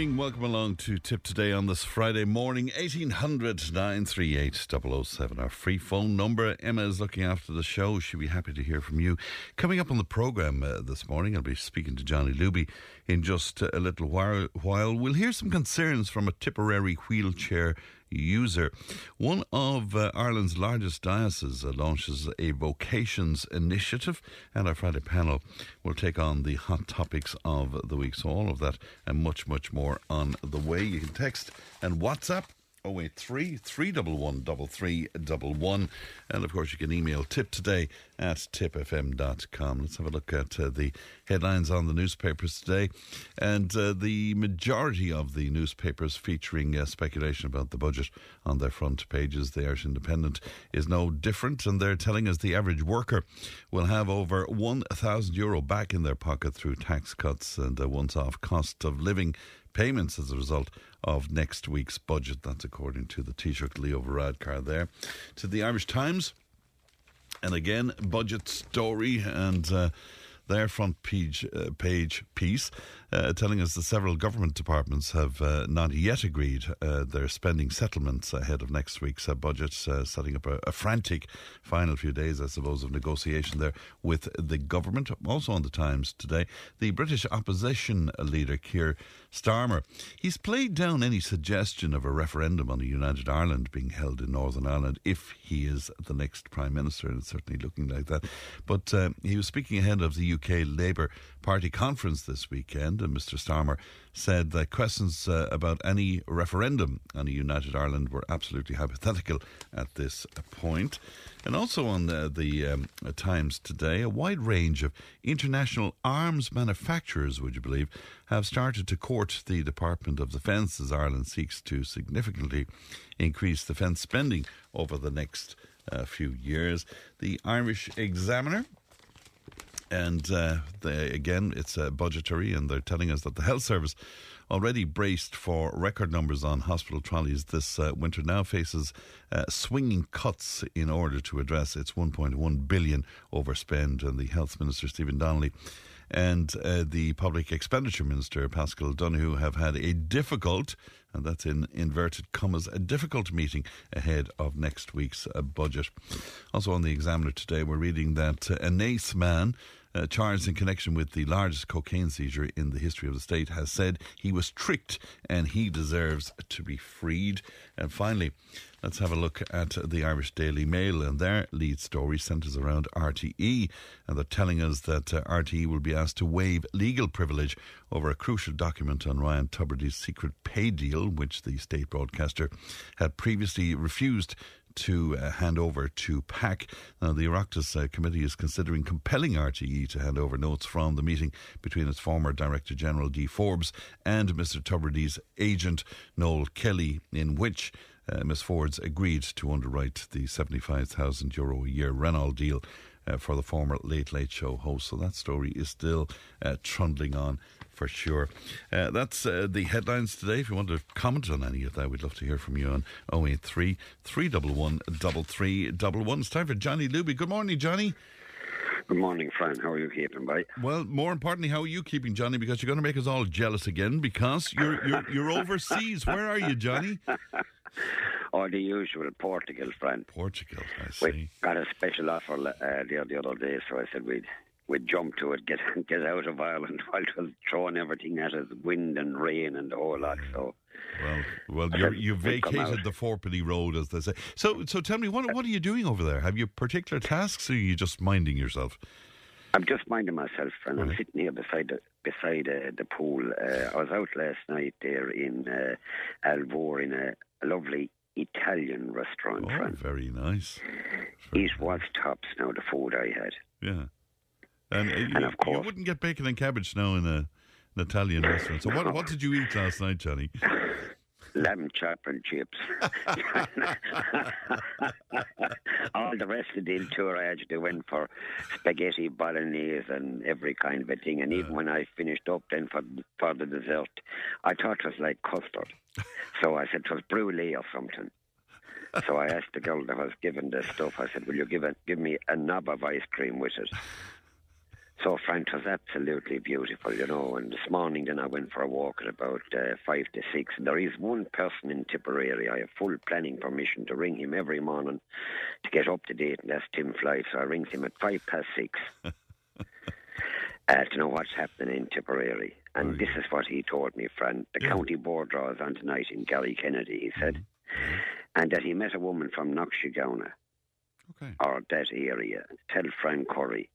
morning. Welcome along to Tipp Today on this Friday morning. 1800 938 007. Our free phone number. Emma is looking after the show. She'll be happy to hear from you. Coming up on the programme uh, this morning, I'll be speaking to Johnny Luby in just a little while. while. We'll hear some concerns from a Tipperary wheelchair user. One of uh, Ireland's largest dioceses launches a vocations initiative, and our Friday panel will take on the hot topics of the week. So, all of that and much, much more on the way. You can text and WhatsApp 083 311 3311. And of course, you can email tip today at tipfm.com. Let's have a look at uh, the headlines on the newspapers today. And uh, the majority of the newspapers featuring uh, speculation about the budget on their front pages. The Irish Independent is no different, and they're telling us the average worker will have over 1,000 euro back in their pocket through tax cuts and a once off cost of living payments as a result of next week's budget. That's according to the Taoiseach Leo Varadkar there. To the Irish Times, and again, budget story and. Uh, their front page, uh, page piece uh, telling us that several government departments have uh, not yet agreed uh, their spending settlements ahead of next week's uh, budget, uh, setting up a, a, frantic final few days, I suppose, of negotiation there with the government. Also on the Times today, the British opposition leader, Keir Starmer, he's played down any suggestion of a referendum on a united Ireland being held in Northern Ireland if he is the next Prime Minister, and it's certainly looking like that. But he was speaking ahead of the UK Labour Party conference this weekend, and Mr. Starmer said that questions uh, about any referendum on a united Ireland were absolutely hypothetical at this point. And also on the, the um, Times today, a wide range of international arms manufacturers, would you believe, have started to court the Department of Defence as Ireland seeks to significantly increase defence spending over the next uh, few years. The Irish Examiner and uh, they, again, it's uh, budgetary, and they're telling us that the health service, already braced for record numbers on hospital trolleys this uh, winter, now faces uh, swinging cuts in order to address its 1.1 billion overspend. And the health minister Stephen Donnelly and uh, the public expenditure minister Paschal Donohoe have had a difficult and that's in inverted commas, a difficult meeting ahead of next week's uh, budget. Also on the Examiner today, we're reading that uh, a Naas man uh, charged in connection with the largest cocaine seizure in the history of the state, has said he was tricked and he deserves to be freed. And finally, let's have a look at the Irish Daily Mail, and their lead story centres around RTE, and they're telling us that uh, RTE will be asked to waive legal privilege over a crucial document on Ryan Tubridy's secret pay deal, which the state broadcaster had previously refused to uh, hand over to PAC. Now, the Oireachtas uh, committee is considering compelling RTE to hand over notes from the meeting between its former Director General Dee Forbes and Mr. Tubridy's agent Noel Kelly, in which uh, Ms. Forbes agreed to underwrite the 75,000 euro a year Renault deal uh, for the former Late Late Show host. So that story is still uh, trundling on for sure. Uh, that's uh, the headlines today. If you want to comment on any of that, we'd love to hear from you on 083 311 3311. It's time for Johnny Luby. Good morning, Johnny. Good morning, Fran. How are you keeping, bye? Well, more importantly, how are you keeping, Johnny? Because you're going to make us all jealous again because you're you're, you're overseas. Where are you, Johnny? or the usual Portugal, friend. Portugal, I see. We got a special offer uh, the, the other day, so I said we'd we'd jump to it, get get out of Ireland while it was throwing everything at us, wind and rain and the whole lot. So. Well, well, you vacated the Fourpenny Road, as they say. So, so tell me, what what are you doing over there? Have you particular tasks, or are you just minding yourself? I'm just minding myself, and right. I'm sitting here beside the beside uh, the pool. Uh, I was out last night there in uh, Alvor in a, a lovely Italian restaurant. Oh, friend. very nice. Very it was tops now the food I had. Yeah, and, uh, you, of course you wouldn't get bacon and cabbage now in a, an Italian restaurant. So what what did you eat last night, Johnny? lamb chop and chips. All the rest of the entourage, they went for spaghetti bolognese and every kind of a thing. And even when I finished up then for, for the dessert, I thought it was like custard. So I said it was brulee or something. So I asked the girl that was given the stuff, I said, Will you give, it, give me a knob of ice cream with it? So, Frank, it was absolutely beautiful, you know. And this morning, then I went for a walk at about uh, five to six. And there is one person in Tipperary. I have full planning permission to ring him every morning to get up to date, and that's Tim Fly. So I ring him at five past six uh, to know what's happening in Tipperary. And this is what he told me, Frank. The Yeah. county board draws on tonight in Garrykennedy, he said. And that he met a woman from Knockshegowna Okay. or that area, tell Fran Curry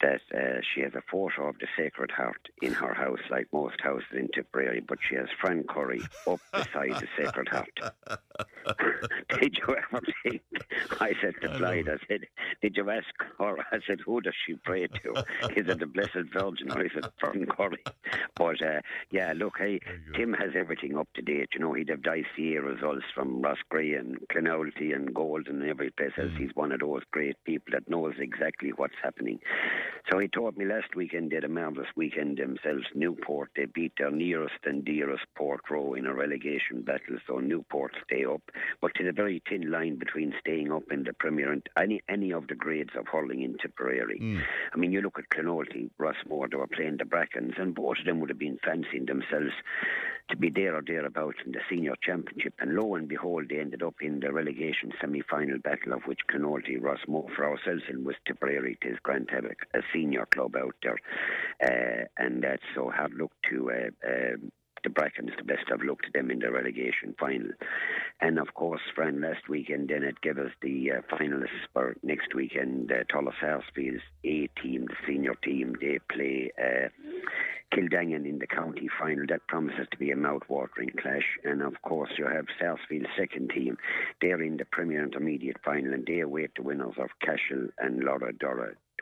that uh, she has a photo of the Sacred Heart in her house, like most houses in Tipperary, but she has Frank Curry up beside the Sacred Heart. did you ever think? I said to Clyde, I said, did you ask her? I said, who does she pray to? Is it the Blessed Virgin. or is it Frank Curry. But uh, yeah, look, hey, Tim has everything up to date. You know, he'd have ICA results from Roscrea and Clonoulty and Gold and every place else. He's one of those great people that knows exactly what's happening. So he told me last weekend they had a marvellous weekend themselves. Newport, they beat their nearest and dearest Port Row in a relegation battle, so Newport stay up. But there's a very thin line between staying up in the Premier and any any of the grades of hurling in Tipperary. Hmm. I mean, you look at Clonoulty, Rossmore, they were playing the Brackens, and both of them would have been fancying themselves to be there or thereabouts in the senior championship. And lo and behold, they ended up in the relegation semi-final battle of which Clonoulty, Rossmore, for ourselves and with Tipperary, it is Grand Tabak, a senior club out there. Uh, and that so have looked to uh, uh, the Brackens, the best of luck to them in the relegation final. And of course, Fran, last weekend then it gave us the uh, finalists for next weekend. Uh, Thurles Sarsfield's A team, the senior team, they play uh, Kiladangan in the county final. That promises to be a mouth-watering clash. And of course, you have Sarsfield's second team. They're in the Premier Intermediate final, and they await the winners of Cashel and Lorrha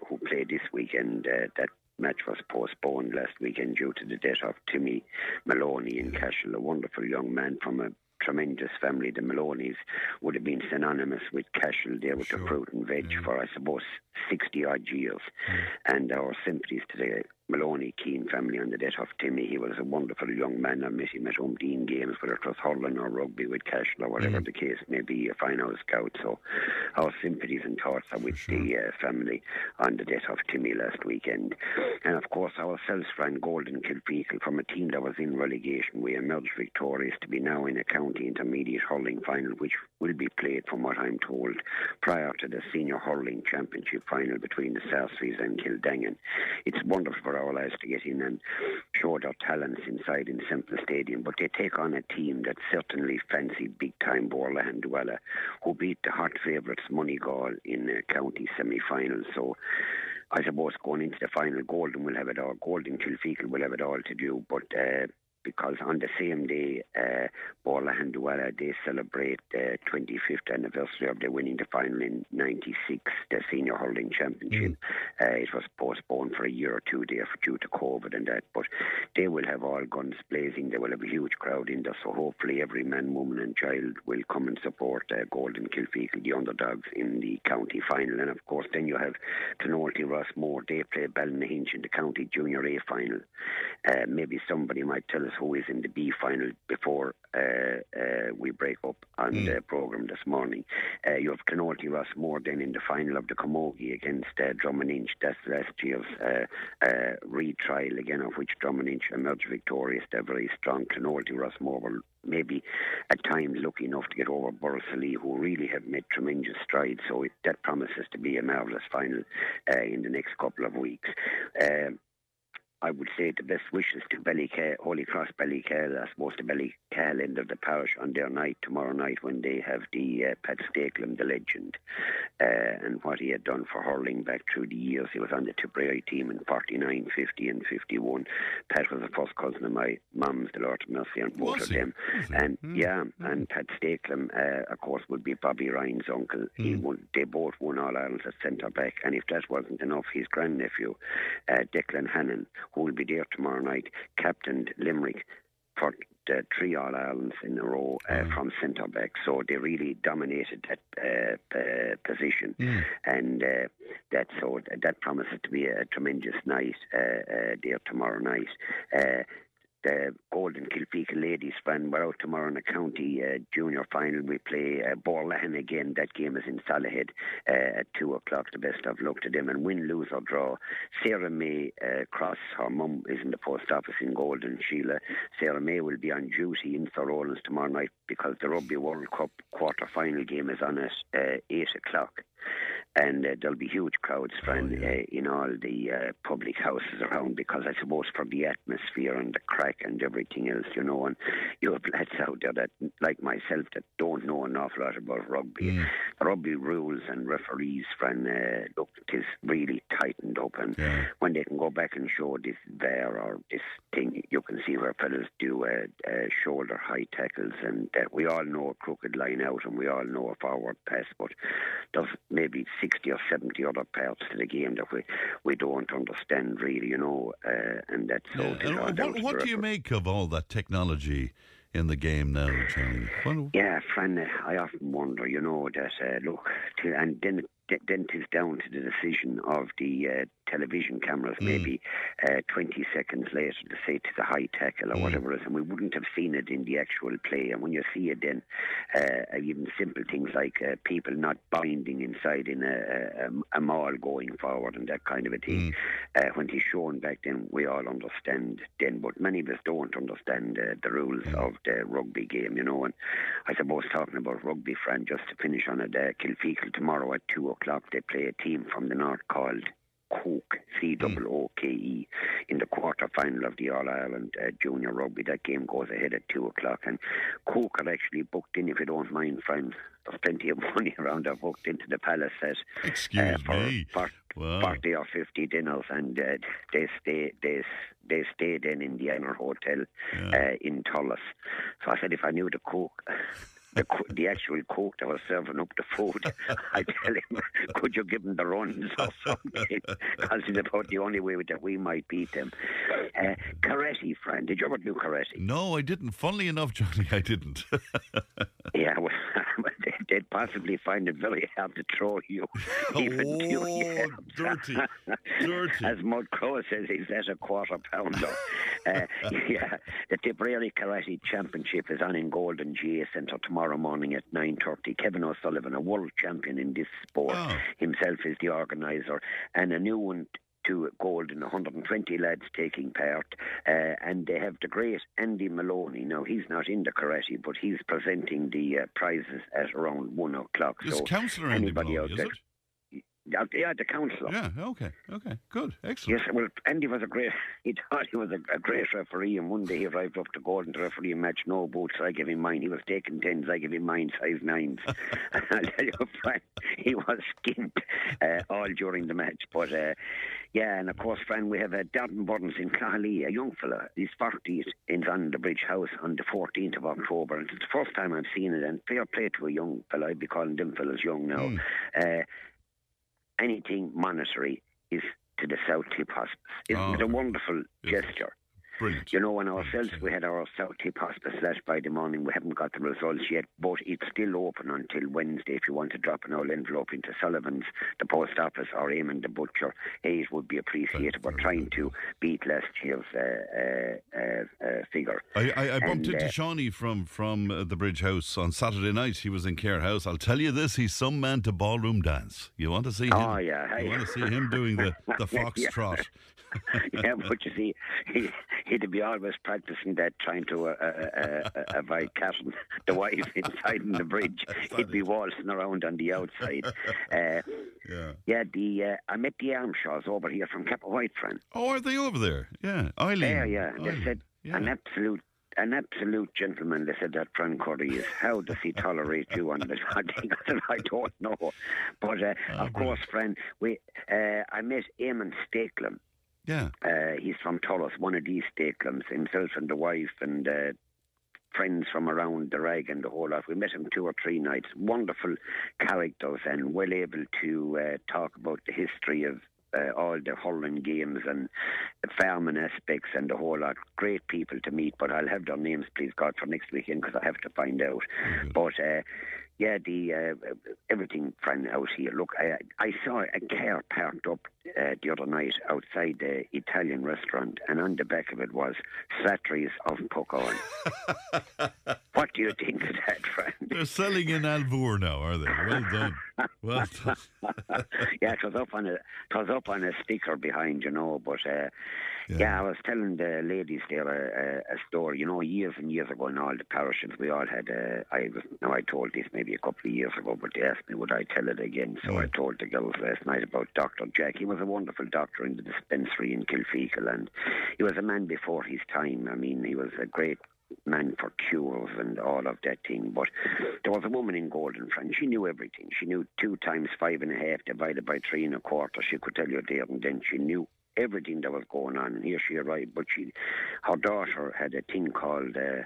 who played this weekend. Uh, that match was postponed last weekend due to the death of Timmy Maloney in Cashel, a wonderful young man from a tremendous family. The Maloneys would have been synonymous with Cashel there with the fruit and veg for, I suppose, 60 odd years. And our sympathies to the Maloney Keane family on the death of Timmy. He was a wonderful young man. I met him at Umdeen games, whether it was hurling or rugby with Cashel or whatever the case may be, a fine old scout. So our sympathies and thoughts are with the uh, family on the death of Timmy last weekend. And of course, ourselves ran Golden Kilfeacle from a team that was in relegation. We emerged victorious to be now in a county intermediate hurling final, which will be played, from what I'm told, prior to the senior hurling championship final between the Sarsfields and Kiladangan. It's wonderful for our lads to get in and show their talents inside in Semple Stadium, but they take on a team that certainly fancy big time Boherlahan Dualla, who beat the hot favourites Moneygall in a county semi final. So I suppose going into the final, Golden will have it all. Golden Kilfeacle will have it all to do, but. Uh, because on the same day, uh, Boherlahan Dualla, they celebrate the 25th anniversary of their winning the final in 96, the Senior Hurling Championship. Uh, it was postponed for a year or two there for, due to COVID and that, but they will have all guns blazing. They will have a huge crowd in there, so hopefully every man, woman and child will come and support uh, Golden Kilfeacle, the underdogs in the county final. And of course, then you have Clonoulty Rossmore. They play Ballynahinch in the county junior A final. Uh, maybe somebody might tell us who is in the B final before uh, uh, we break up on the programme this morning. Uh, you have Clonoulty Rossmore then in the final of the Camogie against uh, Drummond Inch. That's last year's uh, uh, retrial again, of which Drummond Inch emerged victorious. They're very strong. Clonoulty Rossmore will maybe at times lucky enough to get over Borris-Ileigh, who really have made tremendous strides. So it, that promises to be a marvellous final uh, in the next couple of weeks. Um, I would say the best wishes to Ballycahill, Holy Cross Ballycahill, I suppose the Ballycahill end of the parish on their night tomorrow night when they have the uh, Pat Stakelum, the legend, uh, and what he had done for hurling back through the years. He was on the Tipperary team in 49, 50 and 51. Pat was a first cousin of my mum's, the Lord of Mercy on both of them. And Hmm. yeah, and Pat Stakelum, uh, of course, would be Bobby Ryan's uncle. He Hmm. won, they both won All Ireland at centre back, and if that wasn't enough, his grandnephew, uh, Declan Hannon, who will be there tomorrow night, captained Limerick for uh, three All Irelands in a row uh, Mm. from centre back, so they really dominated that uh, uh, position, and uh, that so that promises to be a tremendous night uh, uh, there tomorrow night. Uh, the Golden Kilfeacle ladies friend. We're out tomorrow in the county uh, junior final. We play uh, Boherlahan again. That game is in Solohead uh, at two o'clock. The best of luck to them. And win, lose or draw. Sarah May uh, Cross, her mum is in the post office in Golden. Sheila Sarah May will be on duty in Sir Rollins tomorrow night because the Rugby World Cup quarter final game is on at uh, eight o'clock. And uh, there'll be huge crowds, friend, yeah. uh, in all the uh, public houses around because I suppose for the atmosphere and the crack and everything else, you know, and you have lads out there that, like myself, that don't know an awful lot about rugby. The rugby rules and referees, friend, uh, look, it is really tightened up. And Yeah. when they can go back and show this there or this thing, you can see where fellas do uh, uh, shoulder high tackles. And uh, we all know a crooked line out and we all know a forward pass, but there's maybe 60 or 70 other parts to the game that we, we don't understand really, you know, uh, and that's so. Yeah, and what what do you make of all that technology in the game now, Johnny? What- Yeah, friend, I often wonder, you know, that uh, look, to, and then then it is down to the decision of the uh, television cameras, maybe uh, 20 seconds later to say to the high tackle or whatever it is, and we wouldn't have seen it in the actual play. And when you see it, then uh, even simple things like uh, people not binding inside in a, a, a mall going forward and that kind of a thing, uh, when he's shown back, then we all understand then. But many of us don't understand uh, the rules of the rugby game, you know. And I suppose talking about rugby, friend, just to finish on it, uh, Kilfeacle tomorrow at two o'clock they play a team from the north called Cooke, C O O K E, in the quarter final of the All Ireland uh, Junior Rugby. That game goes ahead at two o'clock, and Cooke are actually booked in. If you don't mind, friend, there's plenty of money around. They're booked into the Palace set Excuse uh, for, me. for Wow. 40 or 50 dinners, and uh, they stay they they stay then in the Anner Hotel uh, in Thurles. So I said, if I knew the cook. The, the actual cook that was serving up the food, I tell him, could you give him the runs or something? Because it's about the only way that we might beat them. Uh, karate, friend, did you ever do karate? No, I didn't. Funnily enough, Johnny, I didn't. Yeah, well, they- they'd possibly find it very hard to throw you. even to oh, your dirty, dirty. As Mud Crow says, he's at a quarter pounder. Uh, yeah, the Tipperary Karate Championship is on in Golden GA Centre tomorrow morning at 9.30. Kevin O'Sullivan, a world champion in this sport, Oh. himself is the organiser, and a new one to Golden, 120 lads taking part, uh, and they have the great Andy Maloney. Now, he's not in the karate, but he's presenting the uh, prizes at around one o'clock. Is so Councillor Andy Maloney, is it? Yeah, yeah, the council. Yeah, okay, okay, good, excellent. Yes, well, Andy was a great. He thought he was a, a great referee, and one day he arrived up to Golden to referee a match. No boots, I gave him mine. He was taking tens, I gave him mine, size nines. and I'll tell you, Frank, he was skint uh, all during the match. But uh, yeah, and of course, Fran, we have uh, Darren Burns in Cahally, a young fella. He's 40, is on the Bridge House on the 14th of October. And it's the first time I've seen it, and fair play to a young fella. I'd be calling them fellas young now. Uh, anything monetary is to the South Tip Hospice. Isn't Oh, it a wonderful gesture? Brilliant. You know, and ourselves, we had our South Tip Hospice last Friday morning. We haven't got the results yet, but it's still open until Wednesday. If you want to drop an old envelope into Sullivan's, the post office, or Eamon the Butcher, it would be appreciated. We're trying to beat last year's uh, uh, uh, uh, figure. I, I, I bumped And, into uh, Shawnee from from uh, the Bridge House on Saturday night. He was in Care House. I'll tell you this: he's some man to ballroom dance. You want to see him? Oh, yeah. You want to see him doing the the foxtrot? yeah, but you see, he, he'd be always practicing that, trying to uh, uh, uh, avoid catching the wife inside in the bridge. He'd be waltzing around on the outside. Uh, Yeah. yeah, the uh, I met the Armshaws over here from Cappawhite, friend. Oh, are they over there? Yeah, Eileen. Yeah, yeah. They Eileen. said Yeah. an absolute. An absolute gentleman, they said that Fran Curry is. How does he tolerate you on this? I think I don't know. But uh, of course, friend, we uh, I met Eamon Stakelum. Yeah. Uh, he's from Thurles, one of these Stakelums, himself and the wife and uh, friends from around the rag and the whole lot. We met him two or three nights. Wonderful characters and well able to uh, talk about the history of uh, all the hurling games and the farming aspects and the whole lot. Great people to meet, but I'll have their names, please God, for next weekend because I have to find out. But uh, yeah, the uh, everything friend out here. Look, I, I saw a car parked up uh, the other night outside the Italian restaurant, and on the back of it was Slattery's of Puckane. what do you think of that, friend? They're selling in Alvor now, are they? Well done. Well yeah, it was up on a it was up on a sticker behind, you know. But uh, yeah. yeah. I was telling the ladies there a, a, a, story. You know, years and years ago in all the parishes, we all had. Uh, I was now I told this maybe a couple of years ago, but they asked me would I tell it again. So I told the girls last night about Doctor Jack. He was a wonderful doctor in the dispensary in Kilfeacle, and he was a man before his time. I mean, he was a great man for cures and all of that thing. But there was a woman in Goldenfront. She knew everything. She knew two times five and a half divided by three and a quarter. She could tell you there and then. She knew everything that was going on. And here she arrived. But she, her daughter had a thing called uh,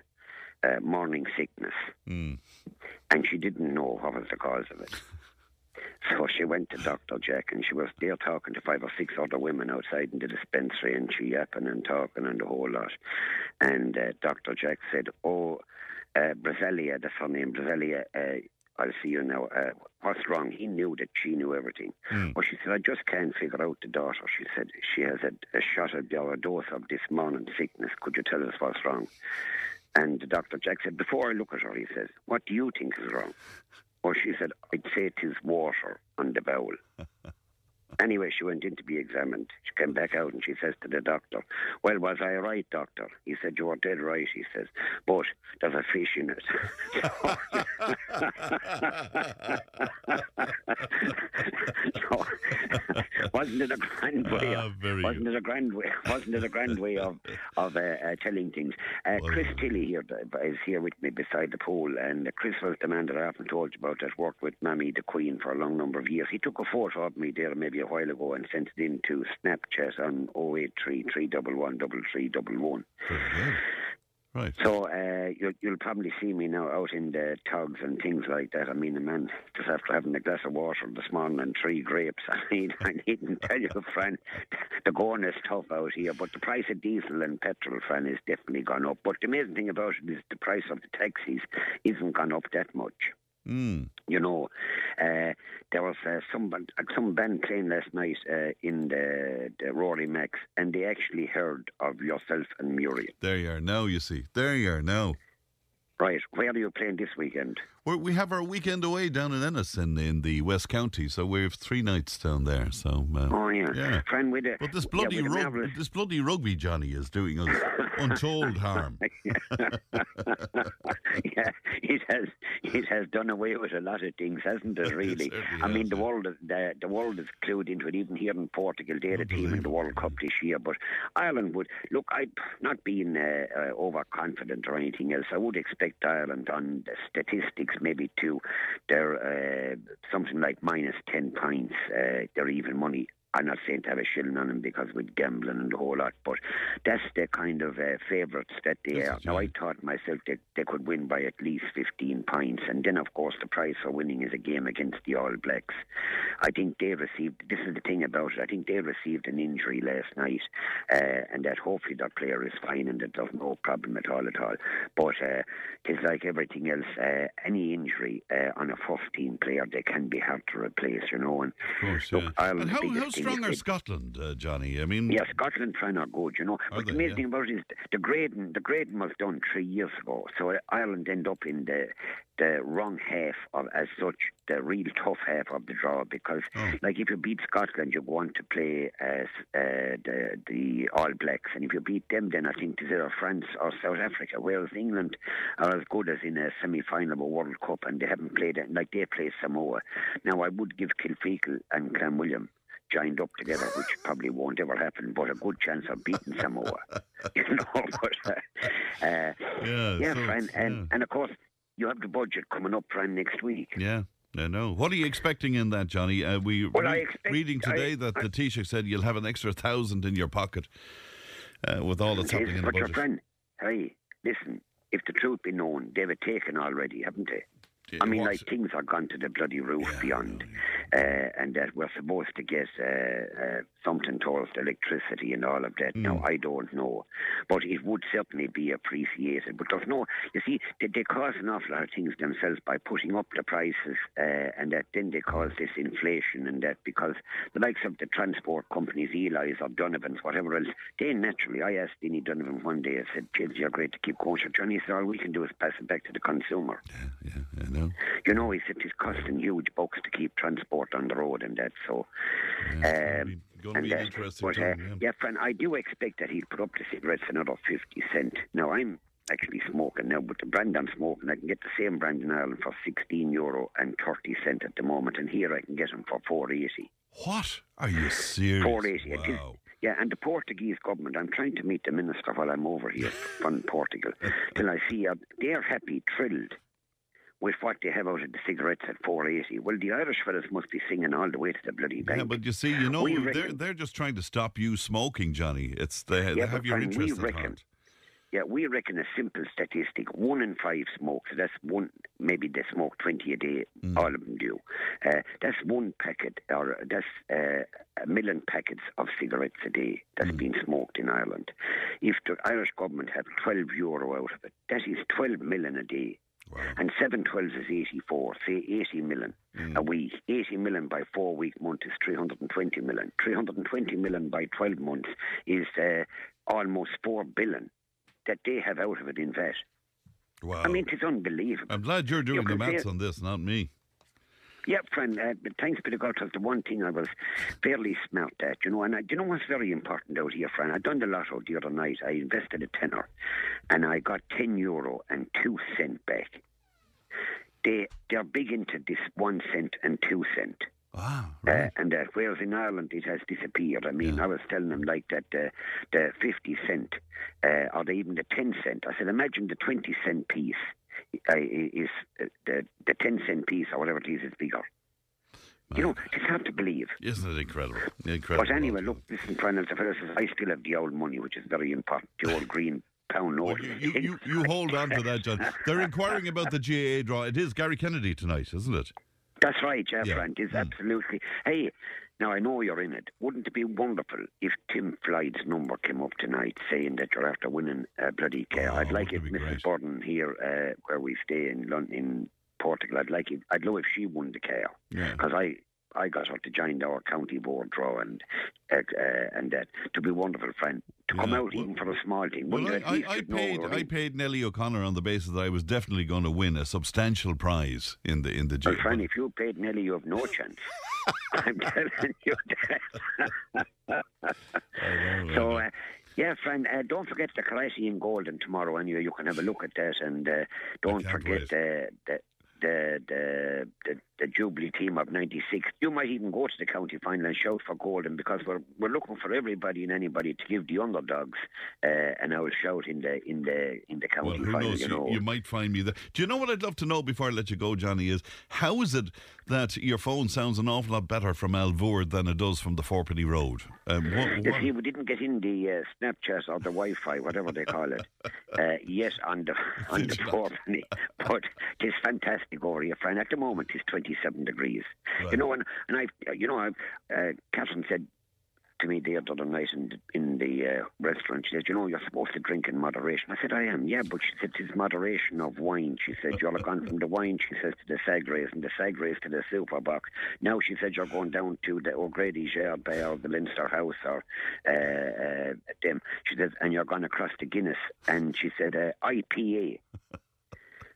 uh, morning sickness, mm. and she didn't know what was the cause of it. So she went to Dr. Jack and she was there talking to five or six other women outside in the dispensary and she yapping and talking and the whole lot. And uh, Dr. Jack said, Oh, uh, Brazelia, that's her name, Brazelia, uh, I'll see you now. Uh, what's wrong? He knew that she knew everything. Mm. But she said, I just can't figure out the daughter. She said, she has a, a shot of the, or a dose of this morning sickness. Could you tell us what's wrong? And Dr. Jack said, before I look at her, he says, what do you think is wrong? Or she said, I'd say it is water on the bowel. anyway, she went in to be examined. She came back out and she says to the doctor, Well, was I right, doctor? He said, You are dead right, he says, but there's a fish in it. so, wasn't it a grand way? Of, ah, wasn't it a grand way? Wasn't it a grand way of of uh, uh, telling things? Uh, Well, Chris Tilley here uh, is here with me beside the pool, and Chris was the man that I often told you about that worked with Mammy the Queen for a long number of years. He took a photo of me there maybe a while ago and sent it in to Snapchat on 083 311 3311. Right. So uh, you'll, you'll probably see me now out in the togs and things like that. I mean, the man just after having a glass of water this morning and three grapes. I mean, I needn't tell you, friend, the going is tough out here. But the price of diesel and petrol, friend, has definitely gone up. But the amazing thing about it is the price of the taxis isn't gone up that much. Mm. You know, uh, there was uh, some band- uh, some band playing last night uh, in the, the Rory Max, and they actually heard of yourself and Muriel. There you are now, you see. There you are now. Right, where are you playing this weekend? We're, we have our weekend away down in Ennis in, in the West County, so we have three nights down there. So, uh, Oh yeah, Yeah. friend with the But this yeah, bloody with rug, this bloody rugby Johnny is doing us untold harm. yeah, it has it has done away with a lot of things, hasn't it? Really, certainly I mean has, the world is the, the world is clued into it. Even here in Portugal, they're the team in the World Cup this year. But Ireland would look. I not being uh, uh, overconfident or anything else. I would expect Ireland on the statistics maybe two, they're uh, something like minus ten points. Uh, they're even money. I'm not saying to have a shilling on them because with gambling and the whole lot, but that's the kind of uh, favourites that they Yes, are. Now, I right. thought myself that they could win by at least 15 points, and then, of course, the prize for winning is a game against the All Blacks. I think they received, this is the thing about it, I think they received an injury last night, uh, and that hopefully that player is fine and that there's no problem at all at all. But uh, it's like everything else, uh, any injury uh, on a first team player, they can be hard to replace, you know. And Of course, yeah. Ireland's And how, biggest how thing strong are Scotland, uh, Johnny? I mean, Yeah, Scotland trying are good, you know. But they? the amazing Yeah. thing about it is the grading. The grading was done three years ago, so Ireland end up in the the wrong half of, as such, the real tough half of the draw. Because, Oh. like, if you beat Scotland, you want to play as uh, the the All Blacks, and if you beat them, then I think it's either France or South Africa. Whereas England are as good as in a semi-final of a World Cup, and they haven't played it. Like they play Samoa. Now, I would give Kilfeacle and Clanwilliam joined up together, which probably won't ever happen, but a good chance of beating Samoa. you know, but, uh, uh, yeah, yeah, so friend, and yeah. and of course you have the budget coming up, friend, next week. Yeah. I know. What are you expecting in that, Johnny? Uh, we Well, re- expect- reading today I- that the Taoiseach said you'll have an extra thousand in your pocket uh, with all that's happening in the budget. but your friend, hey, listen, if the truth be known, they've taken already, haven't they? I mean, like things are gone to the bloody roof Yeah, beyond, uh, and that we're supposed to get uh, uh, something towards electricity and all of that. Mm. Now, I don't know, but it would certainly be appreciated. But there's no, you see, they, they cause an awful lot of things themselves by putting up the prices, uh, and that then they cause this inflation and that because the likes of the transport companies, Eli's or Donovan's, whatever else, they naturally, I asked Denny Donovan one day, I said, James, you're great to keep going. Johnny said, all we can do is pass it back to the consumer. Yeah, yeah, I know. You know, he said it's costing huge bucks to keep transport on the road and that. So, Yeah, um, it's and be an that. interesting But uh, time. yeah. yeah, friend, I do expect that he'll put up the cigarettes another fifty cent. Now I'm actually smoking now, but the brand I'm smoking, I can get the same brand in Ireland for sixteen euro and thirty cent at the moment, and here I can get them for four eighty. What? Are you serious? Four eighty. Wow. Yeah, and the Portuguese government, I'm trying to meet the minister while I'm over here from Portugal, till I see uh, they're happy, thrilled with what they have out of the cigarettes at 480. Well, the Irish fellas must be singing all the way to the bloody bank. Yeah, but you see, you know, We they're reckon- they're just trying to stop you smoking, Johnny. It's they, they have your interest at reckon- heart. Yeah, we reckon a simple statistic: one in five smoke. So that's one. Maybe they smoke twenty a day. Mm. All of them do. Uh, that's one packet, or that's uh, a million packets of cigarettes a day Mm. that's being smoked in Ireland. If the Irish government had twelve euro out of it, that is twelve million a day. Wow. And seven twelves is eighty-four. Say eighty million Mm. a week. Eighty million by four-week month is three hundred and twenty million. Three hundred and twenty million by twelve months is uh, almost four billion that they have out of it in VAT. Wow. I mean, it's unbelievable. I'm glad you're doing the maths on this, not me. Yeah, friend, uh, but thanks be to God, was the one thing I was fairly smart at, you know, and I, you know what's very important out here, friend? I done the lotto the other night. I invested a tenner, and I got 10 euro and 2 cent back. They, they're big into this 1 cent and 2 cent. Ah, Uh, and that whereas in Ireland it has disappeared. I mean, I was telling them like that uh, the 50 cent uh, or the, even the 10 cent. I said, imagine the 20 cent piece uh, is uh, the, the 10 cent piece or whatever it is is bigger. You know, it's hard to believe. Isn't it incredible? Incredible. But anyway, look, listen, Colonel, the fellow says, I still have the old money, which is very important, the old green pound Well, note. you, you, you, you hold on to that, John. They're inquiring about the GAA draw. It is Garrykennedy tonight, isn't it? That's right, yeah, Yeah, Frank. It's mm. absolutely. Hey, now I know you're in it. Wouldn't it be wonderful if Tim Floyd's number came up tonight saying that you're after winning a bloody car? Oh, I'd like it Mrs. great? Burden here, uh, where we stay in London, in Portugal, I'd like it. I'd love if she won the car Yeah. because I. I got her to join our county board draw and uh, uh, and that to be a wonderful friend to come out well- even for a small thing. Well, I, I, I paid I paid Nellie O'Connor on the basis that I was definitely going to win a substantial prize in the in the Well. Fran, if you paid Nellie, you have no chance. I'm telling you that. So, uh, yeah, friend, uh, don't forget the in Golden tomorrow. Anyway, you can have a look at that, and uh, don't forget wait. the, the the the the Jubilee team of '96. You might even go to the county final and shout for Golden because we're we're looking for everybody and anybody to give the underdogs uh, an old shout in the in the in the well, county who final. knows? You know, you might find me there. Do you know what I'd love to know before I let you go, Johnny? Is how is it that your phone sounds an awful lot better from Alvor than it does from the Fourpenny Road? Um, what, what- see, we didn't get in the uh, Snapchat or the Wi-Fi, whatever they call it, uh, yet on the on the Did you not? fourth penny. But it's fantastic here, friend. At the moment, it's 27 degrees. Right. You know, and and I, you know, I, uh, Catherine said to me the other night in the, in the uh, restaurant. She said, "You know, you're supposed to drink in moderation." I said, "I am, yeah." But she said, "It's moderation of wine." She said, "You're gone from the wine," she says, "to the Sagres and the Sagres to the super box." Now she said, "You're going down to the O'Grady's Yard Bay or the Leinster House or uh, uh, them." She said, "And you're going across to Guinness." And she said, uh, "IPA."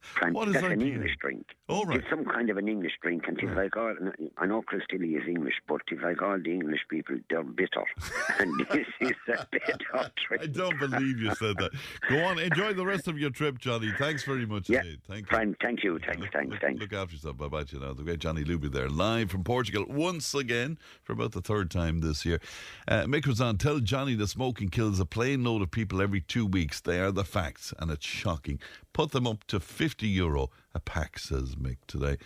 Fran- What is that's an? English drink. All right. It's some kind of an English drink, and it's like all. I know Chris Tilley is English, but it's like all the English people, they're bitter, and this is a bitter I don't believe you said that. Go on, enjoy the rest of your trip, Johnny. Thanks very much Yeah, indeed. Thank you. Fran, thank you, thanks, Look- thanks, look, thanks. Look after yourself. Bye bye. You know the great Johnny Luby there, live from Portugal once again for about the third time this year. Uh, Mick was on. Tell Johnny the smoking kills a plane load of people every two weeks. They are the facts, and it's shocking. Put them up to fifty euro a pack, says Mick today.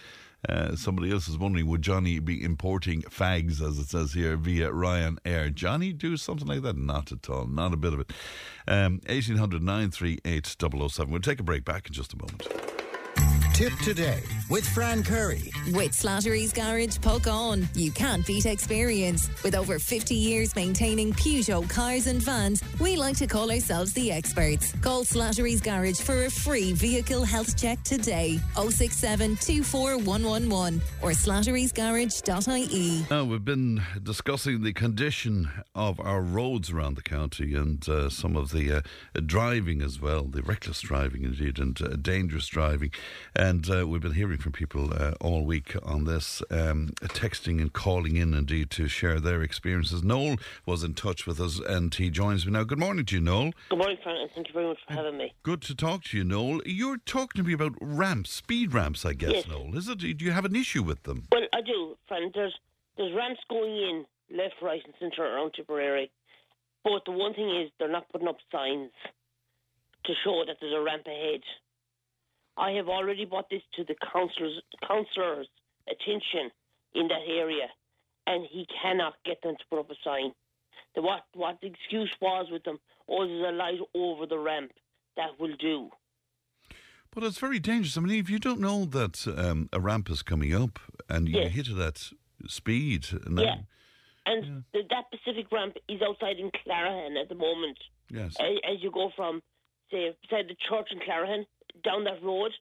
Uh, somebody else is wondering would Johnny be importing fags, as it says here, via Ryanair? Johnny do something like that? Not at all. Not a bit of it. Um, 1800 938 007. We'll take a break back in just a moment. Tipp Today with Fran Curry. With Slattery's Garage, Puckane. You can't beat experience. With over 50 years maintaining Peugeot cars and vans, we like to call ourselves the experts. Call Slattery's Garage for a free vehicle health check today. 067 24111 or slatterysgarage.ie. Now, we've been discussing the condition of our roads around the county and uh, some of the uh, driving as well, the reckless driving indeed, and uh, dangerous driving. And uh, we've been hearing from people uh, all week on this, um, texting and calling in indeed to share their experiences. Noel was in touch with us and he joins me now. Good morning to you, Noel. Good morning, Frank, and thank you very much for having me. Good to talk to you, Noel. You're talking to me about ramps, speed ramps, I guess, Yes. Noel. Is it? Do you have an issue with them? Well, I do, Frank. There's there's ramps going in left, right, and centre around Tipperary, but the one thing is they're not putting up signs to show that there's a ramp ahead. I have already brought this to the councillor's councillor's attention in that area, and he cannot get them to put up a sign. The, what what the excuse was with them? Oh, there's a light over the ramp. That will do. But it's very dangerous. I mean, if you don't know that um, a ramp is coming up and you Yes. hit it at speed, and then, Yeah. And the, that Pacific ramp is outside in Clarahan at the moment. yes, As, as you go from, say, beside the church in Clarahan, down that road,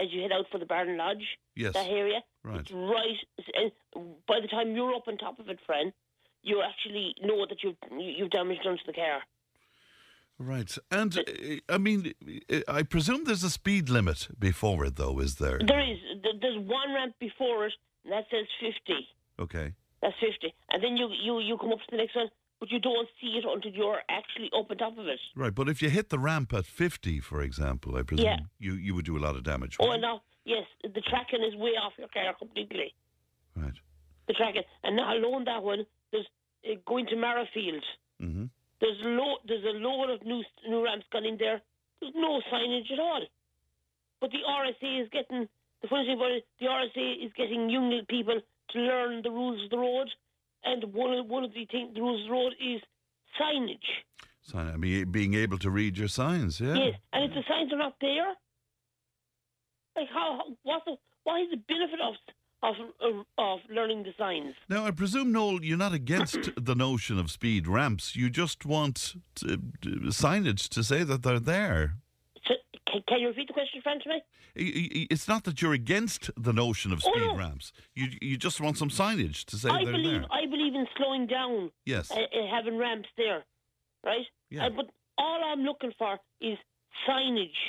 as you head out for the Barton Lodge, yes, that area, right. it's right. And by the time you're up on top of it, friend, you actually know that you've you've damaged onto the car. Right. And uh, I mean, I presume there's a speed limit before it, though, is there? There is there's one ramp before it, and that says fifty. Okay. That's fifty, and then you you you come up to the next one, but you don't see it until you're actually up on top of it. Right. But if you hit the ramp at 50, for example, I presume Yeah. you, you would do a lot of damage. Oh no, yes, the tracking is way off your car completely. Right. The tracking, and not alone that one. There's uh, going to Marrafield. hmm There's lo- There's a load of new new ramps gone in there. There's no signage at all. But the RSA is getting the funny thing about it. The RSA is getting young people to learn the rules of the road, and one of one of the things the rules of the road is signage. So, I mean, being able to read your signs, yeah. Yes, and if the signs are not there, like how, how what's the, what is the benefit of of of, of learning the signs? Now, I presume, Noel, you're not against the notion of speed ramps. You just want to, to- signage to say that they're there. Can, can you repeat the question, Fran, to me? It's not that you're against the notion of Oh, speed no. ramps. You you just want some signage to say I they're believe there. I believe in slowing down, Yes. uh, uh, having ramps there, right? Yeah. Uh, but all I'm looking for is signage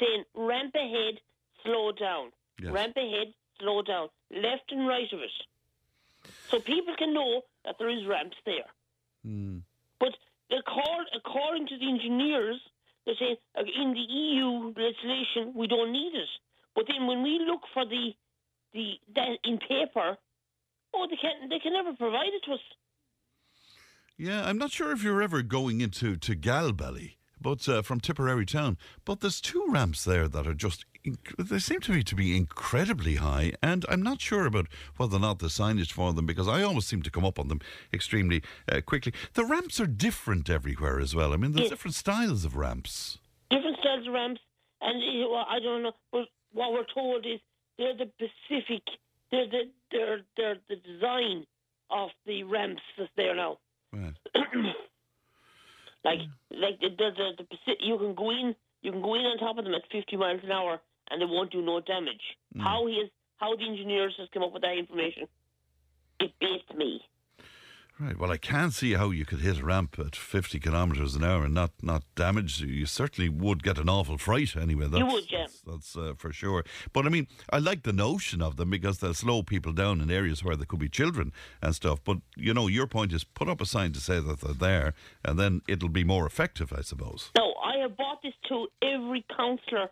saying ramp ahead, slow down. Yes. Ramp ahead, slow down. Left and right of it. So people can know that there is ramps there. Hmm. But accord, according to the engineers, they're saying uh, in the EU legislation we don't need it. But then when we look for the the that in paper, oh, they can they can never provide it to us. Yeah, I'm not sure if you're ever going into to Galbally, but uh, from Tipperary town. But there's two ramps there that are just. They seem to me to be incredibly high, and I'm not sure about whether or not the signage for them because I always seem to come up on them extremely uh, quickly. The ramps are different everywhere as well. I mean, there's Yes. different styles of ramps. Different styles of ramps, and well, I don't know. But what we're told is they're the Pacific. They're the they're they're the design of the ramps that's there now. Right. Like like the the, the, the you can go in you can go in on top of them at 50 miles an hour and they won't do no damage. How he is how the engineers has come up with that information, it beats me. Right. Well, I can't see how you could hit a ramp at 50 kilometres an hour and not, not damage. You You certainly would get an awful fright anyway. That's, would, yeah. That's, that's uh, for sure. But I mean, I like the notion of them because they'll slow people down in areas where there could be children and stuff. But, you know, your point is put up a sign to say that they're there and then it'll be more effective, I suppose. Now, I have brought this to every councillor,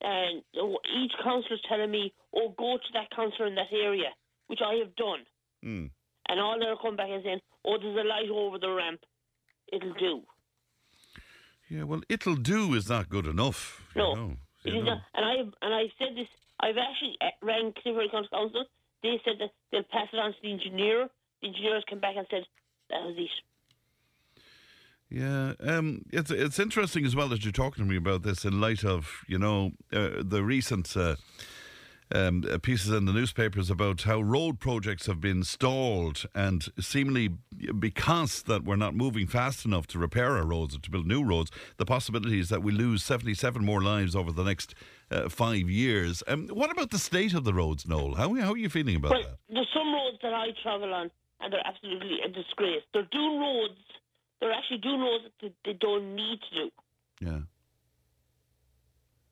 and each councillor's telling me, oh, go to that councillor in that area, which I have done. Hmm. And all they're coming back and saying, oh, there's a light over the ramp. It'll do. Yeah, well, it'll do is not good enough. No, know, it know. not. And I've, and I've said this, I've actually uh, rang Clifford County Council. They said that they'll pass it on to the engineer. The engineers came back and said, that was it. Yeah, um, it's it's interesting as well that you're talking to me about this in light of you know uh, the recent uh, um, uh, pieces in the newspapers about how road projects have been stalled, and seemingly because that we're not moving fast enough to repair our roads or to build new roads, the possibility is that we lose 77 more lives over the next uh, five years. Um, what about the state of the roads, Noel? How, how are you feeling about Well, that? there's some roads that I travel on, and they're absolutely a disgrace. They're doing roads. They're actually doing roads that they don't need to do. Yeah.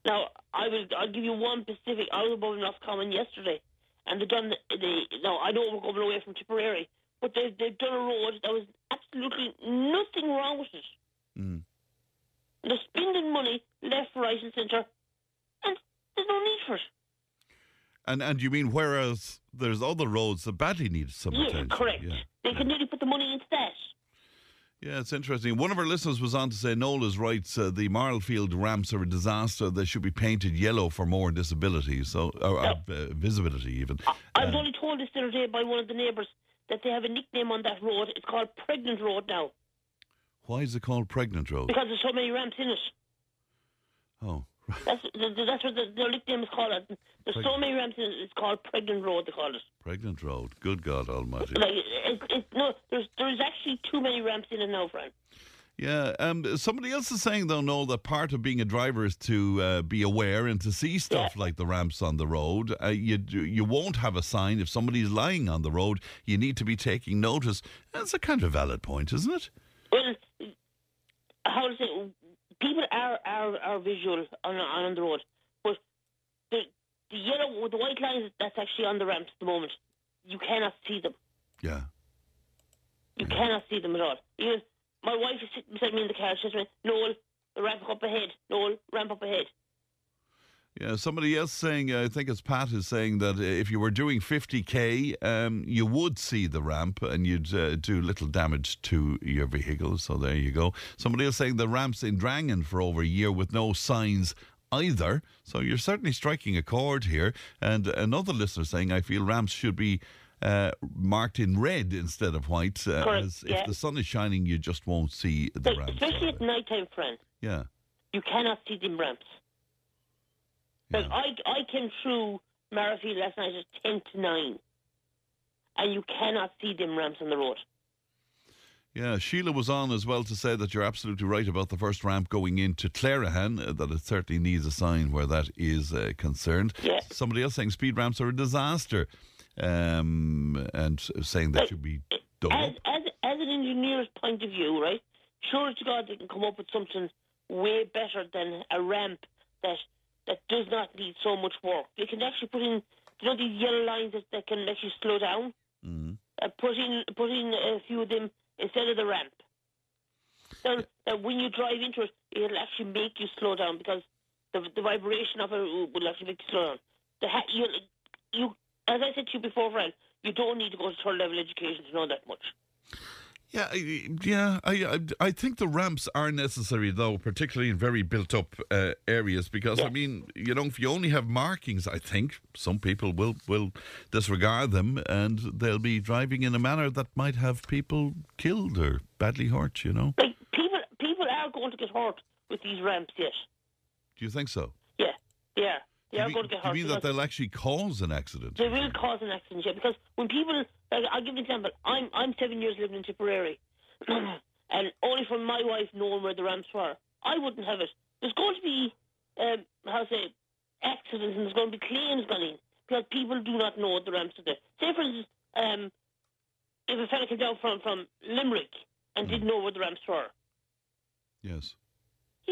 Now, I will. I'll give you one specific. I was above North Common yesterday, and they've done the. the now, I know we're going away from Tipperary, but they've they've done a road. There was absolutely nothing wrong with it. Mm. They're spending money left, right, and centre, and there's no need for it. And and you mean whereas there's other roads that badly need some Yeah, attention? correct. Yeah. They can nearly put the money into that. Yeah, it's interesting. One of our listeners was on to say Nola's right. Uh, the Marlfield ramps are a disaster. They should be painted yellow for more disability, so or, or, uh, visibility even. I was Uh, only told this the other day by one of the neighbours that they have a nickname on that road. It's called Pregnant Road now why is it called Pregnant Road? because there's so many ramps in it. Oh, That's th- th- that's what the, their nickname is called. There's so many ramps. It's called Pregnant Road. They call it. Pregnant Road. Good God Almighty. Like it, it, no, there's there's actually too many ramps in it now, friend. Yeah, um, somebody else is saying though, Noel, that part of being a driver is to uh, be aware and to see stuff like the ramps on the road. Uh, you you won't have a sign if somebody's lying on the road. You need to be taking notice. That's a kind of valid point, isn't it? Well, how to say? People are are, are visual on on the road, but the the yellow with the white lines that's actually on the ramps at the moment, you cannot see them. Yeah. You cannot see them at all. Even my wife is sitting beside me in the car. She says, "Noel, ramp up ahead. Noel, ramp up ahead." Yeah, somebody else saying, uh, I think it's Pat is saying that uh, if you were doing 50k, um, you would see the ramp and you'd uh, do little damage to your vehicle. So there you go. Somebody else saying the ramp's in Drangan for over a year with no signs either. So you're certainly striking a chord here. And another listener saying, I feel ramps should be. Uh, marked in red instead of white, uh, Correct, as yeah. if the sun is shining, you just won't see the Like, ramps. especially at night time, friend. yeah, You cannot see the ramps. Like yeah. I, I came through Marlfield last night at ten to nine, and you cannot see them ramps on the road. Yeah, Sheila was on as well to say that you're absolutely right about the first ramp going into Clerihan, uh, that it certainly needs a sign where that is uh, concerned. Yeah. Somebody else saying speed ramps are a disaster um, and saying that Like, should be done As, as as an engineer's point of view, right? Sure to God, they can come up with something way better than a ramp that that does not need so much work. You can actually put in, you know, these yellow lines that, that can you slow down. Mm. Uh, put in put in a few of them instead of the ramp. So that when you drive into it, it'll actually make you slow down because the the vibration of it will actually make you slow down. The ha- you you as I said to you before, friend, you don't need to go to third level education to know that much. Yeah, I- yeah. I, I I think the ramps are necessary though, particularly in very built-up uh, areas, because I mean, you know, if you only have markings, I think some people will will disregard them and they'll be driving in a manner that might have people killed or badly hurt. You know. Like people, people are going to get hurt with these ramps. Yes, Do you think so? yeah, are. They are going to get do you mean that they'll actually cause an accident? they will cause an accident. Yeah, because when people, like, I'll give an example. I'm I'm seven years living in Tipperary, and only from my wife knowing where the ramps were, I wouldn't have it. There's going to be, um, how to say, accidents, and there's going to be claims gone in because people do not know what the ramps are there. Say, for instance, um, if a fella came down from from Limerick and didn't know where the ramps were. Yes.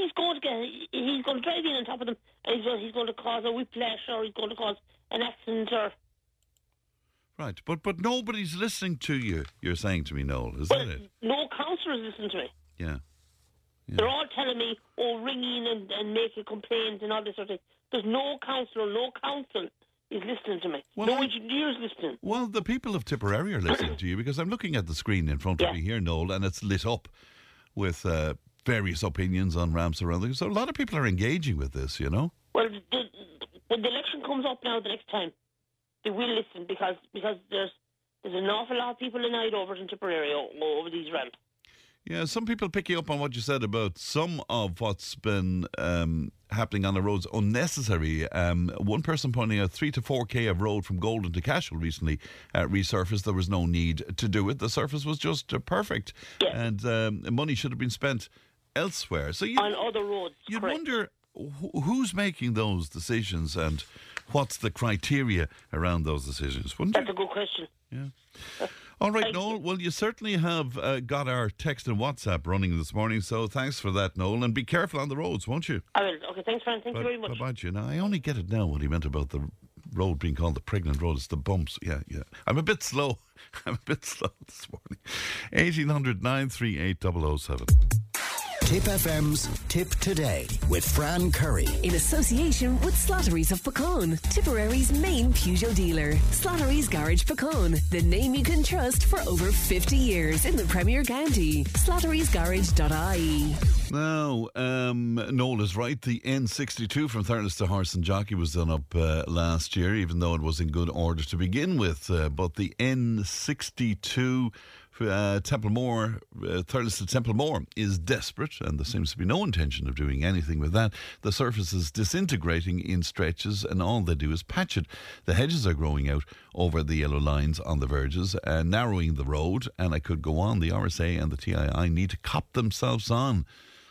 He's going to get he's going to drive in on top of them and he's going, he's going to cause a whiplash or he's going to cause an accident or Right, but but nobody's listening to you. You're saying to me, Noel, is well that it? no counsellor is listening to me Yeah. they're all telling me oh ring in and, and make a complaint and all this sort of thing there's no counsellor no counsel is listening to me Well, no engineers listening Well, the people of Tipperary are listening to you because I'm looking at the screen in front of Yeah. me here, Noel, and it's lit up with uh, various opinions on ramps around the So a lot of people are engaging with this, you know. well the, when the election comes up now the next time they will listen because because there's there's an awful lot of people in over in Tipperary over these ramps Yeah, some people picking up on what you said about some of what's been um, happening on the roads unnecessary. Um, one person pointing out three to four k of road from Golden to Cashel recently uh, resurfaced. There was no need to do it. The surface was just uh, perfect, Yeah. and um, money should have been spent elsewhere. So you, On other roads, you'd correct. wonder wh- who's making those decisions and what's the criteria around those decisions, wouldn't you? That's a good question. Yeah. All right, Thank Noel. Well, you certainly have uh, got our text and WhatsApp running this morning, so thanks for that, Noel. And be careful on the roads, won't you? I will. Okay, thanks, Fran. Thank you very much. Bye, you. Now, I only get it now what he meant about the road being called the pregnant road. It's the bumps. Yeah, yeah. I'm a bit slow. I'm a bit slow this morning. 1800 938 007. Tipp FM's Tipp Today with Fran Curry. in association with Slattery's of Puckane, Tipperary's main Peugeot dealer. Slattery's Garage Puckane, the name you can trust for over 50 years in the Premier County. Slattery'sGarage.ie. Now, um, Noel is right. The N62 from Thurles to Horse and Jockey was done up uh, last year, even though it was in good order to begin with. Uh, but the N62 uh, Templemore, uh, Thurles Templemore is desperate, and there seems to be no intention of doing anything with that. The surface is disintegrating in stretches, and all they do is patch it. The hedges are growing out over the yellow lines on the verges, uh, narrowing the road, and I could go on. The RSA and the TII need to cop themselves on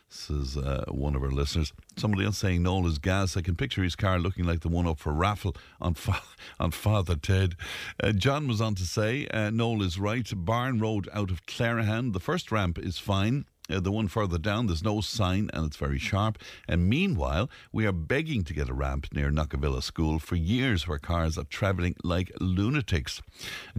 says uh, one of our listeners. Somebody else saying Noel is gas. I can picture his car looking like the one up for raffle on fa- on Father Ted. Uh, John was on to say uh, Noel is right. Barn Road out of Clerihan. The first ramp is fine. Uh, the one further down, there's no sign and it's very sharp. And meanwhile, we are begging to get a ramp near Knockavilla School for years where cars are travelling like lunatics.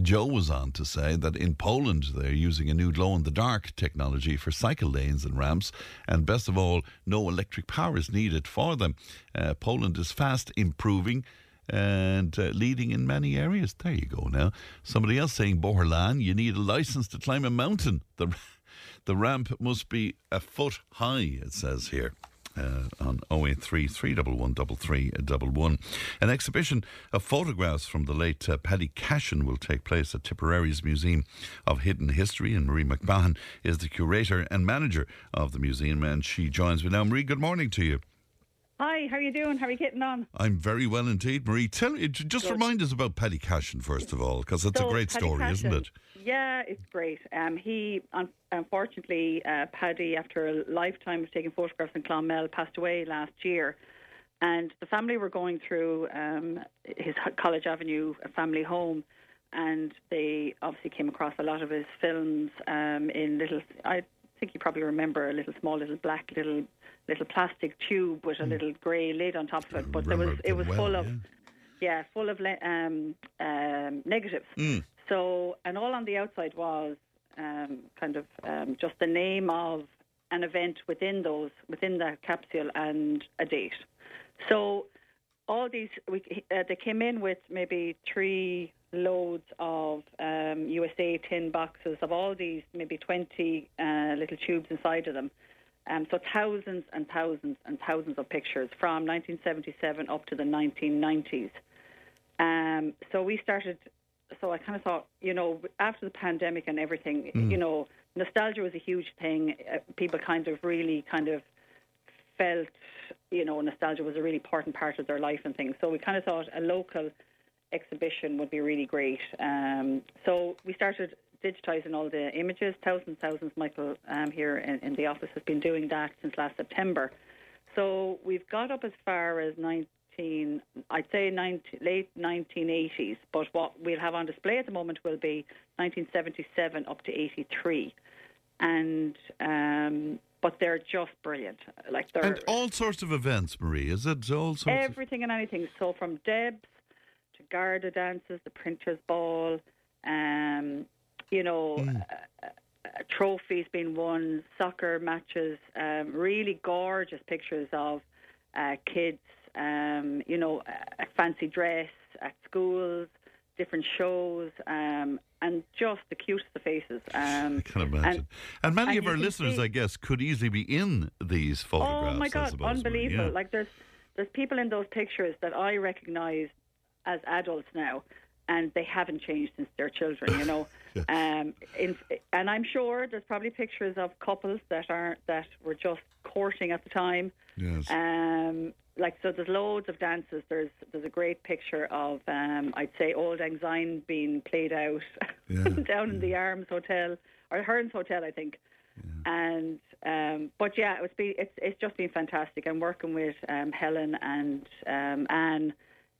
Joe was on to say that in Poland they're using a new glow in the dark technology for cycle lanes and ramps. And best of all, no electric power is needed for them. Uh, Poland is fast improving and uh, leading in many areas. There you go now. Somebody else saying, Boherlahan, you need a license to climb a mountain. The, the ramp must be a foot high, it says here. Uh, on 083 311 3311. An exhibition of photographs from the late uh, Paddy Cashin will take place at Tipperary's Museum of Hidden History, and Marie McMahon is the curator and manager of the museum, and she joins me now. Marie, good morning to you. Hi, how are you doing? How are you getting on? I'm very well indeed, Marie. Tell just Good. remind us about Paddy Cashin first of all, because it's a great Paddy story, isn't it? Yeah, it's great. Um, he, un- unfortunately, uh, Paddy, after a lifetime of taking photographs in Clonmel, passed away last year. And the family were going through um, his College Avenue family home, and they obviously came across a lot of his films um, in little. I think you probably remember a little small, little black, little little plastic tube with a little grey lid on top of it. But there was it was them full of yeah. yeah, full of le- um, um, negatives. Mm. So, and all on the outside was um, kind of um, just the name of an event within those within the capsule and a date. So, all these we, uh, they came in with maybe three loads of um, USA tin boxes of all these maybe twenty uh, little tubes inside of them. Um, so thousands and thousands and thousands of pictures from 1977 up to the 1990s. Um, so we started. So I kind of thought, you know, after the pandemic and everything, you know, nostalgia was a huge thing. Uh, people kind of really kind of felt, you know, nostalgia was a really important part of their life and things. So we kind of thought a local exhibition would be really great. Um, so we started digitizing all the images. Thousands, thousands. Michael um, here in, in the office has been doing that since last September. So we've got up as far as 19, I'd say 19, late 1980s, but what we'll have on display at the moment will be 1977 up to 83. And, um, but they're just brilliant. Like they're And all sorts of events, Marie. Is it all sorts? of... everything and anything. So from Debs to Garda dances, the Printers Ball, um, you know, Hmm. uh, uh, trophies being won, soccer matches, um, really gorgeous pictures of uh, kids, um, you know, a, fancy dress at schools, different shows, um, and just the cutest of faces. Um, I can imagine. And, many and of our listeners, see- I guess, could easily be in these photographs. Oh my God, suppose, unbelievable! yeah. Like there's there's people in those pictures that I recognise as adults now, and they haven't changed since they're children. You know, um, in, and I'm sure there's probably pictures of couples that are that were just courting at the time. Yes. Um, like so, there's loads of dances. There's there's a great picture of um, I'd say Auld Lang Syne being played out Yeah, down in the Arms Hotel or Hearns Hotel, I think. And um, but yeah, it's been it's it's just been fantastic. And working with um, Helen and um, Anne,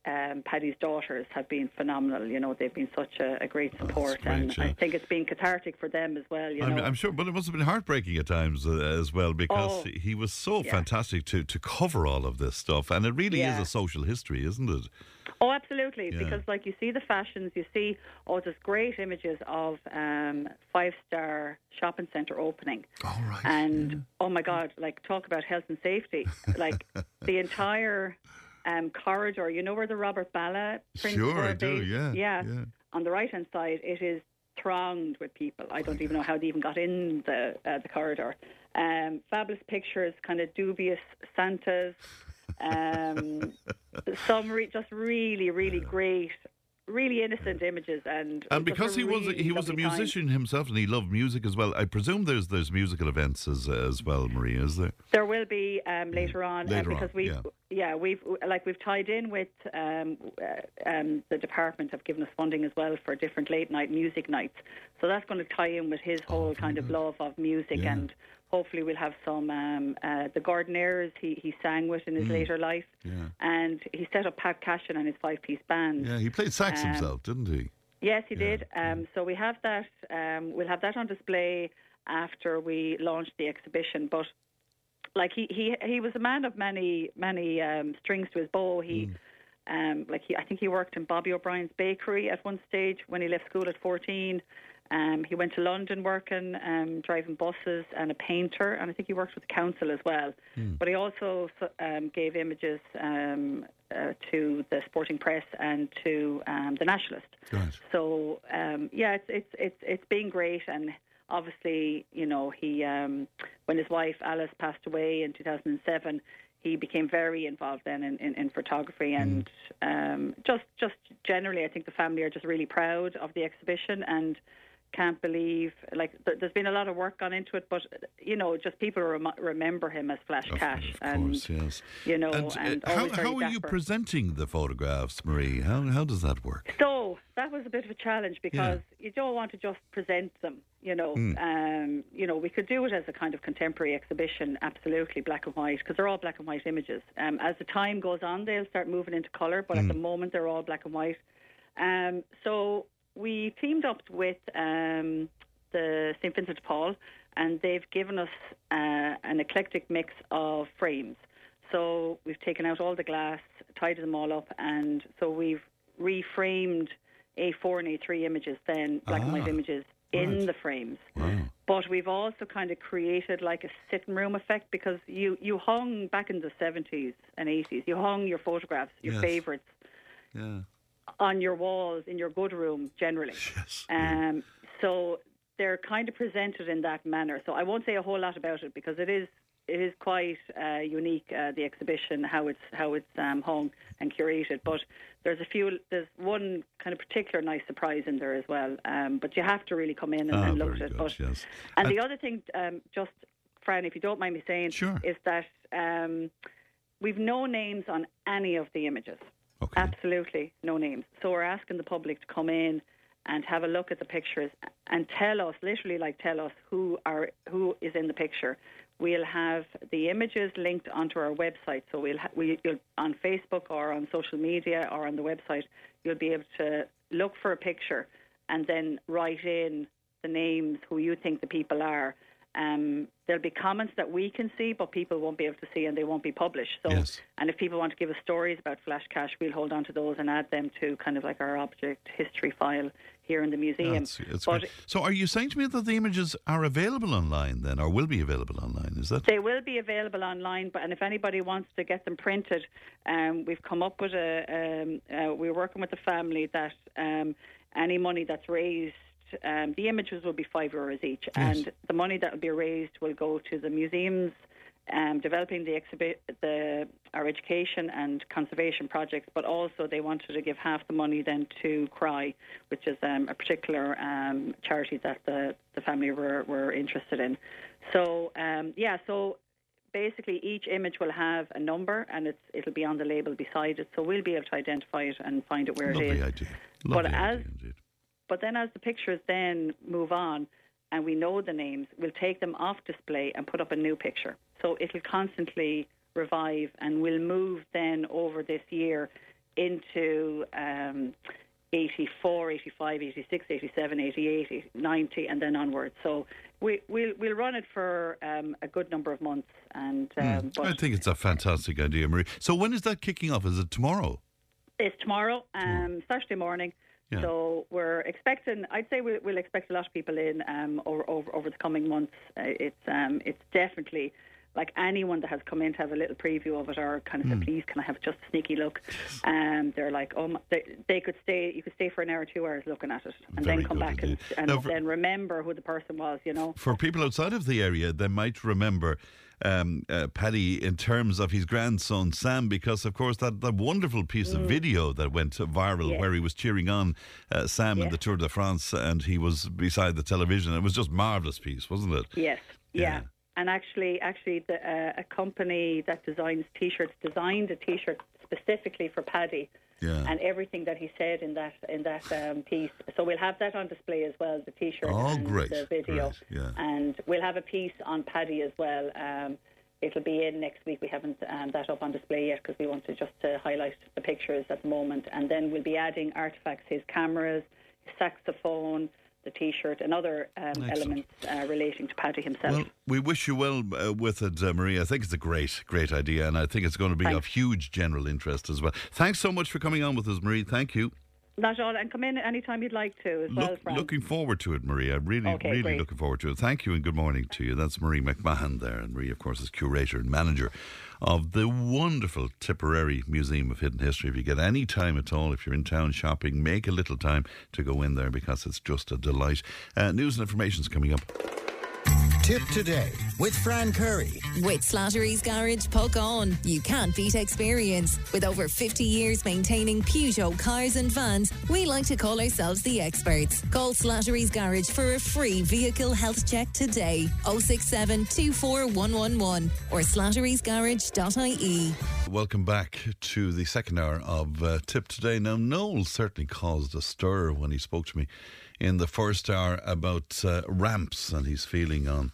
um, Paddy's daughters have been phenomenal. You know, they've been such a, a great support, great, and yeah. I think it's been cathartic for them as well. You I'm, know, I'm sure, but it must have been heartbreaking at times uh, as well because Oh, he was so yeah. fantastic to, to cover all of this stuff. And it really Yeah. is a social history, isn't it? Oh, absolutely. Because, like, you see the fashions, you see, oh, there's great images of um, five star shopping centre opening. All right. And, oh my God, like, talk about health and safety. like, the entire um, corridor, you know where the Robert Ballagh prints Sure, I do, yeah, Yeah. yeah. On the right hand side, it is thronged with people. I don't even know how they even got in the uh, the corridor. Um, fabulous pictures, kind of dubious Santas. Um, some re- just really, really great, really innocent images, and And because he was he was a lovely time. musician himself and he loved music as well. I presume there's there's musical events as as well, Maria, is there? There will be um, later on Later uh, because we yeah. yeah we've like we've tied in with um, uh, um, the department have given us funding as well for different late night music nights. So that's going to tie in with his whole kind of love of music Oh, Yeah. and hopefully we'll have some um, uh, the Gardeniers he, he sang with in his later life Mm. Yeah. and he set up Pat Cashin and his five piece band. Yeah, he played sax Um, himself, didn't he? Yes, he did. Um, so we have that. Um, we'll have that on display after we launch the exhibition. But like he, he, he was a man of many, many um, strings to his bow. He, um, like he, I think he worked in Bobby O'Brien's bakery at one stage when he left school at fourteen. Um, he went to London working, um, driving buses, and a painter, and I think he worked with the council as well. But he also um, gave images um, uh, to the Sporting Press and to um, the Nationalist. Right. So um, yeah, it's it's it's it's been great, and obviously, you know, he um, when his wife Alice passed away in 2007, he became very involved then in, in, in photography, and um, just just generally, I think the family are just really proud of the exhibition and can't believe like th- there's been a lot of work gone into it, but you know, just people rem- remember him as Flash Of, Cash, of and course, yes. you know, and, and uh, how, how are you presenting the photographs, Marie? How how does that work? So that was a bit of a challenge because you don't want to just present them. You know, Hmm. um, you know, we could do it as a kind of contemporary exhibition, absolutely black and white, because they're all black and white images. Um, as the time goes on, they'll start moving into colour, but Hmm. at the moment they're all black and white. Um, so we teamed up with um, the St Vincent de Paul, and they've given us uh, an eclectic mix of frames. So we've taken out all the glass, tied them all up, and so we've reframed A4 and A3 images, then black and Ah, white images in right. the frames. Wow. But we've also kind of created like a sitting room effect because you, you hung back in the 70s and 80s, you hung your photographs, your Yes. favourites, Yeah. On your walls in your good room generally. Yes. Um, so they're kind of presented in that manner. So I won't say a whole lot about it because it is it is quite uh, unique uh, the exhibition how it's how it's um, hung and curated. But there's a few there's one kind of particular nice surprise in there as well. Um, but you have to really come in and, Ah, and look at it. good, But yes. and, And- the other thing, um, just Fran, if you don't mind me saying, Sure. is that um, we've no names on any of the images. Okay. Absolutely no names. So we're asking the public to come in and have a look at the pictures and tell us, literally, like tell us who are who is in the picture. We'll have the images linked onto our website. So we'll ha- we you'll, on Facebook or on social media or on the website, you'll be able to look for a picture and then write in the names who you think the people are. Um, there'll be comments that we can see, but people won't be able to see, and they won't be published. So, Yes. and if people want to give us stories about Flash Cash, we'll hold on to those and add them to kind of like our object history file here in the museum. That's, it's but great. So, are you saying to me that the images are available online then, or will be available online? Is that? They will be available online, but and if anybody wants to get them printed, um, we've come up with a. Um, uh, we're working with the family that um, any money that's raised, um, the images will be five euros each, and the money that will be raised will go to the museum's um, developing the, exhibi- the our education and conservation projects, but also they wanted to give half the money then to Cry, which is um, a particular um, charity that the, the family were, were interested in. So um, yeah, so basically each image will have a number and it's it'll be on the label beside it, so we'll be able to identify it and find it where Lovely it is. idea. But Lovely as- idea indeed. But then as the pictures then move on and we know the names, we'll take them off display and put up a new picture. So it'll constantly revive and we'll move then over this year into um, 84, 85, 86, 87, 88, 80, 90 and then onwards. So we, we'll, we'll run it for um, a good number of months. And um, but I think it's a fantastic idea, Marie. So when is that kicking off? Is it tomorrow? It's tomorrow, um, Saturday morning. Yeah. So we're expecting. I'd say we'll, we'll expect a lot of people in um, over, over over the coming months. Uh, it's um, it's definitely like anyone that has come in to have a little preview of it or kind of Hmm. say, please, can I have just a sneaky look? Um, they're like, oh, my, they, they could stay. You could stay for an hour, or two hours looking at it, and Very then come back indeed. and, and for- then remember who the person was. You know. For people outside of the area, they might remember um, uh, Paddy in terms of his grandson Sam, because of course that, that wonderful piece of video that went viral Mm. Where he was cheering on uh, Sam in the Tour de France, and he was beside the television. It was just marvelous piece, wasn't it? Yes, yeah. Yeah. And actually, actually, the, uh, a company that designs T-shirts designed a T-shirt specifically for Paddy, Yeah. and everything that he said in that in that um, piece. So we'll have that on display as well, the T-shirt Oh, and great, the video, great, yeah. and we'll have a piece on Paddy as well. Um, it'll be in next week. We haven't um, that up on display yet because we wanted just to highlight the pictures at the moment, and then we'll be adding artifacts, his cameras, his saxophone. The T-shirt and other um, elements uh, relating to Paddy himself. Well, we wish you well uh, with it, uh, Marie. I think it's a great, great idea, and I think it's going to be of huge general interest as well. Thanks so much for coming on with us, Marie. Thank you. Not all, and come in anytime you'd like to as well, Look, Fran. looking forward to it, Maria. Really, Okay, really great. looking forward to it. Thank you and good morning to you. That's Marie McMahon there. And Marie, of course, is curator and manager of the wonderful Tipperary Museum of Hidden History. If you get any time at all, if you're in town shopping, make a little time to go in there because it's just a delight. Uh, news and information is coming up. Tipp Today with Fran Curry. With Slattery's Garage, Puckane. You can't beat experience. With over 50 years maintaining Peugeot cars and vans, we like to call ourselves the experts. Call Slattery's Garage for a free vehicle health check today. 067 24111 or slatterysgarage.ie. Welcome back to the second hour of uh, Tipp Today. Now, Noel certainly caused a stir when he spoke to me in the first hour about uh, ramps and his feeling on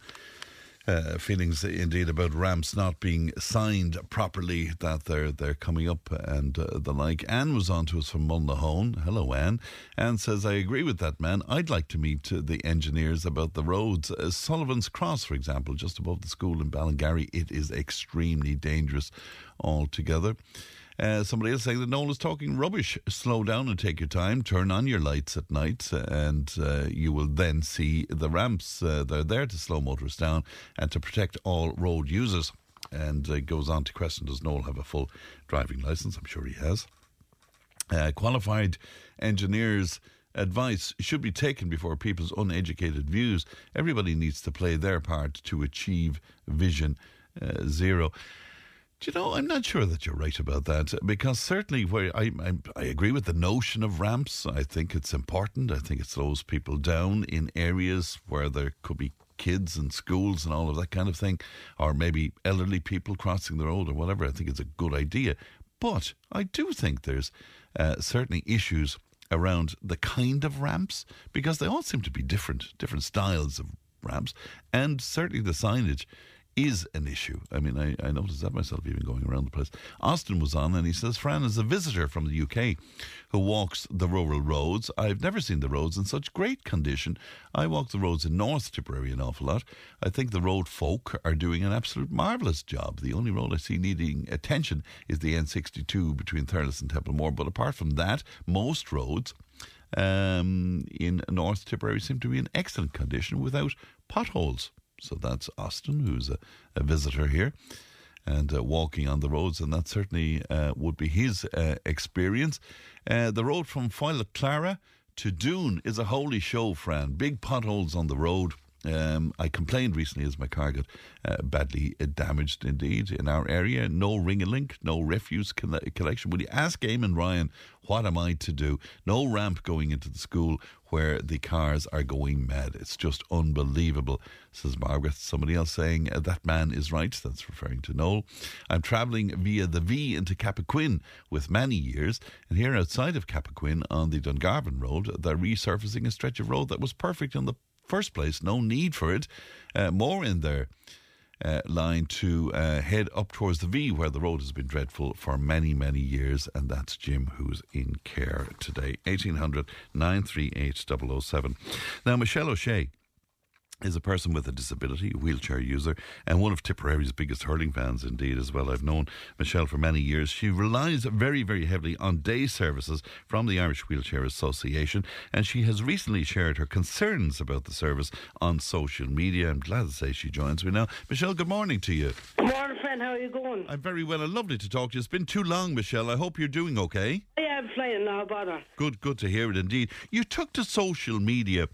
uh, feelings indeed about ramps not being signed properly, that they're they're coming up and uh, the like. Anne was on to us from Mullinahone. Hello, Anne. Anne says, I agree with that man. I'd like to meet the engineers about the roads. Uh, Sullivan's Cross, for example, just above the school in Ballingarry, it is extremely dangerous altogether. Uh, somebody else saying that Noel is talking rubbish. Slow down and take your time. Turn on your lights at night, and uh, you will then see the ramps. Uh, they're there to slow motorists down and to protect all road users. And goes on to question Does Noel have a full driving license? I'm sure he has. Qualified engineers' advice should be taken before people's uneducated views. Everybody needs to play their part to achieve Vision uh, Zero. Do you know, I'm not sure that you're right about that because certainly where I, I I agree with the notion of ramps. I think it's important. I think it slows people down in areas where there could be kids and schools and all of that kind of thing, or maybe elderly people crossing the road or whatever. I think it's a good idea. But I do think there's uh, certainly issues around the kind of ramps because they all seem to be different, different styles of ramps, and certainly the signage is an issue. I mean, I, I noticed that myself even going around the place. Austin was on and he says, Fran is a visitor from the UK who walks the rural roads. I've never seen the roads in such great condition. I walk the roads in North Tipperary an awful lot. I think the road folk are doing an absolute marvellous job. The only road I see needing attention is the N62 between Thurles and Templemore. But apart from that, most roads um, in North Tipperary seem to be in excellent condition without potholes. So that's Austin, who's a, a visitor here and uh, walking on the roads, and that certainly uh, would be his uh, experience. Uh, the road from Foyle Clara to Doon is a holy show, Fran. Big potholes on the road. Um, I complained recently as my car got uh, badly uh, damaged indeed in our area. No ring a link, no refuse coll- collection. Will you ask Eamon Ryan, what am I to do? No ramp going into the school where the cars are going mad. It's just unbelievable, says Margaret. Somebody else saying uh, that man is right. That's referring to Noel. I'm travelling via the Vee into Cappoquin with many years, and here outside of Cappoquin on the Dungarvan Road, they're resurfacing a stretch of road that was perfect on the first place. No need for it. Uh, more in their Uh, line to uh, head up towards the Vee, where the road has been dreadful for many, many years. And that's Jim, who's in care today. 1800 938 007. Now, Michelle O'Shea is a person with a disability, a wheelchair user, and one of Tipperary's biggest hurling fans indeed as well. I've known Michelle for many years. She relies very, very heavily on day services from the Irish Wheelchair Association, and she has recently shared her concerns about the service on social media. I'm glad to say she joins me now. Michelle, good morning to you. Good morning, friend. How are you going? I'm very well and lovely to talk to you. It's been too long, Michelle. I hope you're doing okay. Yeah, I'm flying now, bother. Good, good to hear it indeed. You took to social media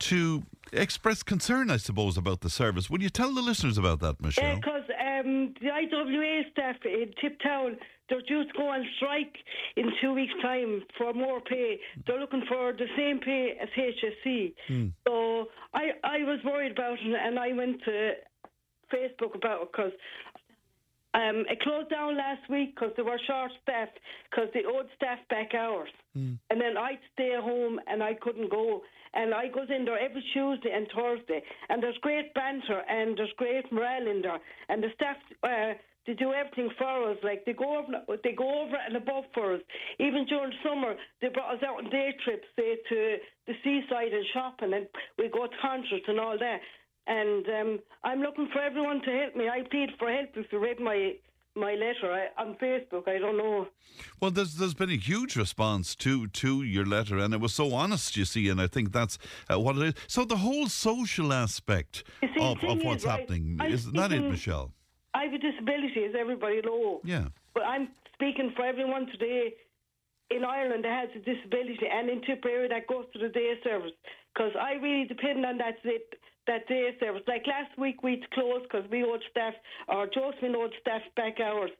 to express concern, I suppose, about the service. Will you tell the listeners about that, Michelle? Because um, the IWA staff in Tiptown, they're due to go on strike in two weeks' time for more pay. They're looking for the same pay as HSE. So I, I was worried about it, and I went to Facebook about it because um, it closed down last week because they were short staffed because they owed staff back hours. And then I'd stay home and I couldn't go. And I goes in there every Tuesday and Thursday. And there's great banter and there's great morale in there. And the staff, uh, they do everything for us. Like they go over, they go over and above for us. Even during summer, they brought us out on day trips, say to the seaside and shopping, and we go to concerts and all that. And um, I'm looking for everyone to help me. I plead for help if you read my my letter I, on Facebook. I don't know. Well, there's there's been a huge response to to your letter, and it was so honest, you see, and I think that's uh, what it is. So the whole social aspect see, of, of what's is, happening is that it, Michelle? I have a disability, as everybody knows. Yeah. But I'm speaking for everyone today in Ireland that has a disability and in Tipperary that goes to the day service. Because I really depend on that that day service. Like last week we'd closed because we owed staff, or Josephine owed staff back hours.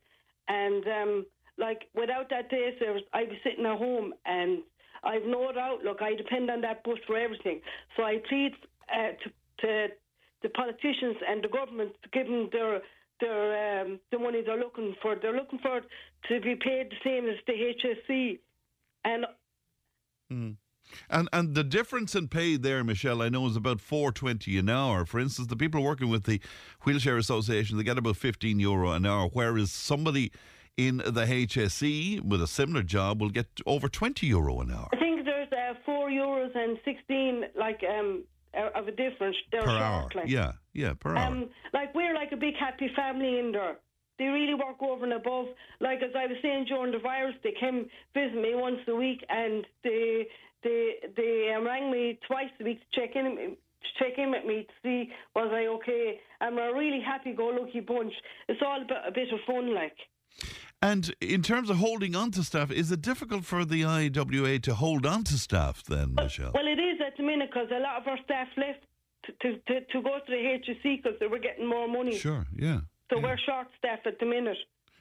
And um, like without that day service, I'd be sitting at home and I've no outlook. I depend on that bus for everything. So I plead uh, to, to the politicians and the government to give them their their um, the money they're looking for. They're looking for to be paid the same as the HSE, and And and the difference in pay there, Michelle, I know is about four twenty an hour. For instance, the people working with the Wheelchair Association they get about fifteen euro an hour, whereas somebody in the HSE with a similar job will get over twenty euro an hour I think there's uh, four euros and sixteen like um uh, of a difference. Per short, hour. like. Yeah, yeah, per hour. Um, like we're like a big happy family in there. They really work over and above. Like as I was saying during the virus, they came visit me once a week, and they they they um, rang me twice a week to check in check in with me to see was I okay. And we're a really happy-go-lucky bunch. It's all a bit of fun, like. And in terms of holding on to staff, is it difficult for the IWA to hold on to staff then, Michelle? Well, it is at the minute because a lot of our staff left to to, to go to the HSE because they were getting more money. Sure, yeah. So yeah. we're short staff at the minute.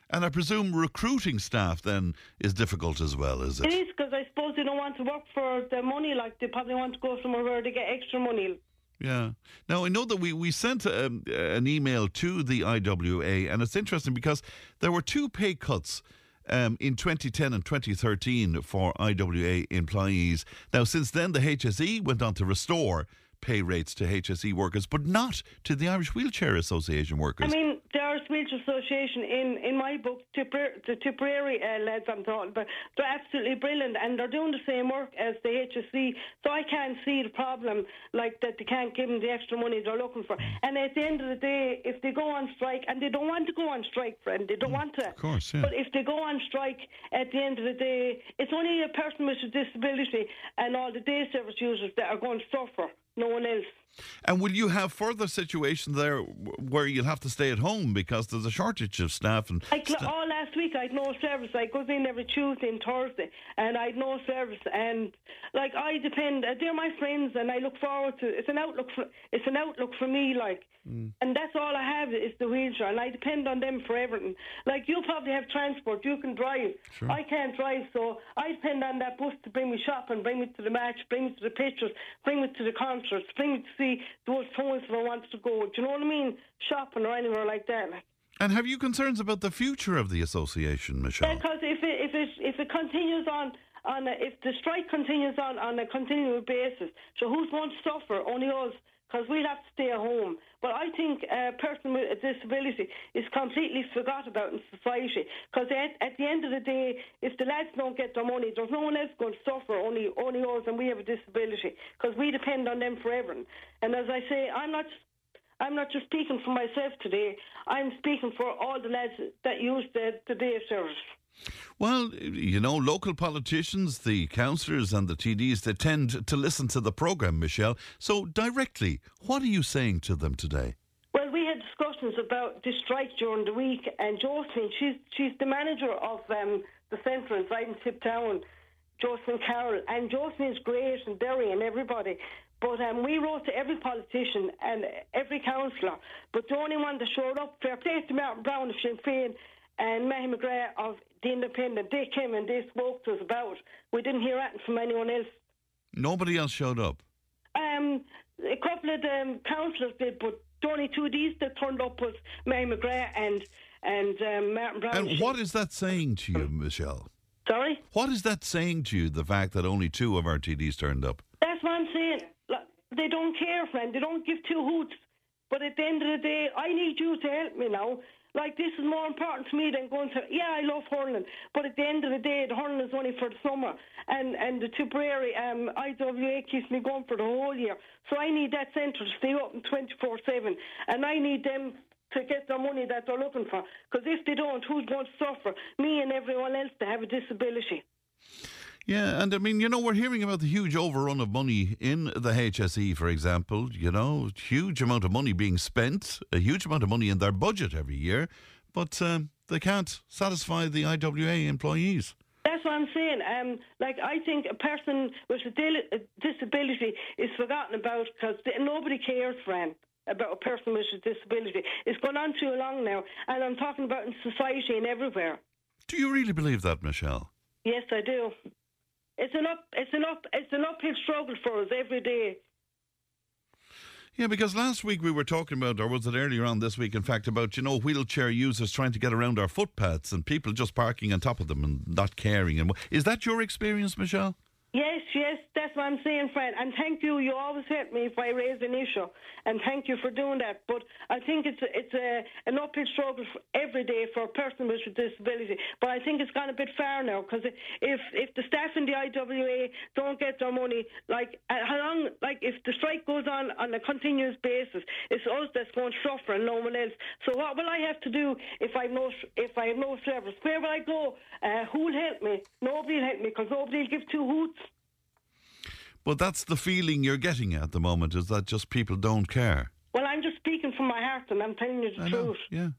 And I presume recruiting staff then is difficult as well, is It it? is because I suppose they don't want to work for the money. Like they probably want to go somewhere where they get extra money. Yeah. Now, I know that we, we sent um, an email to the IWA, and it's interesting because there were two pay cuts um, in 2010 and 2013 for IWA employees. Now, since then, the HSE went on to restore pay rates to HSE workers, but not to the Irish Wheelchair Association workers. I mean, the Irish Wheelchair Association in, in my book, Tipper, the Tipperary uh, lads I'm talking about, they're absolutely brilliant and they're doing the same work as the HSE. So I can't see the problem like that they can't give them the extra money they're looking for. And at the end of the day, if they go on strike, and they don't want to go on strike, friend, they don't want to. of course, yeah. But if they go on strike at the end of the day, it's only a person with a disability and all the day service users that are going to suffer. No one else. And will you have further situations there where you'll have to stay at home because there's a shortage of staff and like sta- all last week, I'd no service. I goes in every Tuesday and Thursday, and I'd no service. And like I depend, they're my friends, and I look forward to. It's an outlook for. It's an outlook for me, like, Mm. and that's all I have is the wheelchair, and I depend on them for everything. Like you probably have transport, you can drive. I can't drive, so I depend on that bus to bring me shopping, bring me to the match, bring me to the pictures, bring me to the concerts, bring me to see those toys if I want to go. Do you know what I mean? Shopping or anywhere like that. Like. And have you concerns about the future of the association, Michelle? Because if it if it if it continues on on a, if the strike continues on on a continual basis, so who's going to suffer? Only us, because we'll have to stay at home. But I think a person with a disability is completely forgot about in society. Because at, at the end of the day, if the lads don't get their money, there's no one else going to suffer. Only only us, and we have a disability because we depend on them for everything. And as I say, I'm not. I'm not just speaking for myself today. I'm speaking for all the lads that use the, the day service. Well, you know, local politicians, the councillors and the TDs, they tend to listen to the programme, Michelle. So, directly, what are you saying to them today? Well, we had discussions about the strike during the week, and Josephine, she's she's the manager of um, the centre in Tiptown, Josephine Carroll, and Josephine's great and Derry and everybody. But um, we wrote to every politician and every councillor, but the only one that showed up, fair play to Martin Browne of Sinn Féin and Mattie McGrath of the Independent, they came and they spoke to us about. We didn't hear anything from anyone else. Nobody else showed up. Um, a couple of the um, councillors did, but the only two of these that turned up was Mattie McGrath and and um, Martin Browne. And what is that saying to you, Michelle? Sorry, What is that saying to you, the fact that only two of our TDs turned up? that's what I'm saying. They don't care, friend. They don't give two hoots. But at the end of the day, I need you to help me now. Like this is more important to me than going to. Yeah, I love hurling, but at the end of the day, the hurling is only for the summer, and and the Tipperary um, IWA keeps me going for the whole year. So I need that centre to stay open twenty four seven, and I need them to get the money that they're looking for. Because if they don't, who's going to suffer? Me and everyone else that have a disability. Yeah, and I mean, you know, we're hearing about the huge overrun of money in the HSE, for example. You know, huge amount of money being spent, a huge amount of money in their budget every year, but um, they can't satisfy the IWA employees. That's what I'm saying. Um, like I think a person with a, disability is forgotten about because nobody cares, friend, about a person with a disability. It's gone on too long now, and I'm talking about in society and everywhere. Do you really believe that, Michelle? Yes, I do. It's an up, it's an up, it's an uphill struggle for us every day. Yeah, because last week we were talking about, or was it earlier on this week, in fact, about, you know, wheelchair users trying to get around our footpaths and people just parking on top of them and not caring. And Is that your experience, Michelle? Yes, yes, that's what I'm saying, friend. And thank you. You always help me if I raise an issue, and thank you for doing that. But I think it's it's a an uphill struggle every day for a person with a disability. But I think it's gone a bit far now because if if the staff in the IWA don't get their money, like uh, how long, like if the strike goes on on a continuous basis, it's us that's going to suffer and no one else. So what will I have to do if I no if I have no service? Where will I go? Uh, who'll help me? Nobody will help me because nobody will give two hoots. But that's the feeling you're getting at the moment, is that just people don't care. Well, I'm just speaking from my heart, and I'm telling you the I know, truth. yeah.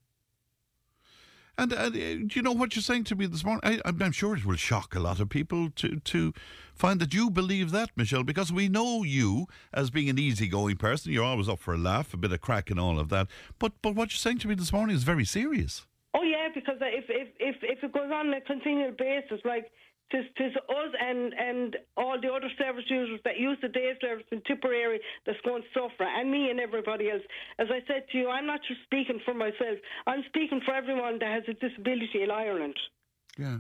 And uh, do you know what you're saying to me this morning? I, I'm sure it will shock a lot of people to, to find that you believe that, Michelle, because we know you as being an easygoing person. You're always up for a laugh, a bit of crack and all of that. But but what you're saying to me this morning is very serious. Oh yeah, because if if if if it goes on a continual basis, like tis, tis us and and all the other service users that use the day service in Tipperary that's going to suffer, and me and everybody else. As I said to you, I'm not just speaking for myself. I'm speaking for everyone that has a disability in Ireland. Yeah.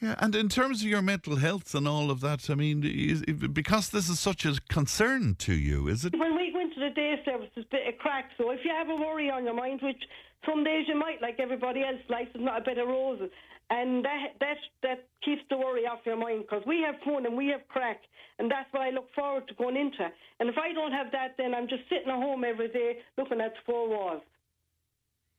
Yeah, and in terms of your mental health and all of that, I mean, is, because this is such a concern to you, is it? When we go into the day service, there's a bit of crack. So if you have a worry on your mind, which some days you might, like everybody else, life is not a bed of roses, and that that that keeps the worry off your mind because we have fun and we have crack, and that's what I look forward to going into. And if I don't have that, then I'm just sitting at home every day looking at the four walls.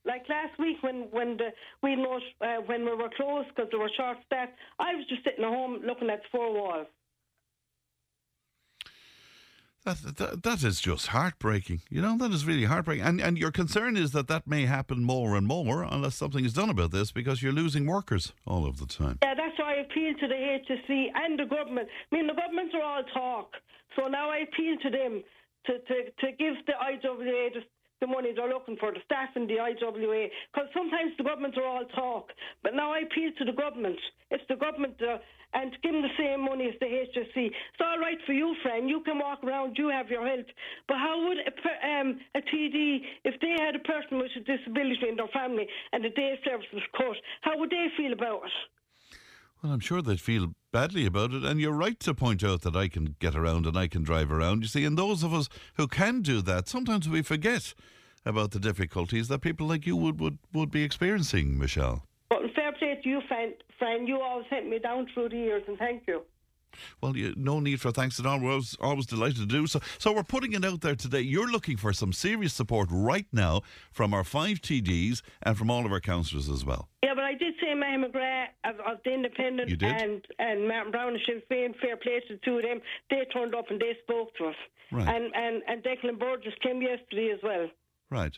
Like last week when when the we know uh, when we were closed because there were short staff, I was just sitting at home looking at the four walls. That, that, that is just heartbreaking. You know, that is really heartbreaking. And, and your concern is that that may happen more and more unless something is done about this because you're losing workers all of the time. Yeah, that's why I appeal to the HSE and the government. I mean, the governments are all talk. So now I appeal to them to, to, to give the IWA the, the money they're looking for, the staff in the IWA. Because sometimes the governments are all talk. But now I appeal to the government. It's the government. Uh, and give them the same money as the HSE. It's all right for you, friend. You can walk around. You have your health. But how would a, um, a TD, if they had a person with a disability in their family and the day service was cut, how would they feel about it? Well, I'm sure they'd feel badly about it. And you're right to point out that I can get around and I can drive around. You see, and those of us who can do that, sometimes we forget about the difficulties that people like you would, would, would be experiencing, Michelle. To you, friend. friend. You always helped me down through the years, and thank you. Well, you, no need for thanks at all. We're always, always delighted to do so. So we're putting it out there today. You're looking for some serious support right now from our five TDs and from all of our councillors as well. Yeah, but I did say Mattie McGrath of, of the Independent and and Martin Browne and Sinn Féin, fair play to the two of them. They turned up and they spoke to us. Right. And and and Declan Burgess came yesterday as well. Right.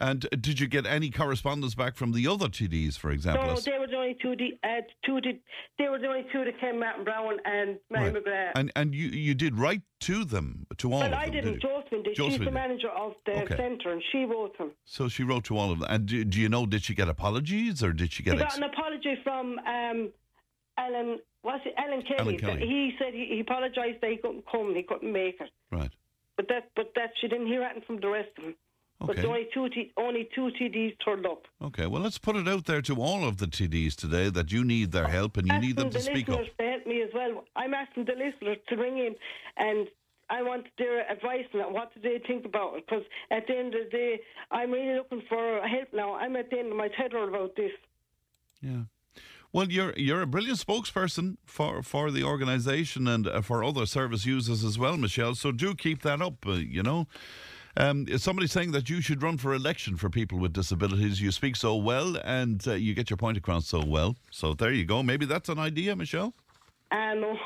And did you get any correspondence back from the other TDs, for example? No, they were the only two. The, uh, two the, they were the only two that came. Martin Browne and Mattie Right. McGrath. And and you, you did write to them, to all well, of them, I did didn't. you? Josephine did. Josephine She's the manager of the Okay. centre, and she wrote them. So she wrote to all of them. And do, do you know, did she get apologies or did she get... He ex- got an apology from um, Alan. Was it Alan Kelly? Alan Kelly. He said he, he apologised that he couldn't come. He couldn't make it. right. But that, but that she didn't hear anything from the rest of them. But Okay. the only two, T, only two TDs turned up. Okay, well, let's put it out there to all of the TDs today that you need their help and you need them asking to the speak up. to help me as well. I'm asking the listeners to ring in, and I want their advice on. What do they think about it? Because at the end of the day, I'm really looking for help now. I'm at the end of my tether about this. Yeah. Well, you're you're a brilliant spokesperson for, for the organisation and uh, for other service users as well, Michelle. So do keep that up. Uh, you know, um, is somebody saying that you should run for election for people with disabilities? You speak so well and uh, you get your point across so well. So there you go. Maybe that's an idea, Michelle. And no,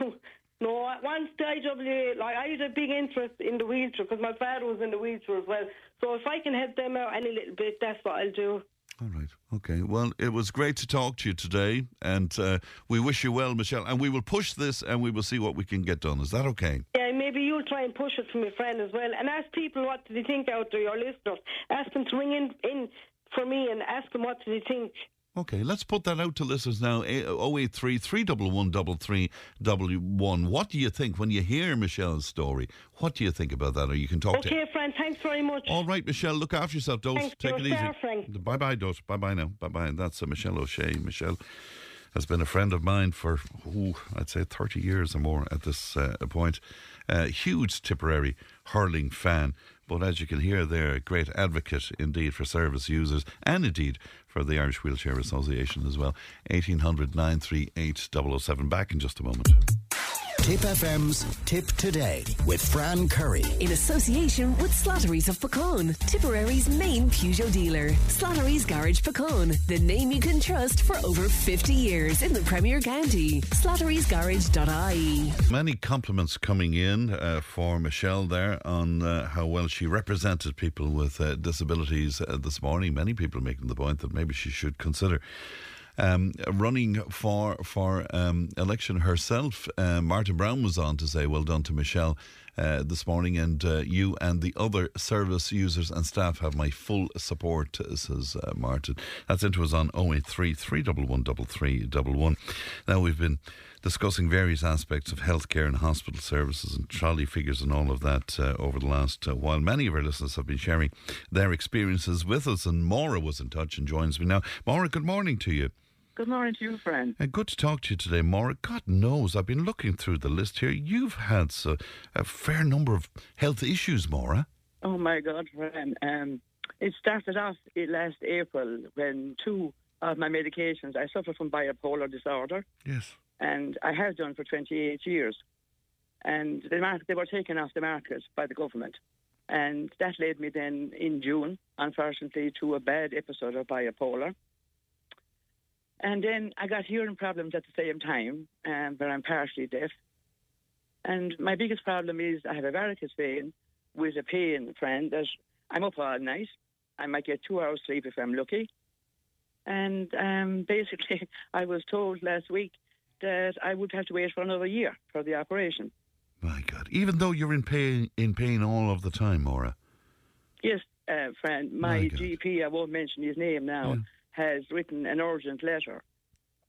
no, once the IWA, like I had a big interest in the wheelchair because my father was in the wheelchair as well. So if I can help them out any little bit, that's what I'll do. All right. Okay. Well, it was great to talk to you today, and uh, we wish you well, Michelle. And we will push this, and we will see what we can get done. Is that okay? Yeah, maybe you'll try and push it for my friend as well. And ask people what do they think out there, your listeners. Ask them to ring in, in for me and ask them what do they think. Okay, let's put that out to listeners now. Eh, 083 311 What do you think when you hear Michelle's story? What do you think about that? Or you can talk to Okay, friend, thanks very much. All right, Michelle, look after yourself, Dose. Thanks, Take it easy. Bye bye, Dose. Bye bye now. Bye bye. That's uh, Michelle O'Shea. Michelle has been a friend of mine for, ooh, I'd say 30 years or more at this uh, point. Uh, huge Tipperary hurling fan. But as you can hear there, a great advocate indeed for service users and indeed for the Irish Wheelchair Association as well. 1800 938 007. Back in just a moment. Tipp FM's Tipp Today with Fran Curry. In association with Slattery's of Puckane, Tipperary's main Peugeot dealer. Slattery's Garage Puckane, the name you can trust for over 50 years in the Premier County. Slattery'sGarage.ie. Many compliments coming in uh, for Michelle there on uh, how well she represented people with uh, disabilities uh, this morning. Many people making the point that maybe she should consider um, running for for um, election herself. Uh, Martin Browne was on to say, "Well done to Michelle." Uh, this morning, and uh, you and the other service users and staff have my full support, uh, says uh, Martin. That's into us on 083 311 3311. Now, we've been discussing various aspects of healthcare and hospital services and trolley figures and all of that uh, over the last uh, while. Many of our listeners have been sharing their experiences with us, and Maura was in touch and joins me now. Maura, good morning to you. Good morning to you, friend. And good to talk to you today, Maura. God knows, I've been looking through the list here. You've had so, a fair number of health issues, Maura. Oh my God, friend. Um, it started off last April when two of my medications, I suffer from bipolar disorder, Yes. And I have done for 28 years. And the market, they were taken off the market by the government. And that led me then in June, unfortunately, to a bad episode of bipolar. And then I got hearing problems at the same time, um, but I'm partially deaf. And my biggest problem is I have a varicose vein with a pain, friend, that I'm up all night. I might get two hours sleep if I'm lucky. And um, basically, I was told last week that I would have to wait for another year for the operation. My God. Even though you're in pain, in pain all of the time, Maura. Yes, uh, friend, my, My GP, I won't mention his name now, has written an urgent letter.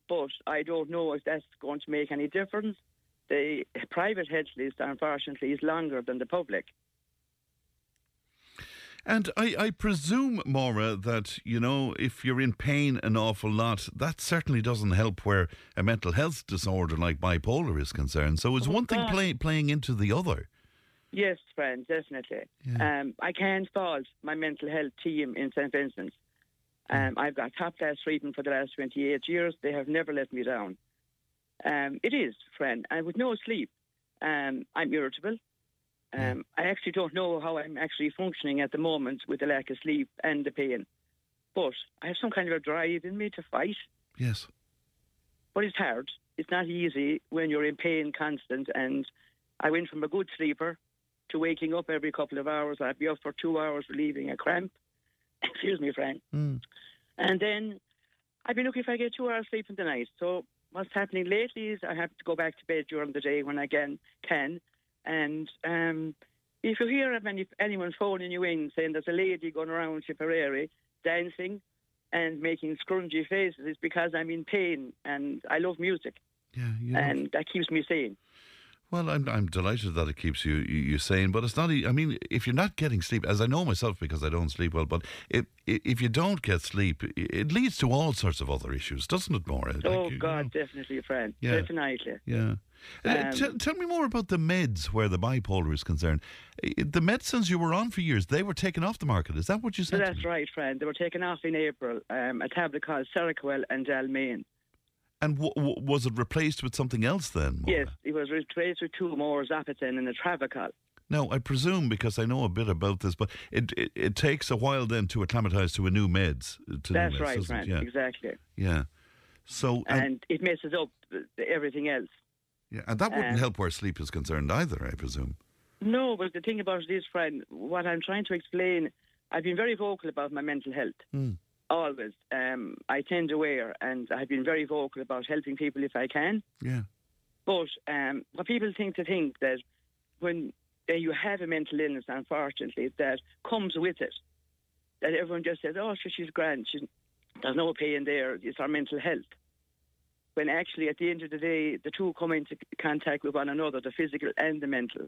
But I don't know if that's going to make any difference. The private health list, unfortunately, is longer than the public. And I, I presume, Maura, that, you know, if you're in pain an awful lot, that certainly doesn't help where a mental health disorder like bipolar is concerned. So is one thing play, playing into the other? Yes, friend, definitely. Um, I can't fault my mental health team in St. Vincent's. Um, I've got top class treatment for the last 28 years. They have never let me down. Um, it is, friend, I with no sleep, um, I'm irritable. Um, I actually don't know how I'm actually functioning at the moment with the lack of sleep and the pain. But I have some kind of a drive in me to fight. Yes. But it's hard. It's not easy when you're in pain constant. And I went from a good sleeper to waking up every couple of hours. I'd be up for two hours relieving a cramp. Excuse me, Frank. Mm. And then I've been looking if I get two hours sleep in the night. So what's happening lately is I have to go back to bed during the day when I can. can. And um, if you hear of any, anyone phoning you in saying there's a lady going around Tipperary dancing and making scrungy faces, it's because I'm in pain and I love music. Yeah, you know. And that keeps me sane. Well, I'm I'm delighted that it keeps you you, you sane, but it's not. I mean, if you're not getting sleep, as I know myself because I don't sleep well, but if if you don't get sleep, it leads to all sorts of other issues, doesn't it, Maura? Like, oh, you God, know, definitely, friend. Yeah. Definitely. yeah. Uh, Um, tell, me more about the meds where the bipolar is concerned. The medicines you were on for years, they were taken off the market. Is that what you said? that's right, friend. They were taken off in April. Um, a tablet called Seroquel and Dalmane. And w- w- was it replaced with something else then? Yes, it was replaced with two more Zapitin and a Travacol. Now, I presume because I know a bit about this, but it it, it takes a while then to acclimatise to a new meds. To new That's meds, right, friend. Yeah. Exactly. Yeah. So and, And it messes up everything else. Yeah, and that wouldn't um, help where sleep is concerned either, I presume. No, but the thing about it is, friend, what I'm trying to explain, I've been very vocal about my mental health. Mm. Always. Um, I tend to wear, and I've been very vocal about helping people if I can. Yeah. But um, what people think to think that when uh, you have a mental illness, unfortunately, that comes with it, that everyone just says, "Oh, she's grand. She's, there's no pain there. It's our mental health." When actually, at the end of the day, the two come into contact with one another, the physical and the mental.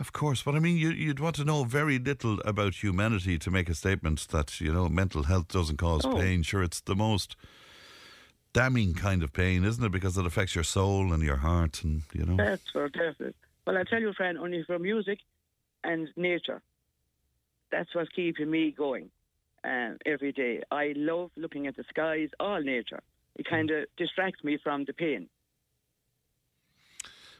Of course, but I mean, you, you'd want to know very little about humanity to make a statement that you know mental health doesn't cause Oh. pain. Sure, it's the most damning kind of pain, isn't it? Because it affects your soul and your heart, and you know. That's for definite. Well, I tell you, friend, only for music and nature. That's what's keeping me going um, every day. I love looking at the skies, all nature. It kind of distracts me from the pain.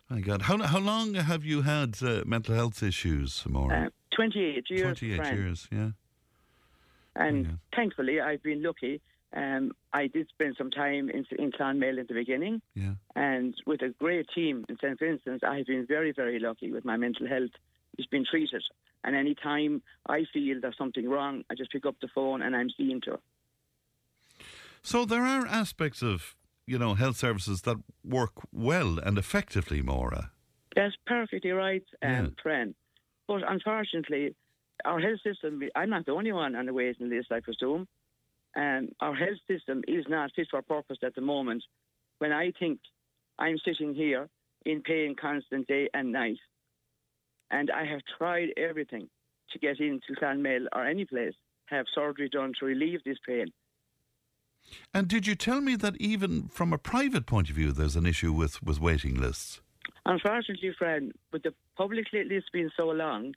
My God, how how long have you had uh, mental health issues, Maura? Uh, 28 years, Twenty-eight friend. years, yeah. And Yeah. thankfully, I've been lucky. Um, I did spend some time in, in Clonmel in the beginning, Yeah. and with a great team in St. Vincent's, I've been very, very lucky with my mental health. It's been treated. And any time I feel there's something wrong, I just pick up the phone and I'm seen to. So there are aspects of you know health services that work well and effectively, Maura. That's perfectly right, um, Yeah. friend. But unfortunately, our health system, I'm not the only one on the waiting list, I presume. Um, our health system is not fit for purpose at the moment. When I think I'm sitting here in pain constant day and night, and I have tried everything to get into Clonmel or any place, have surgery done to relieve this pain. And did you tell me that even from a private point of view, there's an issue with, with waiting lists? Unfortunately, friend, with the public li- list being so long,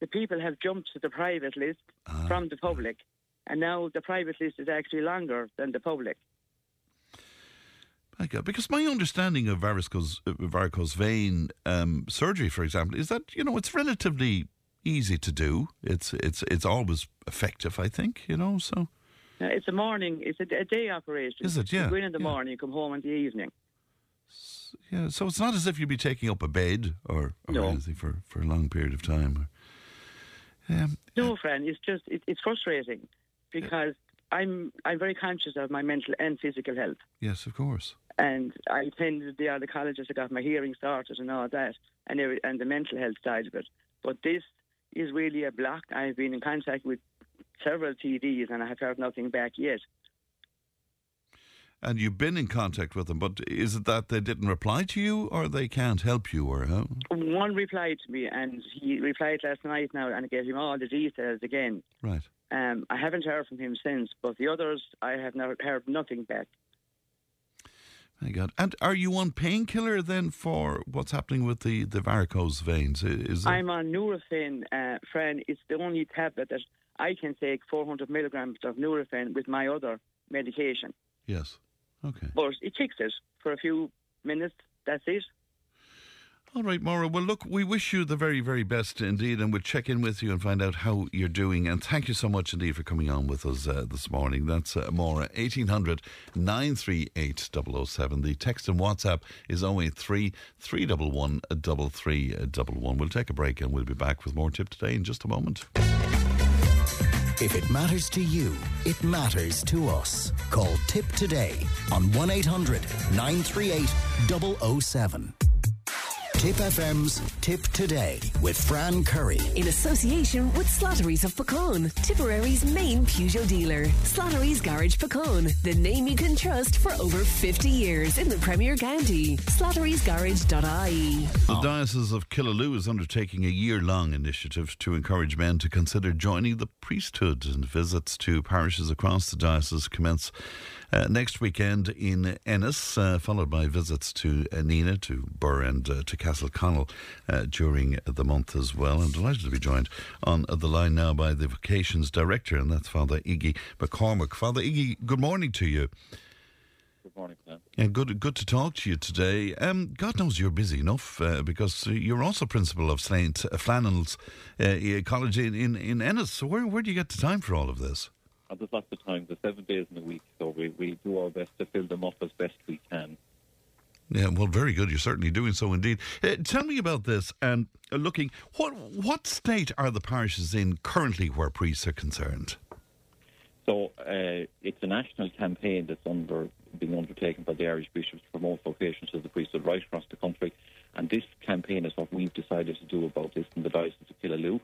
the people have jumped to the private list Ah. from the public, and now the private list is actually longer than the public. Because my understanding of varicose, uh, varicose vein um, surgery, for example, is that you know it's relatively easy to do. It's it's it's always effective, I think. You know, so Uh, it's a morning, it's a, a day operation. Is it? Yeah, You go in in the yeah. morning, you come home in the evening. Yeah, so it's not as if you'd be taking up a bed or, or No. anything for, for a long period of time. Um, No, friend, it's just it, it's frustrating because I'm I'm very conscious of my mental and physical health, yes, of course. and I attended the other colleges. I got my hearing started and all that, and every, and the mental health side of it. But this is really a block. I've been in contact with several TDs, and I have heard nothing back yet. And you've been in contact with them, but is it that they didn't reply to you or they can't help you or how? One replied to me, and he replied last night now, and I gave him all the details again. Right. Um, I haven't heard from him since, but the others, I have not heard nothing back. My God. And are you on painkiller then for what's happening with the, the varicose veins? Is it, I'm on Nurofen, uh, friend. It's the only tablet that I can take 400 milligrams of Nurofen with my other medication. Yes. Okay. But it kicks it for a few minutes. That's it. All right, Maura. Well, look, we wish you the very, very best indeed, and we'll check in with you and find out how you're doing. And thank you so much indeed for coming on with us uh, this morning. That's uh, Maura, 1800 938 007. The text and WhatsApp is 083 311 3311. We'll take a break and we'll be back with more Tipp Today in just a moment. If it matters to you, it matters to us. Call Tipp Today on 1 800 938 007. Tipp FM's Tipp Today with Fran Curry. In association with Slattery's of Puckane, Tipperary's main Peugeot dealer. Slattery's Garage Puckane, the name you can trust for over 50 years in the Premier County. Slattery'sGarage.ie. The Diocese of Killaloe is undertaking a year long initiative to encourage men to consider joining the priesthood, and visits to parishes across the diocese commence uh, next weekend in Ennis, uh, followed by visits to uh, Nenagh, to Birr, and uh, to Castleconnell uh, during the month as well. I'm delighted to be joined on the line now by the Vocations Director, and that's Father Iggy McCormick. Father Iggy, good morning to you. Good morning, Sam. Yeah, good, good to talk to you today. Um, God knows you're busy enough uh, because you're also principal of St Flannan's uh, College in, in, in Ennis. So where, where do you get the time for all of this? Uh, There's lots of time. There's seven days in a week, so we, we do our best to fill them up as best we can. Yeah, well, very good. You're certainly doing so indeed. Uh, tell me about this and uh, looking, what what state are the parishes in currently where priests are concerned? So uh, it's a national campaign that's under being undertaken by the Irish bishops to promote vocations to the priesthood right across the country. And this campaign is what we've decided to do about this in the Diocese of Killaloe,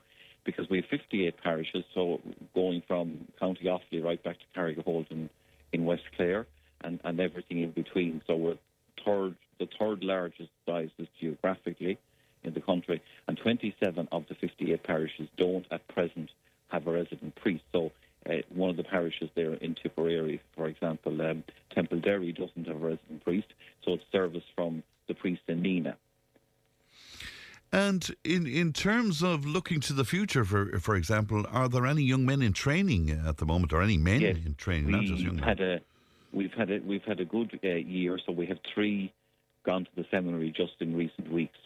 because we have 58 parishes, so going from County Offaly right back to Carrigaholt in, in West Clare and, and everything in between. So we're third, the third largest diocese geographically in the country, and 27 of the 58 parishes don't at present have a resident priest. So uh, one of the parishes there in Tipperary, for example, um, Templederry doesn't have a resident priest, so it's service from the priest in Nenagh. And in, in terms of looking to the future, for for example, are there any young men in training at the moment, or any men Yes, in training, not just young men? had a we've had a we've had a good uh, year. So we have three gone to the seminary just in recent weeks.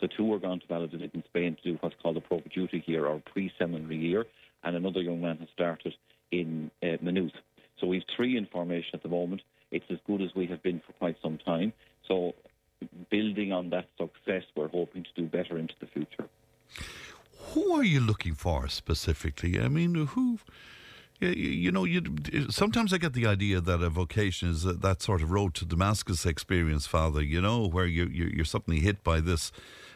So two are gone to Valladolid in Spain to do what's called a propedeutic year or pre-seminary year, and another young man has started in uh, Maynooth. So we've three in formation at the moment. It's as good as we have been for quite some time. So building on that success, we're hoping to do better into the future. Who are you looking for specifically? I mean, who? You, know, you sometimes I get the idea that a vocation is that, that sort of road to Damascus experience, Father. You know, where you, you you're suddenly hit by this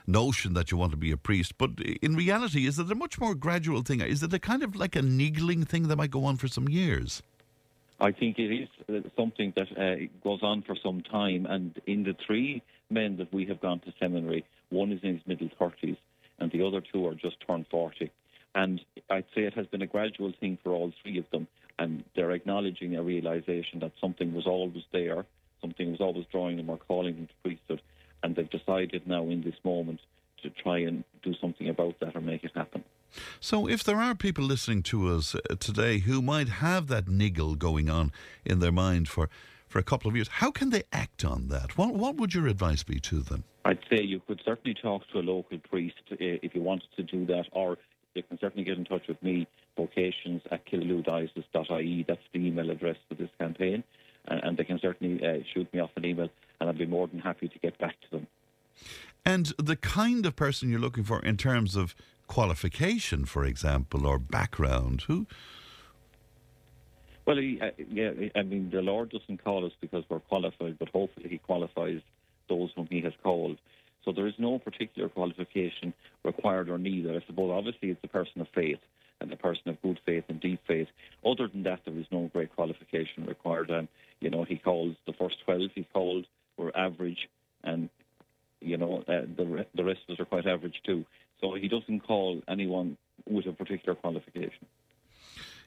notion that you want to be a priest. But in reality, is it a much more gradual thing? Is it a kind of like a niggling thing that might go on for some years? I think it is uh, something that uh, goes on for some time. And in the three men that we have gone to seminary, one is in his middle 30s and the other two are just turned 40. And I'd say it has been a gradual thing for all three of them. And they're acknowledging a realization that something was always there, something was always drawing them or calling them to priesthood. And they've decided now in this moment to try and do something about that or make it happen. So, if there are people listening to us uh, today who might have that niggle going on in their mind for, for a couple of years, how can they act on that? What, what would your advice be to them? I'd say you could certainly talk to a local priest uh, if you wanted to do that, or you can certainly get in touch with me, vocations at killaloediocese.ie. That's the email address for this campaign. And, and they can certainly uh, shoot me off an email. and I'd be more than happy to get back to them. And the kind of person you're looking for in terms of qualification, for example, or background, who? Well, he, uh, yeah, I mean, the Lord doesn't call us because we're qualified, but hopefully He qualifies those whom He has called. So there is no particular qualification required or needed. I suppose obviously it's a person of faith and a person of good faith and deep faith. Other than that, there is no great qualification required. And you know, he calls the first twelve he called were average, and you know uh, the the rest of us are quite average too. So he doesn't call anyone with a particular qualification.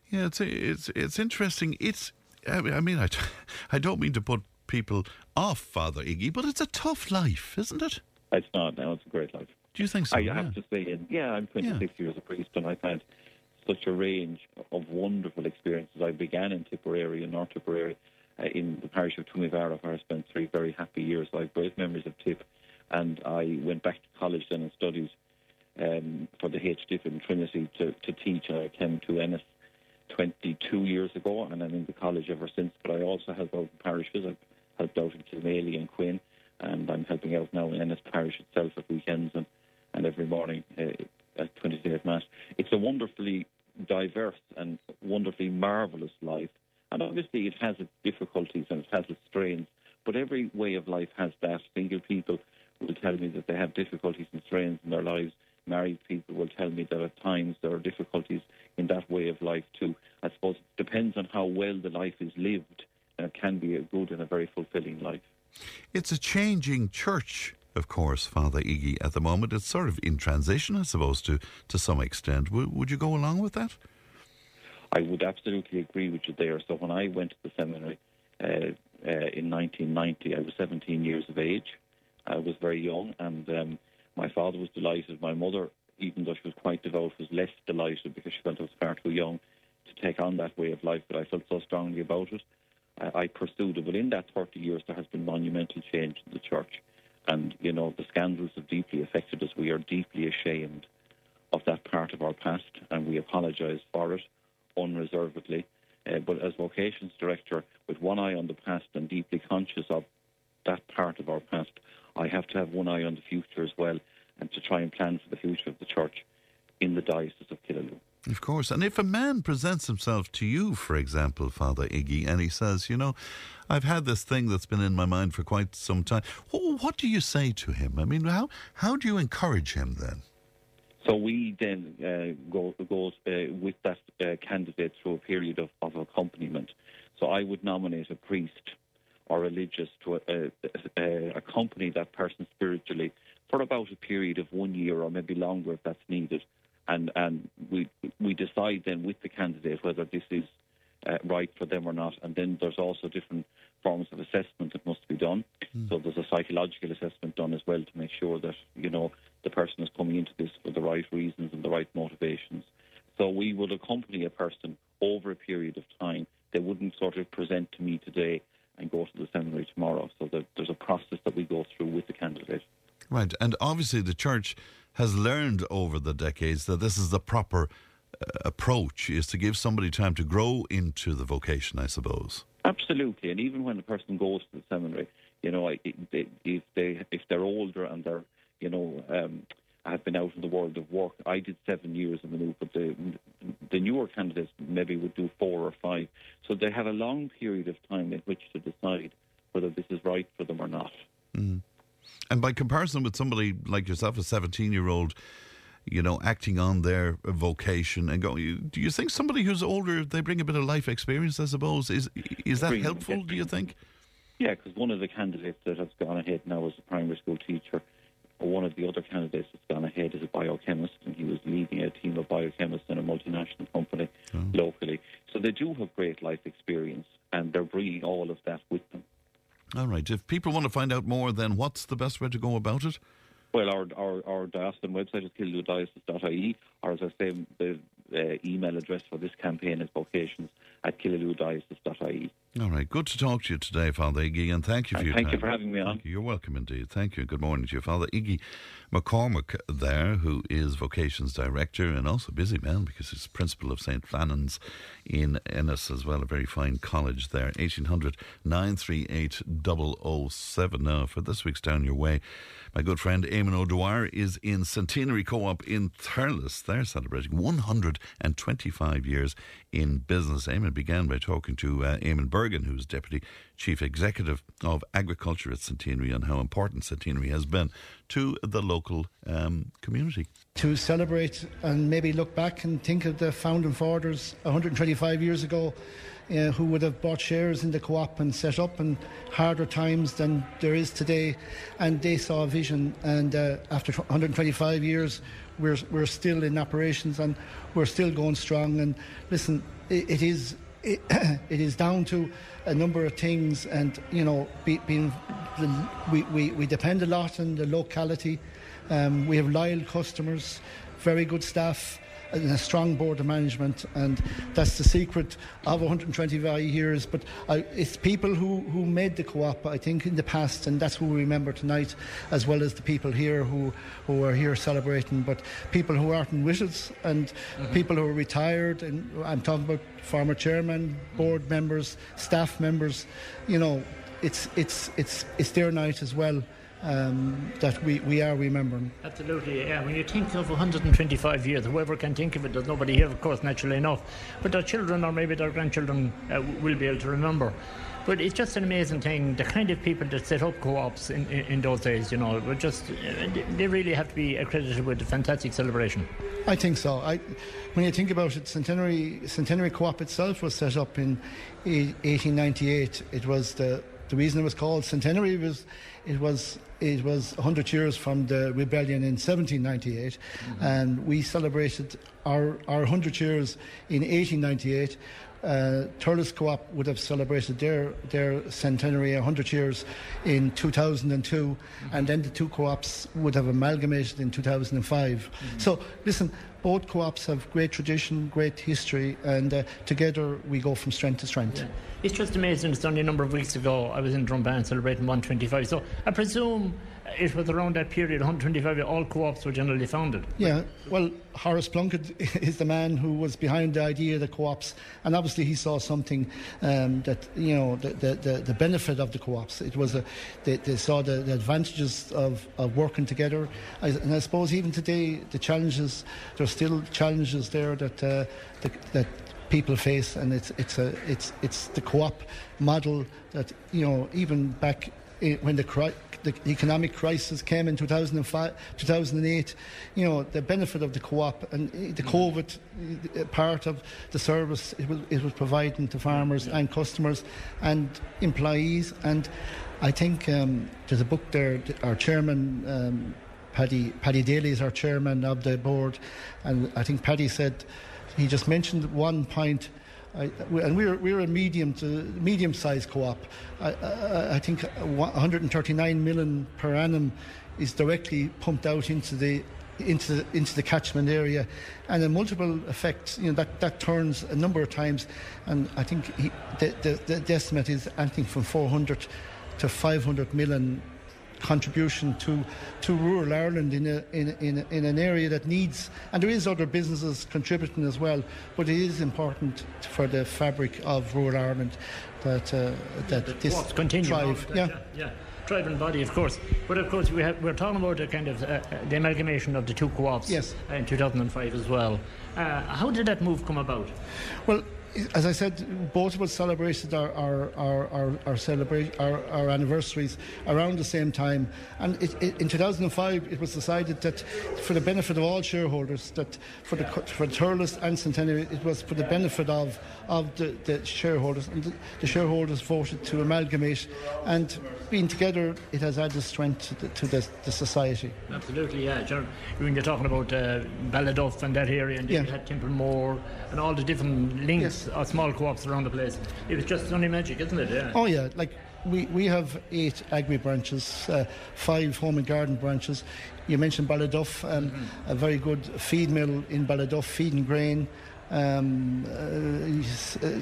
Yeah, it's it's it's interesting. It's I mean I, I don't mean to put people off Father Iggy, but it's a tough life, isn't it? It's not now. It's a great life. Do you think so? I yeah. have to say, yeah, I'm 26 Yeah. years a priest, and I've had such a range of wonderful experiences. I began in Tipperary, in North Tipperary, uh, in the parish of Toomevara, where I spent three very happy years. I have great memories of Tipp, and I went back to college then and studied um, for the HDip in Trinity to, to teach. And I came to Ennis 22 years ago, and I'm in the college ever since. But I also help out in parishes. I've helped out in Kilmaley and Quin, and I'm helping out now in Ennis Parish itself at weekends and, and every morning uh, at 20 days Mass. It's a wonderfully diverse and wonderfully marvellous life. And obviously it has its difficulties and it has its strains, but every way of life has that. Single people will tell me that they have difficulties and strains in their lives. Married people will tell me that at times there are difficulties in that way of life too. I suppose it depends on how well the life is lived, and it can be a good and a very fulfilling life. It's a changing church, of course, Father Iggy, at the moment. It's sort of in transition, I suppose, to, to some extent. W- would you go along with that? I would absolutely agree with you there. So when I went to the seminary uh, uh, in 1990, I was 17 years of age. I was very young, and um, my father was delighted. My mother, even though she was quite devout, was less delighted because she felt I was far too young to take on that way of life. But I felt so strongly about it. I, I pursued it. But in that 30 years, there has been monumental change in the church. And, you know, the scandals have deeply affected us. We are deeply ashamed of that part of our past, and we apologise for it unreservedly. Uh, but as vocations director, with one eye on the past and deeply conscious of that part of our past, I have to have one eye on the future as well, and to try and plan for the future of the church in the diocese of Killaloe. Of course. And if a man presents himself to you, for example, Father Iggy, and he says, you know, I've had this thing that's been in my mind for quite some time, what do you say to him? I mean, how, how do you encourage him then? So we then uh, go, go uh, with that uh, candidate through a period of, of accompaniment. So I would nominate a priest or religious to uh, uh, accompany that person spiritually for about a period of one year or maybe longer if that's needed. And, and we, we decide then with the candidate whether this is uh, right for them or not. And then there's also different forms of assessment that must be done. So there's a psychological assessment done as well to make sure that, you know, the person is coming into this for the right reasons and the right motivations. So we would accompany a person over a period of time. They wouldn't sort of present to me today and go to the seminary tomorrow. So there's a process that we go through with the candidate. Right. And obviously, the church has learned over the decades that this is the proper uh, approach, is to give somebody time to grow into the vocation, I suppose. Absolutely, and even when a person goes to the seminary, you know, if they if they're older and they're, you know, um, have been out in the world of work. I did seven years in the new, but the the newer candidates maybe would do four or five. So they have a long period of time in which to decide whether this is right for them or not. And by comparison with somebody like yourself, a 17 year old, you know, acting on their vocation and going, do you think somebody who's older, they bring a bit of life experience, I suppose? Is, is that helpful, do you think? Yeah, because one of the candidates that has gone ahead now is a primary school teacher. One of the other candidates that's gone ahead is a biochemist, and he was leading a team of biochemists in a multinational company oh. locally. So they do have great life experience, and they're bringing all of that with them. All right. If people want to find out more, then what's the best way to go about it? Well, our our, our diocesan website is kildodiocese.ie, or as I say, the uh, email address for this campaign is vocations at killaloediocese.ie. All right, good to talk to you today, Father Iggy, and thank you for your thank time. you for having me on. You. You're welcome indeed. Thank you. Good morning to you, Father Iggy McCormick, there, who is Vocations Director and also busy man because he's Principal of St. Flannan's in Ennis as well, a very fine college there. 1800 938 007. Now, for this week's Down Your Way, my good friend Eamon O'Dwyer is in Centenary Co op in Thurles. They're celebrating 125 years in business. Eamon began by talking to uh, Eamon Bergen, who's Deputy Chief Executive of Agriculture at Centenary, and how important Centenary has been to the local um, community. to celebrate and maybe look back and think of the founding fathers 125 years ago uh, who would have bought shares in the co-op and set up in harder times than there is today and they saw a vision and uh, after 125 years we're, we're still in operations and we're still going strong. And listen it, it is it, it is down to a number of things and you know be, being we, we, we depend a lot on the locality. Um, we have loyal customers, very good staff, a strong board of management, and that's the secret of 125 years. But I, it's people who, who made the co-op, I think, in the past, and that's who we remember tonight, as well as the people here who, who are here celebrating. But people who aren't in us, and mm-hmm. people who are retired, and I'm talking about former chairman, mm-hmm. board members, staff members. You know, it's it's it's it's their night as well um, that we, we are remembering. Absolutely, yeah. When you think of 125 years, whoever can think of it, there's nobody here, of course, naturally enough. But their children or maybe their grandchildren uh, will be able to remember. But it's just an amazing thing. The kind of people that set up co-ops in, in, in those days, you know, were just uh, they really have to be accredited with a fantastic celebration. I think so. I, when you think about it, Centenary Centenary Co-op itself was set up in 1898. It was the the reason it was called Centenary was it was it was 100 years from the rebellion in 1798, mm-hmm. and we celebrated our our 100 years in 1898. Uh, Thurles Co-op would have celebrated their their centenary 100 years in 2002, and then the two co-ops would have amalgamated in 2005. So listen, both co-ops have great tradition, great history, and uh, together we go from strength to strength. It's just amazing. It's only a number of weeks ago I was in Drombane celebrating 125. So I presume it was around that period, 125, all co-ops were generally founded. Yeah, well, Horace Plunkett is the man who was behind the idea of the co-ops, and obviously he saw something um, that you know the, the, the, benefit of the co-ops. It was a they, they saw the, the advantages of, of working together, and I suppose even today the challenges there's still challenges there that uh, the, that people face, and it's it's a it's it's the co-op model that you know even back when the the economic crisis came in 2005, 2008, you know, the benefit of the co-op and the COVID uh, part of the service it was, it was providing to farmers and customers and employees. And I think um, there's a book there, our chairman, um, Paddy, Paddy Daly is our chairman of the board. And I think Paddy said, he just mentioned one point I, and we're we're a medium to medium sized co-op. I, I, I think 139 million per annum is directly pumped out into the into the, into the catchment area, and a multiple effect. You know that, that turns a number of times, and I think he, the, the the estimate is anything from 400 to 500 million contribution to, to rural Ireland in, a, in, in, in an area that needs, and there is other businesses contributing as well, but it is important for the fabric of rural Ireland that, uh, that this continue on thrive. that, yeah. yeah. Tribal body, of course. But of course, we have, we're talking about the kind of uh, uh, the amalgamation of the two co-ops Yes. in 2005 as well. Uh, how did that move come about? Well, as I said, both of us celebrated our our our our, our celebrate our, our anniversaries around the same time, and it, it, in 2005 it was decided that for the benefit of all shareholders, that for the for Thurles and Centenary, it was for the benefit of of the, the shareholders, and the, the shareholders voted to amalgamate, and being together, it has added strength to the, to the, the society. Absolutely, yeah. Sure. When you're talking about uh, Ballyduff and that area, and then Yeah. you had Templemore and all the different links of small co-ops around the place. It was just only magic, isn't it? Yeah. Oh yeah, like we, we have eight agri branches, uh, five home and garden branches. You mentioned Ballyduff, um, a very good feed mill in Ballyduff, feeding grain. Um, uh, uh,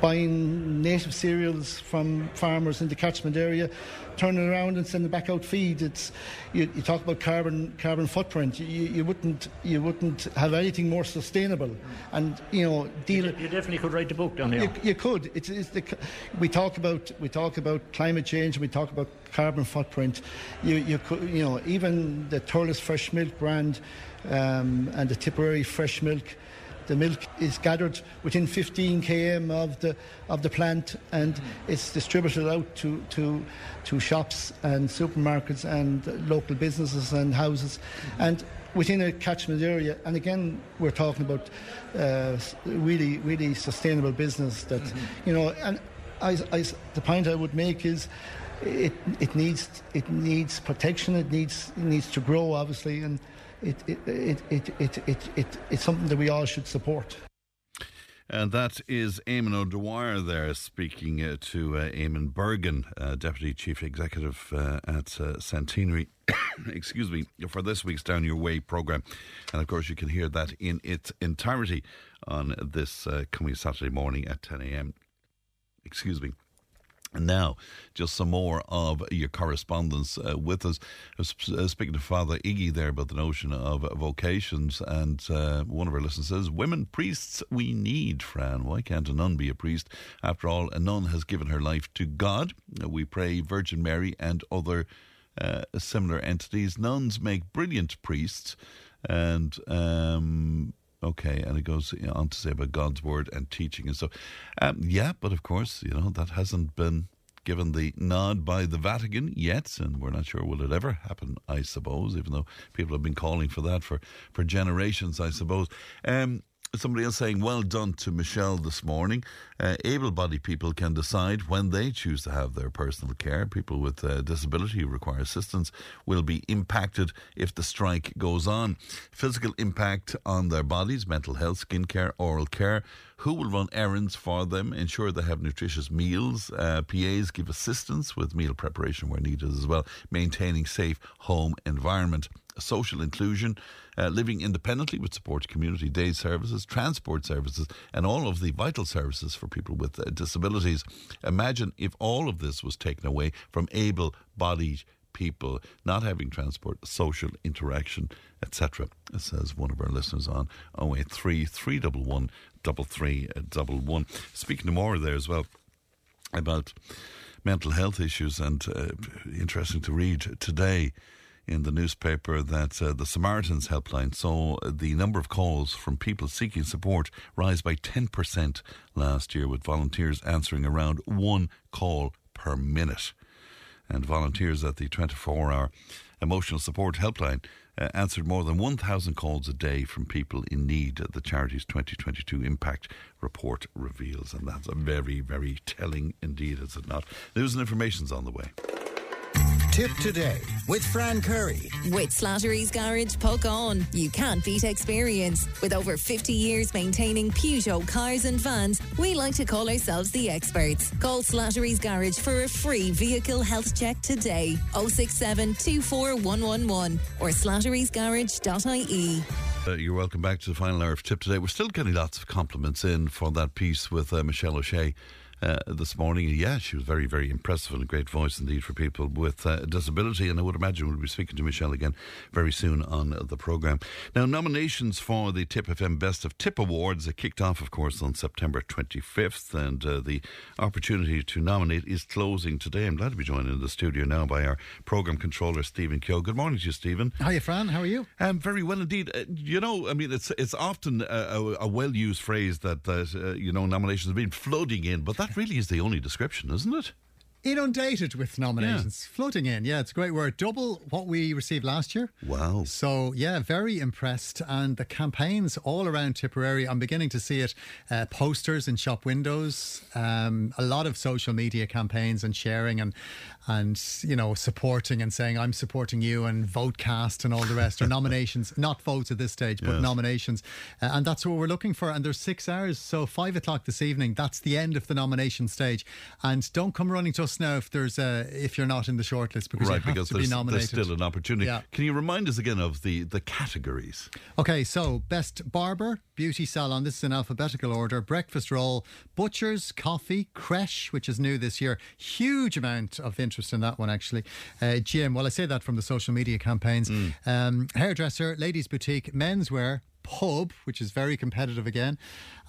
buying native cereals from farmers in the catchment area, turning around and sending back out feed. It's you, you talk about carbon carbon footprint. You, you wouldn't you wouldn't have anything more sustainable, and you know deal. You, you definitely could write the book down here. You, you could. It's, it's the, we talk about we talk about climate change. We talk about carbon footprint. You you could you know even the Thurles Fresh Milk brand um, and the Tipperary Fresh Milk the milk is gathered within 15 km of the of the plant and it's distributed out to to to shops and supermarkets and local businesses and houses and within a catchment area and again we're talking about uh, really really sustainable business that mm-hmm. you know and I, I, the point I would make is it it needs it needs protection it needs it needs to grow obviously and it, it, it, it, it, it, it, it's something that we all should support. And that is Eamon O'Dwyer there speaking uh, to uh, Eamon Bergen, uh, Deputy Chief Executive uh, at uh, Centenary, excuse me, for this week's Down Your Way programme. And of course, you can hear that in its entirety on this uh, coming Saturday morning at 10 a.m. Excuse me. And now, just some more of your correspondence uh, with us. Uh, speaking to Father Iggy there about the notion of vocations, and uh, one of our listeners says, Women priests we need, Fran. Why can't a nun be a priest? After all, a nun has given her life to God. We pray Virgin Mary and other uh, similar entities. Nuns make brilliant priests, and um, Okay, and it goes on to say about God's word and teaching and so. Um, yeah, but of course, you know that hasn't been given the nod by the Vatican yet, and we're not sure will it ever happen. I suppose, even though people have been calling for that for for generations, I suppose. Um, somebody else saying, well done to Michelle this morning. Uh, Able bodied people can decide when they choose to have their personal care. People with uh, disability who require assistance will be impacted if the strike goes on. Physical impact on their bodies, mental health, skin care, oral care. Who will run errands for them, ensure they have nutritious meals? Uh, PAs give assistance with meal preparation where needed as well, maintaining safe home environment social inclusion, uh, living independently with support community day services, transport services, and all of the vital services for people with uh, disabilities. Imagine if all of this was taken away from able bodied people, not having transport, social interaction, etc. Says one of our listeners on 083 311 3311. Speaking of more there as well about mental health issues, and uh, interesting to read today in the newspaper that uh, the Samaritans helpline saw the number of calls from people seeking support rise by 10% last year, with volunteers answering around one call per minute. And volunteers at the 24 hour emotional support helpline uh, answered more than 1,000 calls a day from people in need, the charity's 2022 impact report reveals. And that's a very, very telling indeed, is it not? News and information's on the way. Tipp Today with Fran Curry. With Slattery's Garage Puckane. You can't beat experience. With over 50 years maintaining Peugeot cars and vans, we like to call ourselves the experts. Call Slattery's Garage for a free vehicle health check today. 067 24111 or slatterysgarage.ie. Uh, you're welcome back to the final hour of Tipp Today. We're still getting lots of compliments in for that piece with uh, Michelle O'Shea uh, this morning. Yeah, she was very, very impressive and a great voice indeed for people with uh, disability. And I would imagine we'll be speaking to Michelle again very soon on the programme. Now, nominations for the Tipp FM Best of Tipp Awards are kicked off, of course, on September 25th. And uh, the opportunity to nominate is closing today. I'm glad to be joined in the studio now by our programme controller, Stephen Keogh. Good morning to you, Stephen. Hi, Fran. How are you? Um, very well indeed. Uh, you know, I mean, it's it's often a, a, a well used phrase that, that uh, you know, nominations have been flooding in, but that really is the only description, isn't it? inundated with nominations, yeah. flooding in. Yeah, it's a great word. Double what we received last year. Wow. So, yeah, very impressed. And the campaigns all around Tipperary, I'm beginning to see it uh, posters in shop windows, um, a lot of social media campaigns and sharing. And and you know supporting and saying I'm supporting you and vote cast and all the rest or nominations, not votes at this stage, but Yes. nominations, uh, and that's what we're looking for. And there's six hours, so five o'clock this evening. That's the end of the nomination stage. And don't come running to us now if there's uh, if you're not in the shortlist because right, you have because to there's, be there's still an opportunity. Yeah. Can you remind us again of the, the categories? Okay, so best barber, beauty salon. This is in alphabetical order. Breakfast roll, butchers, coffee, creche, which is new this year. Huge amount of interest in that one actually. Uh, gym. Well, I say that from the social media campaigns. Um, hairdresser, ladies boutique, menswear. Pub, which is very competitive again,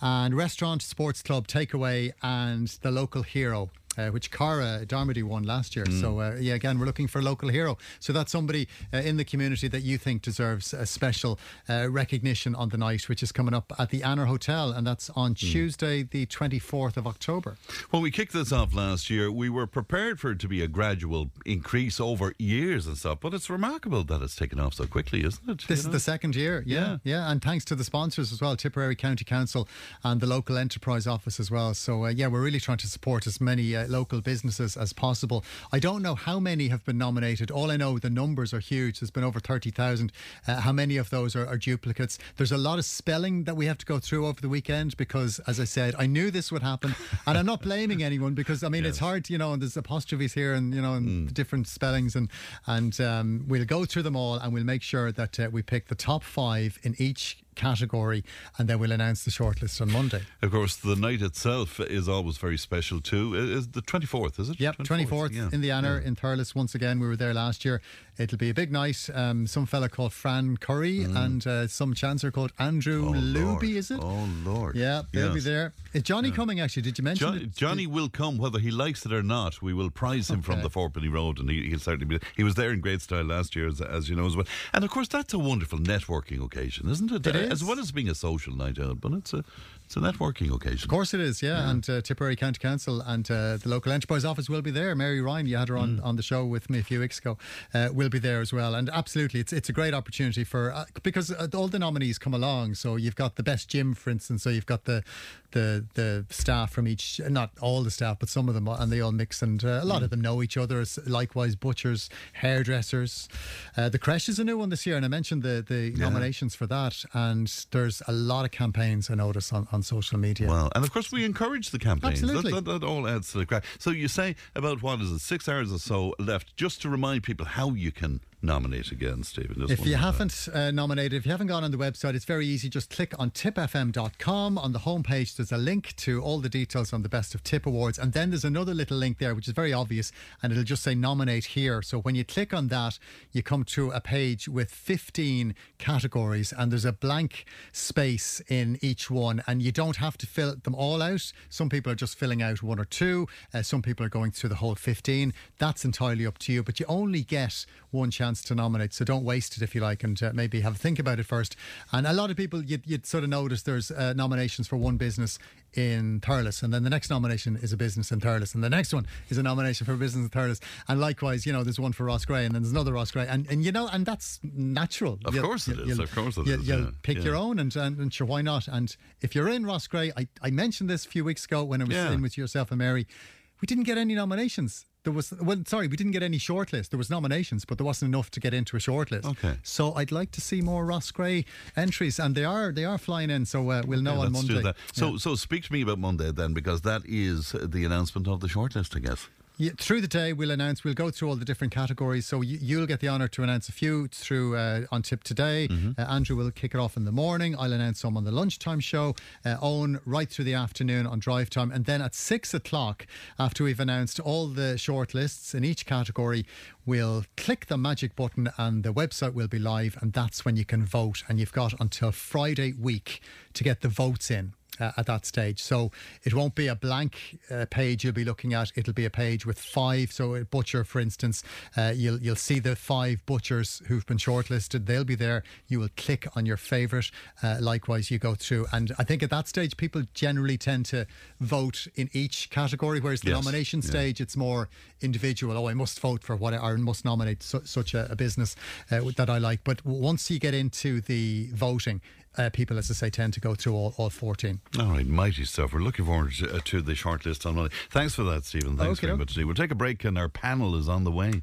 and restaurant, sports club, takeaway, and the local hero, uh, which Cara Darmody won last year. So, uh, yeah, again, we're looking for a local hero. So, that's somebody uh, in the community that you think deserves a special uh, recognition on the night, which is coming up at the Anner Hotel, and that's on Tuesday, the 24th of October. When we kicked this off last year, we were prepared for it to be a gradual increase over years and stuff, but it's remarkable that it's taken off so quickly, isn't it? This You is know? the second year, yeah, yeah, and thanks to the sponsors as well, Tipperary County Council and the local enterprise office as well. So uh, yeah, we're really trying to support as many uh, local businesses as possible. I don't know how many have been nominated. All I know the numbers are huge. There's been over thirty thousand. Uh, how many of those are, are duplicates? There's a lot of spelling that we have to go through over the weekend because, as I said, I knew this would happen, and I'm not blaming anyone because I mean it's hard, you know, and there's apostrophes here and you know and different spellings and and um, we'll go through them all and we'll make sure that uh, we pick the top five in each category and then we'll announce the shortlist on Monday. Of course, the night itself is always very special too. It Is the 24th, is it? Yep, 24th yeah. in the Anner in Thurles. Once again, we were there last year. It'll be a big night. Um, some fella called Fran Curry and uh, some chancer called Andrew Luby, is it? Mm. Oh, Lord. Yeah, they'll be there. Is Johnny coming actually? Did you mention Johnny, it? Johnny will come whether he likes it or not. We will prize him from the Fourpenny Road, and he, he'll certainly be. there. He was there in great style last year, as, as you know as well. And of course, that's a wonderful networking occasion, isn't it? It Uh, is. As well as being a social night out, but it's a a networking occasion. Of course it is, yeah. And uh, Tipperary County Council and uh, the local enterprise office will be there. Mary Ryan, you had her on, on the show with me a few weeks ago, uh, will be there as well. And absolutely, it's it's a great opportunity for uh, because uh, all the nominees come along. So you've got the best gym, for instance. So you've got the the the staff from each, not all the staff, but some of them, and they all mix. And uh, a lot of them know each other. Likewise, butchers, hairdressers. Uh, the creche is a new one this year, and I mentioned the the nominations for that. And there's a lot of campaigns I notice on, on social media. Well, and of course, we encourage the campaigns. That- Absolutely. That, that, all adds to the crack. So you say about what is it, six hours or so left, just to remind people how you can nominate again, Stephen. If you haven't uh, nominated, if you haven't gone on the website, it's very easy. Just click on tippfm.com. On the homepage, there's a link to all the details on the Best of Tipp Awards. And then there's another little link there, which is very obvious, and it'll just say nominate here. So when you click on that, you come to a page with 15 categories, and there's a blank space in each one. And you don't have to fill them all out. Some people are just filling out one or two, uh, some people are going through the whole 15. That's entirely up to you, but you only get one chance to nominate. So don't waste it if you like, and uh, maybe have a think about it first. And a lot of people, you'd, you'd sort of notice there's uh, nominations for one business in Thurles, and then the next nomination is a business in Thurles, and the next one is a nomination for a business in Thurles. And likewise, you know, there's one for Roscrea, and then there's another Roscrea, and and you know, and that's natural. Of course it is, of course it you'll, is, You'll yeah, pick yeah. your own, and, and and sure, why not? And if you're in Roscrea, I I mentioned this a few weeks ago when I was Yeah. in with yourself and Mary. We didn't get any nominations. There was well, sorry, we didn't get any shortlist. There was nominations, but there wasn't enough to get into a shortlist. Okay. So I'd like to see more Roscrea entries, and they are they are flying in. So uh, we'll know Yeah, on let's Monday. do that. So, Yeah. so speak to me about Monday then, because that is the announcement of the shortlist, I guess. Yeah, through the day, we'll announce. We'll go through all the different categories. So you, you'll get the honour to announce a few through uh, on Tipp Today. Uh, Andrew will kick it off in the morning. I'll announce some on the lunchtime show. Uh, Owen right through the afternoon on drive time, and then at six o'clock, after we've announced all the shortlists in each category, we'll click the magic button, and the website will be live, and that's when you can vote. And you've got until Friday week to get the votes in uh, at that stage. So it won't be a blank uh, page you'll be looking at. It'll be a page with five. So a butcher, for instance, uh, you'll you'll see the five butchers who've been shortlisted. They'll be there. You will click on your favourite. Uh, likewise, you go through, and I think at that stage people generally tend to vote in each category, whereas the Yes, nomination yeah. stage it's more individual. Oh, I must vote for what I, or must nominate su- such a, a business uh, that I like. But once you get into the voting, uh, people, as I say, tend to go through all, all 14. All right, mighty stuff. We're looking forward to, uh, to the shortlist on Monday. Thanks for that, Stephen. Thanks Okay, very no. much. We'll take a break and our panel is on the way.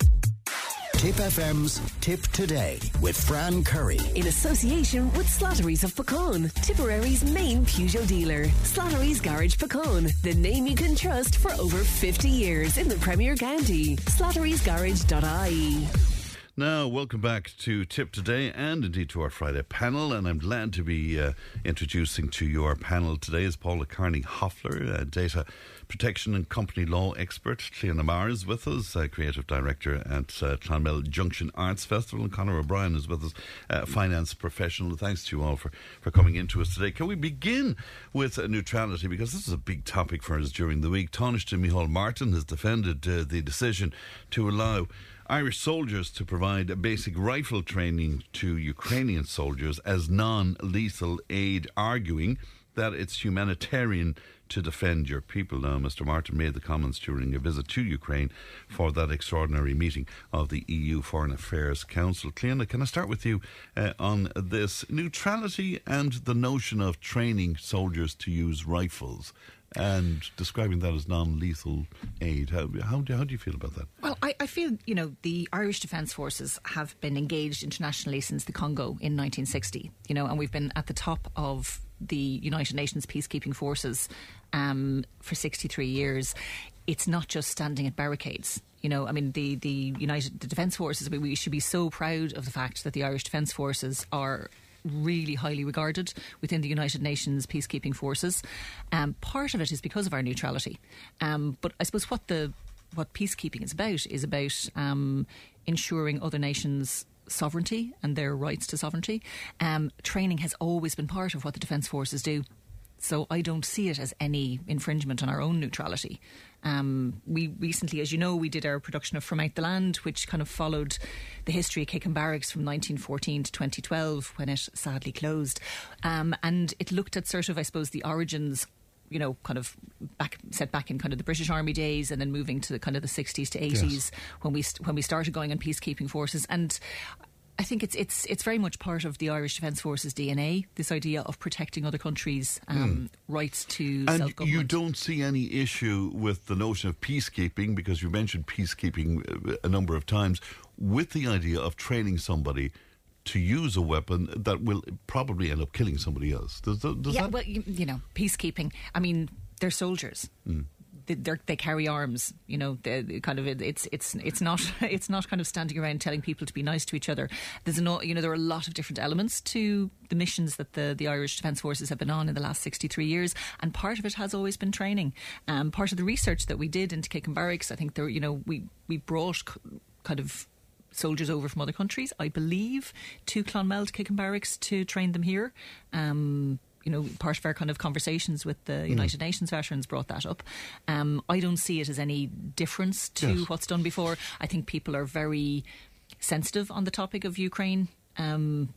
Tipp FM's Tipp Today with Fran Curry. In association with Slattery's of Puckane, Tipperary's main Peugeot dealer. Slattery's Garage Puckane, the name you can trust for over 50 years in the Premier County. Slattery'sGarage.ie. Now, welcome back to Tipp Today and indeed to our Friday panel. And I'm glad to be uh, introducing to you our panel today is Paula Carney Hoffler, data protection and company law expert. Cleona Maher is with us, uh, creative director at uh, Clonmel Junction Arts Festival. And Conor O'Brien is with us, uh, finance professional. Thanks to you all for, for coming into us today. Can we begin with neutrality? Because this is a big topic for us during the week. Taoiseach Micheál Martin has defended uh, the decision to allow Irish soldiers to provide basic rifle training to Ukrainian soldiers as non lethal aid, arguing that it's humanitarian to defend your people. Now, Mr. Martin made the comments during a visit to Ukraine for that extraordinary meeting of the EU Foreign Affairs Council. Cleona, can I start with you uh, on this neutrality and the notion of training soldiers to use rifles? And describing that as non-lethal aid, how, how, do, how do you feel about that? Well, I, I feel, you know, the Irish Defence Forces have been engaged internationally since the Congo in 1960, you know, and we've been at the top of the United Nations peacekeeping forces um, for 63 years. It's not just standing at barricades. You know, I mean, the, the United the Defence Forces, we should be so proud of the fact that the Irish Defence Forces are really highly regarded within the United Nations peacekeeping forces. Um, part of it is because of our neutrality. Um, but I suppose what the what peacekeeping is about is about um, ensuring other nations sovereignty and their rights to sovereignty. Um, training has always been part of what the defence forces do. So I don't see it as any infringement on our own neutrality. Um, we recently, as you know, we did our production of From Out the Land, which kind of followed the history of Kickham Barracks from 1914 to 2012 when it sadly closed. Um, and it looked at sort of, I suppose, the origins you know, kind of back set back in kind of the British Army days, and then moving to the kind of the sixties to eighties when we st- when we started going on peacekeeping forces, and I think it's it's it's very much part of the Irish Defence Forces DNA. This idea of protecting other countries' um, rights to And self you don't see any issue with the notion of peacekeeping because you mentioned peacekeeping uh, a number of times with the idea of training somebody to use a weapon that will probably end up killing somebody else. Does, does yeah, that? well, you, you know, peacekeeping. I mean, they're soldiers. Mm. They, carry arms. You know, kind of it's it's it's not it's not kind of standing around telling people to be nice to each other. There's no, you know, there are a lot of different elements to the missions that the the Irish Defence Forces have been on in the last 63 years, and part of it has always been training. Um, part of the research that we did into Kickham Barracks, I think there, you know, we we brought kind of soldiers over from other countries, I believe, to Clonmel to Barracks to train them here. Um, you know, part of our kind of conversations with the United Nations veterans brought that up. Um, I don't see it as any difference to Yes. what's done before. I think people are very sensitive on the topic of Ukraine. Um,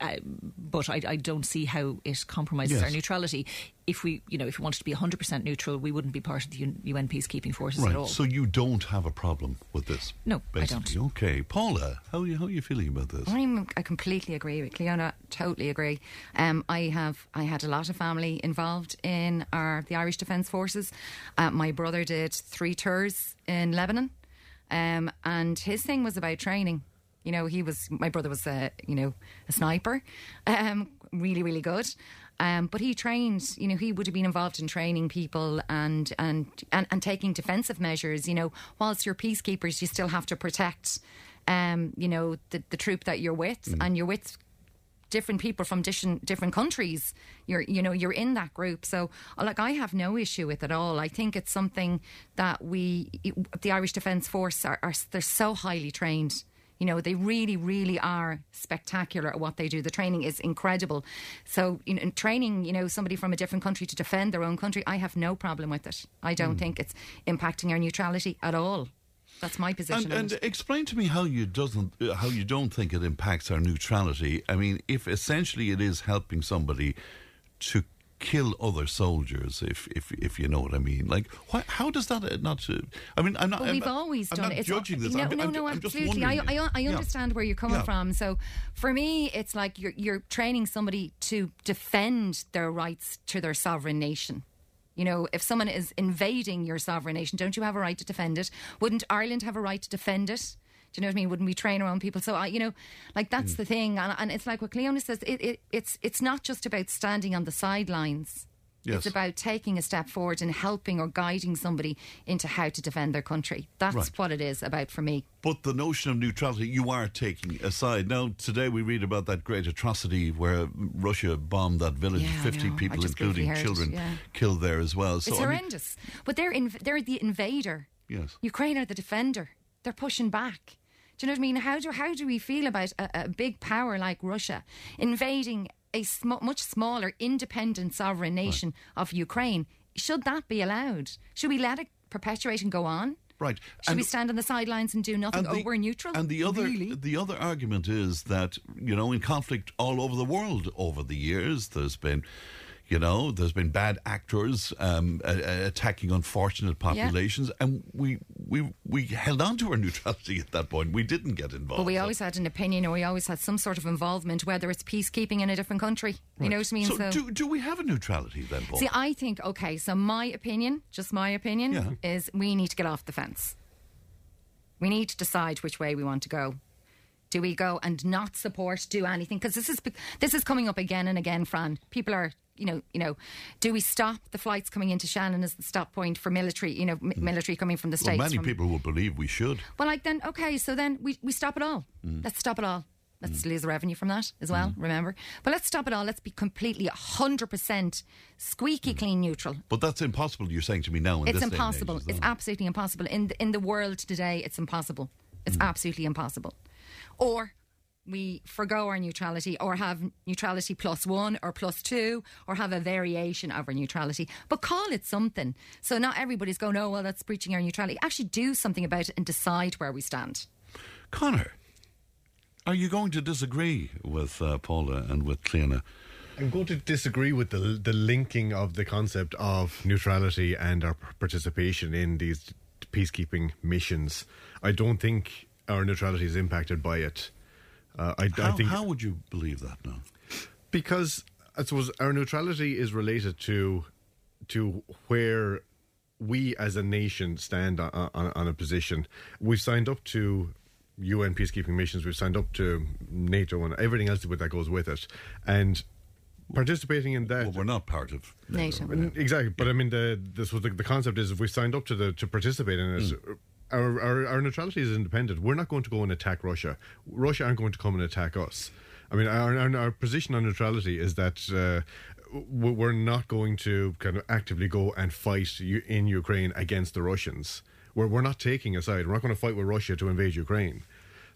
uh, but I, I don't see how it compromises Yes. our neutrality. If we, you know, if we wanted to be 100% neutral, we wouldn't be part of the UN, UN peacekeeping forces right. at all. So you don't have a problem with this? No, I don't. Okay, Paula, how are you, how are you feeling about this? I'm, I completely agree with Cleona. Totally agree. Um, I have I had a lot of family involved in our the Irish Defence Forces. Uh, my brother did three tours in Lebanon, um, and his thing was about training. You know, he was my brother was a you know a sniper, um, really really good. Um, but he trained, you know, he would have been involved in training people and, and, and, and taking defensive measures. You know, whilst you're peacekeepers, you still have to protect, um, you know, the, the troop that you're with, and you're with different people from different different countries. You're you know you're in that group. So uh, like I have no issue with it at all. I think it's something that we the Irish Defence Force are, are they're so highly trained. You know, they really, really are spectacular at what they do. The training is incredible. So, you know, in training, you know, somebody from a different country to defend their own country, I have no problem with it. I don't think it's impacting our neutrality at all. That's my position. And, and explain to me how you doesn't uh, how you don't think it impacts our neutrality. I mean, if essentially it is helping somebody to kill other soldiers, if if if you know what I mean. Like, why, how does that uh, not? Uh, I mean, I'm not. We've not- always I'm done not it. It's judging this. No, I'm, no, I'm, no, I'm absolutely. I. I, I Yeah. understand where you're coming Yeah. from. So for me, it's like you're, you're training somebody to defend their rights to their sovereign nation. You know, if someone is invading your sovereign nation, don't you have a right to defend it? Wouldn't Ireland have a right to defend it? Do you know what I mean? Wouldn't we train our own people? So I, you know, like that's mm. the thing, and, and it's like what Cleona says. It, it, it's it's not just about standing on the sidelines. Yes. It's about taking a step forward and helping or guiding somebody into how to defend their country. That's Right. what it is about for me. But the notion of neutrality, you are taking aside. Now, today we read about that great atrocity where Russia bombed that village, Yeah, 50 people, including children, yeah. killed there as well. So, it's I mean, horrendous. but they're inv- they're the invader. yes. Ukraine are the defender. They're pushing back. Do you know what I mean? How do how do we feel about a, a big power like Russia invading a sm- much smaller, independent, sovereign nation of Ukraine? Should that be allowed? Should we let it perpetuate and go on? Right. Should we stand on the sidelines and do nothing? and oh, we're neutral. And the other Really? the other argument is that you know in conflict all over the world over the years there's been you know there's been bad actors um, a- attacking unfortunate populations and we we we held on to our neutrality at that point we didn't get involved But we always had an opinion, or we always had some sort of involvement, whether it's peacekeeping in a different country. You know what I mean? so, do, do we have a neutrality then Paul? See, I think okay. So my opinion, just my opinion, Yeah. is we need to get off the fence. We need to decide which way we want to go. Do we go and not support, do anything? Because this is this is coming up again and again, Fran. People are, you know, you know, do we stop the flights coming into Shannon as the stop point for military, you know, m- mm. military coming from the states? well, many from- people would believe we should well, like then, okay, so then we, we stop it all. Mm. Let's stop it all. Let's mm. lose revenue from that as well, mm. remember? But let's stop it all. Let's be completely 100% squeaky clean neutral. but that's impossible you're saying to me now in It's and age, impossible. It's that? absolutely impossible. In the, in the world today, it's impossible. It's absolutely impossible. Or we forgo our neutrality or have neutrality plus one or plus two or have a variation of our neutrality. But call it something. So not everybody's going, oh, well, that's breaching our neutrality. Actually do something about it and decide where we stand. Connor are you going to disagree with uh, Paula and with Cleona I'm going to disagree with the the linking of the concept of neutrality and our participation in these peacekeeping missions. I don't think our neutrality is impacted by it. Uh, I, I how, think how would you believe that now because I suppose our neutrality is related to to where we as a nation stand on, on, on a position. We've signed up to UN peacekeeping missions. We've signed up to NATO and everything else that goes with it, and participating in that. Well, we're not part of NATO. Mm, Exactly, but I mean, the this was the, the concept is if we signed up to the to participate in it. Our, our, our neutrality is independent. We're not going to go and attack Russia. Russia aren't going to come and attack us. I mean, our, our, our position on neutrality is that uh, we're not going to kind of actively go and fight in Ukraine against the Russians. We're, we're not taking a side. We're not going to fight with Russia to invade Ukraine.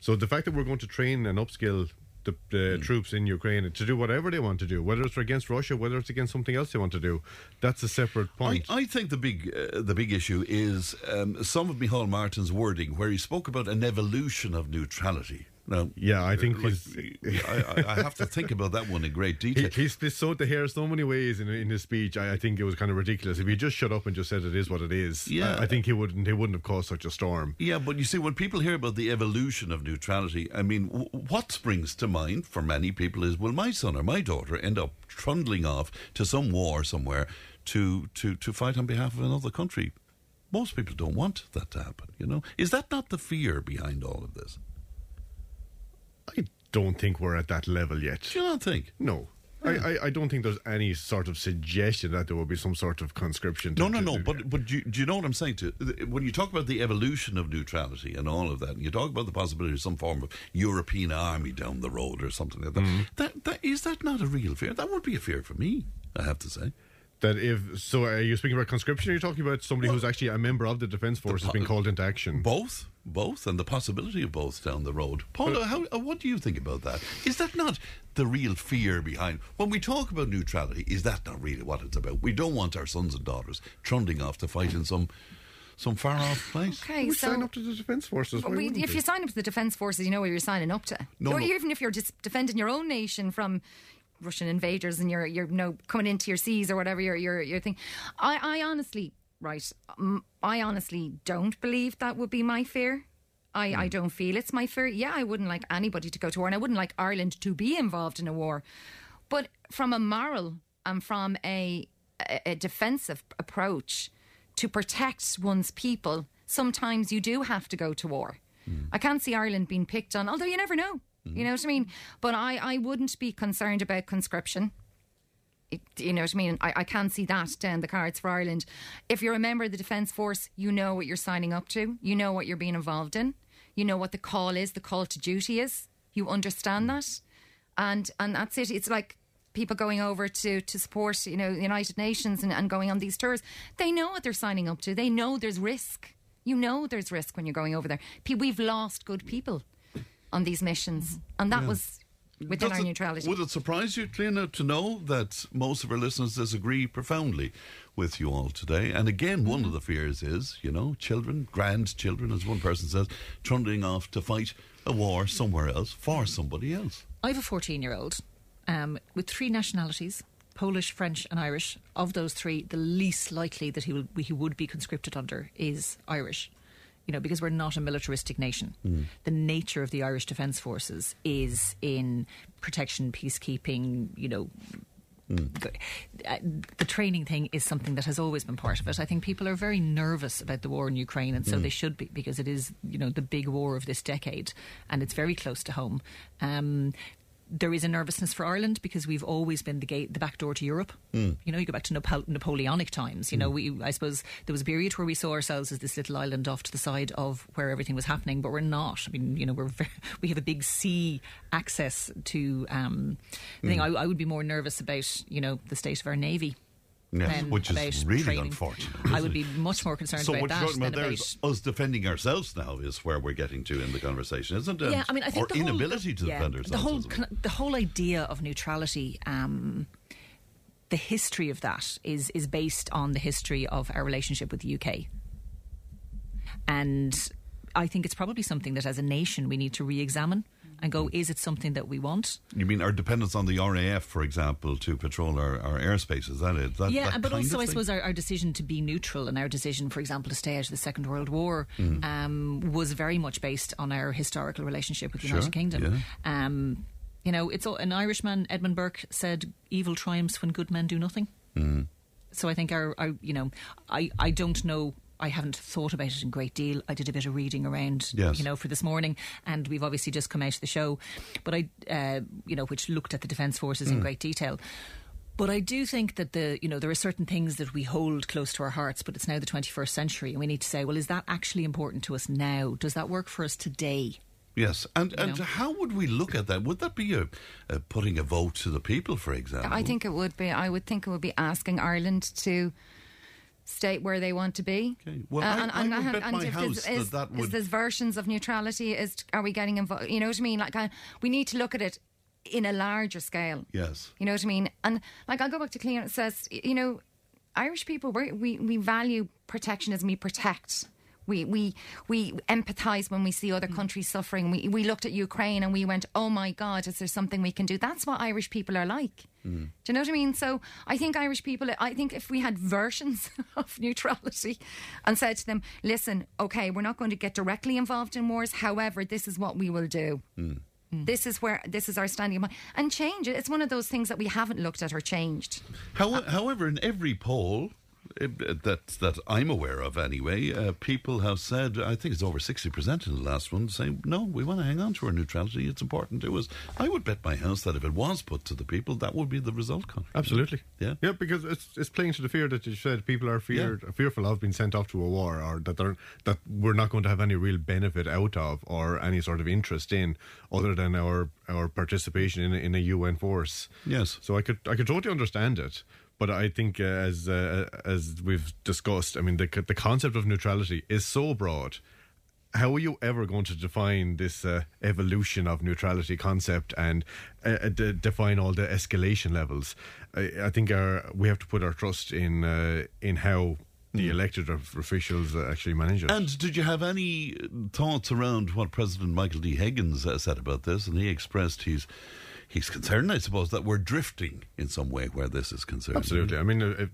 So the fact that we're going to train and upskill the, the troops in Ukraine to do whatever they want to do, whether it's against Russia, whether it's against something else they want to do, that's a separate point. I, I think the big uh, the big issue is um, some of Micheál Martin's wording, where he spoke about an evolution of neutrality. Now, yeah, I think like, he's- I, I- I have to think about that one in great detail. He, sowed the hair so many ways in, in his speech. I, I think it was kind of ridiculous. If he just shut up and just said it is what it is, Yeah. I, I think he wouldn't he wouldn't have caused such a storm. Yeah, but you see, when people hear about the evolution of neutrality, I mean, w- what springs to mind for many people is, will my son or my daughter end up trundling off to some war somewhere to, to, to fight on behalf of another country? Most people don't want that to happen, you know? Is that not the fear behind all of this? Don't think we're at that level yet. Do you not think? No. I, I, I don't think there's any sort of suggestion that there will be some sort of conscription. to- No, no, no. But but do you, do you know what I'm saying? To when you talk about the evolution of neutrality and all of that, and you talk about the possibility of some form of European army down the road or something like that, Mm-hmm. that, that is that not a real fear? That would be a fear for me. I have to say. That if so, are you speaking about conscription? Or are you talking about somebody who's actually a member of the defence force has been called into action? Both, both, and the possibility of both down the road. Paula, how, uh, what do you think about that? Is that not the real fear behind when we talk about neutrality? Is that not really what it's about? We don't want our sons and daughters trundling off to fight in some some far off place. Okay, we so sign up to the defence forces. We, if we? you sign up to the defence forces, you know what you're signing up to. No, or no. even if you're just defending your own nation from Russian invaders and you're you're you know coming into your seas or whatever your your your thing. I I honestly right um, I honestly don't believe that would be my fear. I, I hmm. don't feel it's my fear. Yeah, I wouldn't like anybody to go to war, and I wouldn't like Ireland to be involved in a war. But from a moral and from a, a, a defensive approach to protect one's people, sometimes you do have to go to war. Hmm. I can't see Ireland being picked on, although you never know. You hmm. know what I mean? But I, I wouldn't be concerned about conscription. You know what I mean? I, I can't see that down the cards for Ireland. If you're a member of the Defence Force, you know what you're signing up to. You know what you're being involved in. You know what the call is, the call to duty is. You understand that. And and that's it. It's like people going over to, to support, you know, the United Nations and, and going on these tours. They know what they're signing up to. They know there's risk. You know there's risk when you're going over there. We've lost good people on these missions. And that Yeah. was within Does our it- neutrality. Would it surprise you, Cliona, to know that most of our listeners disagree profoundly with you all today? And again, one of Mm-hmm. the fears is, you know, children, grandchildren, as one person says, trundling off to fight a war somewhere else for somebody else. I have a 14 year old um, with three nationalities Polish, French, and Irish. Of those three, the least likely that he, will, he would be conscripted under is Irish. You know, because we're not a militaristic nation. The nature of the Irish Defence Forces is in protection, peacekeeping, you know, the, uh, the training thing is something that has always been part of it. I think people are very nervous about the war in Ukraine, and so Mm. they should be because it is, you know, the big war of this decade, and it's very close to home. Um, there is a nervousness for Ireland because we've always been the gate, the back door to Europe. Mm. You know, you go back to Napo- Napoleonic times. You know, we I suppose there was a period where we saw ourselves as this little island off to the side of where everything was happening, but we're not. I mean, you know, we're very, we have a big sea access to. Um, I think I, I would be more nervous about you know the state of our navy. Yes, than which is really training. unfortunate. I would be much more concerned so about what that you're talking than about there about us defending ourselves now is where we're getting to in the conversation, isn't it? Yeah, I mean, I think or the whole, inability to yeah, defend ourselves. The whole well. the whole idea of neutrality. Um, the history of that is is based on the history of our relationship with the UK, and I think it's probably something that, as a nation, we need to re-examine and go: Is it something that we want? You mean our dependence on the RAF, for example, to patrol our, our airspace? Is that it? That, yeah, that but also I suppose our, our decision to be neutral and our decision, for example, to stay out of the Second World War, Mm. um, was very much based on our historical relationship with the Sure, United Kingdom. Um, you know, it's all, an Irishman, Edmund Burke, said, "Evil triumphs when good men do nothing." Mm. So I think our, our you know, I, I don't know. I haven't thought about it in great deal. I did a bit of reading around, Yes. you know, for this morning, and we've obviously just come out of the show, but I, uh, you know, which looked at the defence forces in Mm. great detail. But I do think that the, you know, there are certain things that we hold close to our hearts, but it's now the 21st century, and we need to say, well, is that actually important to us now? Does that work for us today? Yes, and You and know? how would we look at that? Would that be a, a putting a vote to the people, for example? I think it would be. I would think it would be asking Ireland to state where they want to be. Uh, Well, I- I would bet my if there's, is, that that is there's versions of neutrality? Is are we getting involved? You know what I mean? Like, I, we need to look at it in a larger scale. Yes. You know what I mean? And like, I'll go back to Clean. It says, you know, Irish people we we we value protectionism. We protect. We we we empathise when we see other countries suffering. We we looked at Ukraine and we went, oh my God, is there something we can do? That's what Irish people are like. Mm. Do you know what I mean? So I think Irish people, I think if we had versions of neutrality and said to them, listen, okay, we're not going to get directly involved in wars. However, this is what we will do. Mm. This is where this is our standing point. and change it. It's one of those things that we haven't looked at or changed. How, however, in every poll that that I'm aware of, anyway, uh, people have said. I think it's over sixty percent in the last one, saying no, we want to hang on to our neutrality. It's important to us. I would bet my house that if it was put to the people, that would be the result. Conor. Absolutely. Yeah. Yeah, because it's it's playing to the fear that you said people are feared, fearful of being sent off to a war, or that they're that we're not going to have any real benefit out of, or any sort of interest in, other than our our participation in a, in a UN force. Yes. So I could I could totally understand it. But I think, uh, as uh, as we've discussed, I mean, the the concept of neutrality is so broad. How are you ever going to define this uh, evolution of neutrality concept and uh, uh, de- define all the escalation levels? I, I think our, we have to put our trust in uh, in how the elected officials actually manage it. And did you have any thoughts around what President Michael D. Higgins said about this? And he expressed his he's concerned, I suppose, that we're drifting in some way where this is concerned. Absolutely. I mean, uh,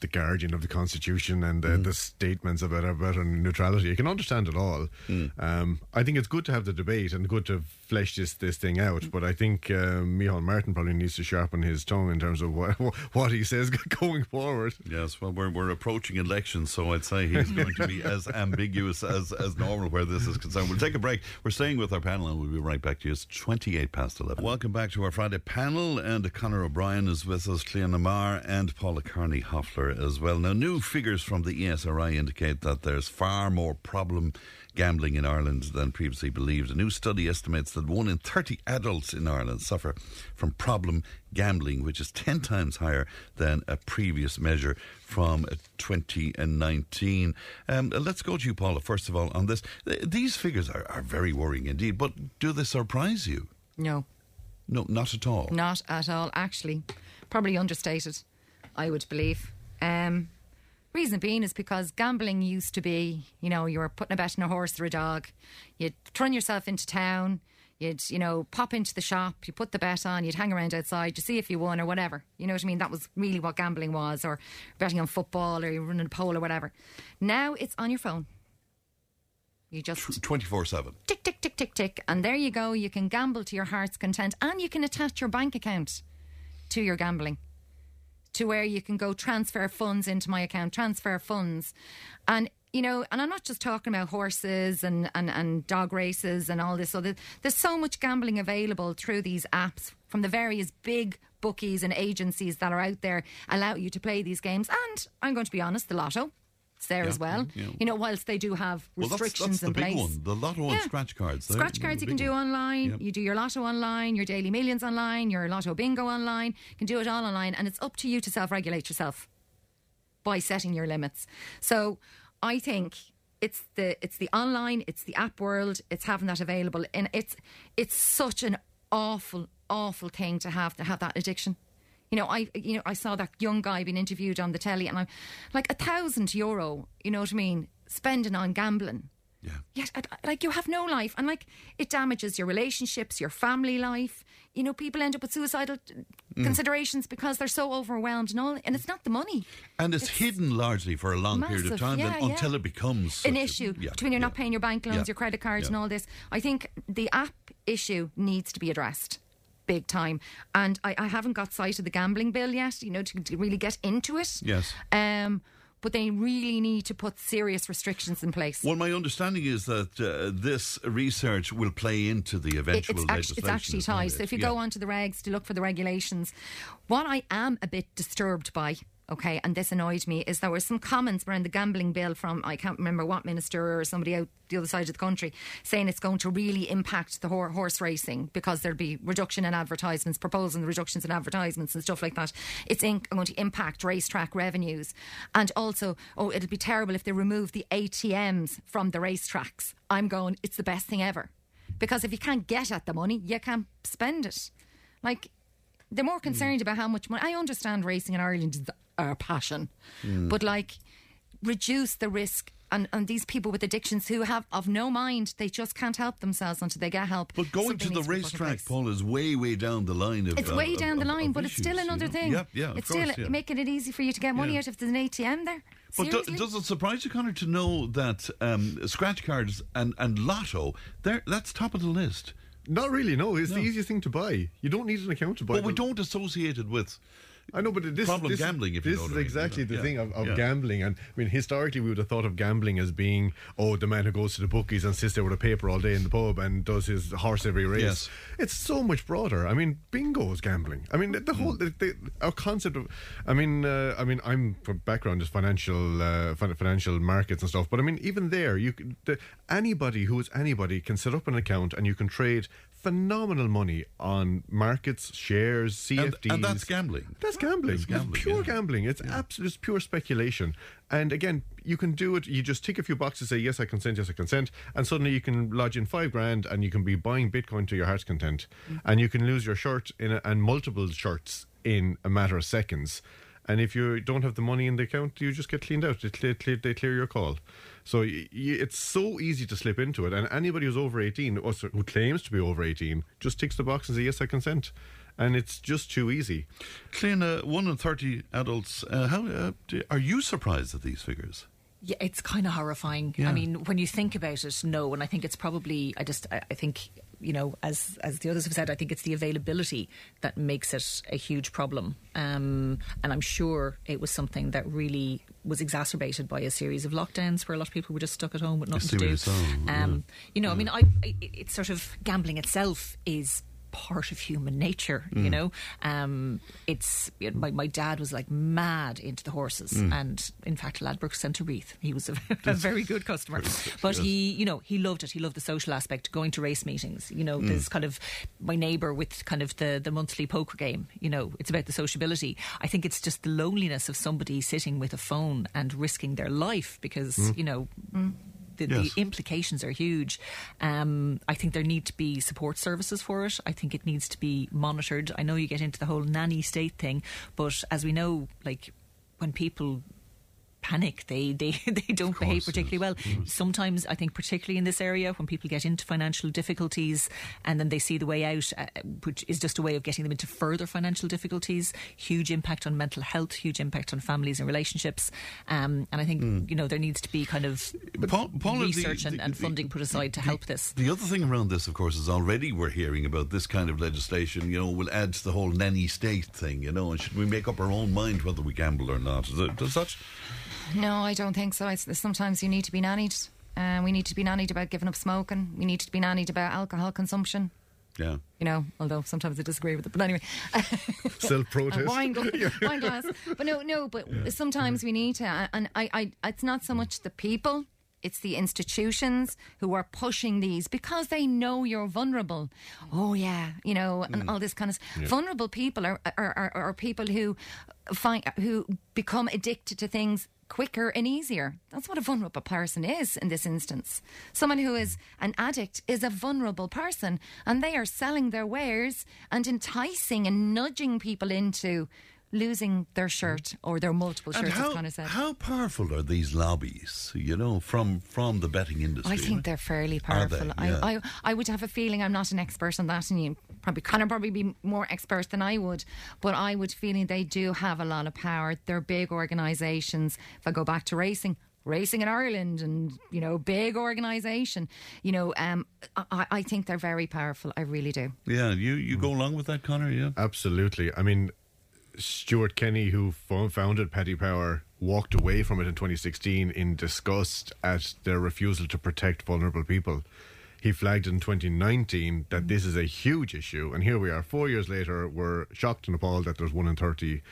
the guardian of the constitution and uh, Mm. the statements about about neutrality. You can understand it all. Mm. Um, I think it's good to have the debate and good to flesh this this thing out. But I think um, Micheál Martin probably needs to sharpen his tongue in terms of what what he says going forward. Yes, well, we're, we're approaching elections, so I'd say he's going to be as ambiguous as, as normal where this is concerned. We'll take a break. We're staying with our panel, and we'll be right back to you. It's 28 past 11. Welcome back to our Friday panel, and Conor O'Brien is with us, Cleona Maher, and Paula Carney Hoffler as well. Now, new figures from the ESRI indicate that there's far more problem gambling in Ireland than previously believed. A new study estimates that one in 30 adults in Ireland suffer from problem gambling, which is 10 times higher than a previous measure from uh, 2019. Um, let's go to you, Paula, first of all, on this. These figures are, are very worrying indeed, but do they surprise you? No. No, not at all. Not at all, actually. Probably understated, I would believe. Um, reason being is because gambling used to be, you know, you were putting a bet on a horse or a dog. You'd run yourself into town. You'd, you know, pop into the shop. You put the bet on. You'd hang around outside. You see if you won or whatever. You know what I mean? That was really what gambling was, or betting on football, or you're running a pole or whatever. Now it's on your phone. You just 24 7. tick, tick, tick, tick, tick. And there you go. You can gamble to your heart's content and you can attach your bank account to your gambling to where you can go transfer funds into my account, transfer funds. And, you know, and I'm not just talking about horses and, and, and dog races and all this other. There's so much gambling available through these apps from the various big bookies and agencies that are out there allow you to play these games. And I'm going to be honest, the lotto. There Yeah, as well. yeah. You know, whilst they do have Well, that's, restrictions that's the in big one. The lotto and scratch cards. Scratch cards you can do one. online. Yep. You do your lotto online, your daily millions online, your lotto bingo online. You can do it all online, and it's up to you to self regulate yourself by setting your limits. So I think it's the it's the online, it's the app world, it's having that available, and it's it's such an awful awful thing to have to have that addiction. You know, I you know I saw that young guy being interviewed on the telly, and I'm like a thousand euro. You know what I mean? Spending on gambling. Yeah. Yet, like you have no life, and like it damages your relationships, your family life. You know, people end up with suicidal Mm. considerations because they're so overwhelmed and all. And it's not the money. And it's, hidden largely for a long period of time yeah, then, yeah. until it becomes an a- issue yeah, between you're yeah. not paying your bank loans, Yeah. your credit cards, and all this. I think the app issue needs to be addressed big time. And I, I haven't got sight of the gambling bill yet, you know, to, to really get into it. Yes. Um, but they really need to put serious restrictions in place. Well, my understanding is that uh, this research will play into the eventual it's, actually, it's actually tied. So if you yeah. go onto the regs to look for the regulations, what I am a bit disturbed by, okay, and this annoyed me, is there were some comments around the gambling bill from I can't remember what minister or somebody out the other side of the country saying it's going to really impact the horse racing because there'll be reduction in advertisements, proposing the reductions in advertisements and stuff like that. It's in- going to impact racetrack revenues, and also, oh, it'll be terrible if they remove the ATMs from the racetracks. I'm going, it's the best thing ever because if you can't get at the money, you can't spend it. Like they're more concerned about how much money. I understand racing in Ireland is our passion, Mm. but like reduce the risk. And, and these people with addictions who have of no mind, they just can't help themselves until they get help. But going Something to the needs be put in racetrack. Paul, is way, way down the line of. It's of- way of- down the line, of but it's still another you know? thing. Yeah, yeah, of it's course, still yeah. making it easy for you to get money Yeah. out if there's an ATM there. But do, does it surprise you, Connor, to know that um, scratch cards and, and lotto, they're, that's top of the list? Not really, no. It's the easiest thing to buy. You don't need an account to buy But we don't associate it with. I know, but this problem this, gambling. If you know is what I mean, exactly you know? the Yeah. thing of, of Yeah. gambling. And I mean, historically, we would have thought of gambling as being oh, the man who goes to the bookies and sits there with a paper all day in the pub and does his horse every race. Yes. It's so much broader. I mean, bingo is gambling. I mean, the, the whole the, the, our concept of. I mean, uh, I mean, I'm from background is financial uh, financial markets and stuff. But I mean, even there, you can, the, anybody who is anybody can set up an account and you can trade phenomenal money on markets, shares, And, CFDs. and that's gambling. That's gambling. It's gambling, it's pure yeah. gambling. It's absolute it's pure speculation. And again, you can do it. You just tick a few boxes, say yes, I consent, yes, I consent, and suddenly you can lodge in five grand, and you can be buying Bitcoin to your heart's content, mm-hmm. and you can lose your shirt in a, and multiple shirts in a matter of seconds. And if you don't have the money in the account, you just get cleaned out. They clear, clear, they clear your call. So y- y- it's so easy to slip into it. And anybody who's over 18, or who claims to be over 18, just ticks the box and says, yes, I consent. And it's just too easy. Clean, one in 30 adults, uh, how, uh, do, are you surprised at these figures? Yeah, it's kind of horrifying. Yeah. I mean, when you think about it, no. And I think it's probably, I just, I, I think, you know, as as the others have said, I think it's the availability that makes it a huge problem. Um, and I'm sure it was something that really was exacerbated by a series of lockdowns where a lot of people were just stuck at home with nothing to do. Um, you know, I mean, I, I, it's sort of gambling itself is part of human nature you Mm. know? Um it's it- my, my dad was like mad into the horses. Mm. and in fact ladbroke sent a wreath. He was a, a very good customer. But he you know he loved it. He loved the social aspect going to race meetings you know Mm. there's kind of my neighbour with kind of the the monthly poker game you know it's about the sociability. I think it's just the loneliness of somebody sitting with a phone and risking their life because Mm. you know the, Yes. the implications are huge. Um, I think there need to be support services for it. I think it needs to be monitored. I know you get into the whole nanny state thing, but as we know, like when people panic. They they, they don't behave particularly well. Sometimes i think particularly in this area when people get into financial difficulties and then they see the way out uh, which is just a way of getting them into further financial difficulties huge impact on mental health huge impact on families and relationships. Um, and i think you know there needs to be kind of Paul- Paula, the- research and, the- and the- funding put aside to help this. The other thing around this, of course, is already we're hearing about this kind of legislation, you know, will add to the whole nanny state thing, you know, and should we make up our own mind whether we gamble or not? Is it- Does that. No, I don't think so. It's, sometimes you need to be nannied. Uh, we need to be nannied about giving up smoking. We need to be nannied about alcohol consumption. Yeah. You know, although sometimes I disagree with it. But anyway. Self-protest. Wine, gla- wine glass. But no, no, but sometimes we need to. And I, I, it's not so much the people. It's the institutions who are pushing these because they know you're vulnerable. Oh yeah, you know, and Mm. all this kind of Yeah. vulnerable people are are, are are people who find who become addicted to things quicker and easier. That's what a vulnerable person is in this instance. Someone who is an addict is a vulnerable person, and they are selling their wares and enticing and nudging people into losing their shirt or their multiple And shirts, how, as kind of said. how powerful are these lobbies, you know, from, from the betting industry? I think they're fairly Are they? powerful. Yeah. I, I, I would have a feeling I'm not an expert on that, and you probably Connor probably be more expert than I would. But I would feeling they do have a lot of power. They're big organisations. If I go back to racing. Racing in Ireland and you know big organisation, you know um, I, I think they're very powerful. I really do. Yeah, you, you go along with that, Connor, yeah? Absolutely. I mean, Stuart Kenny, who founded Paddy Power, walked away from it in 2016 in disgust at their refusal to protect vulnerable people. He flagged in 2019 that this is a huge issue, and here we are, four years later, we're shocked and appalled that there's one in 30.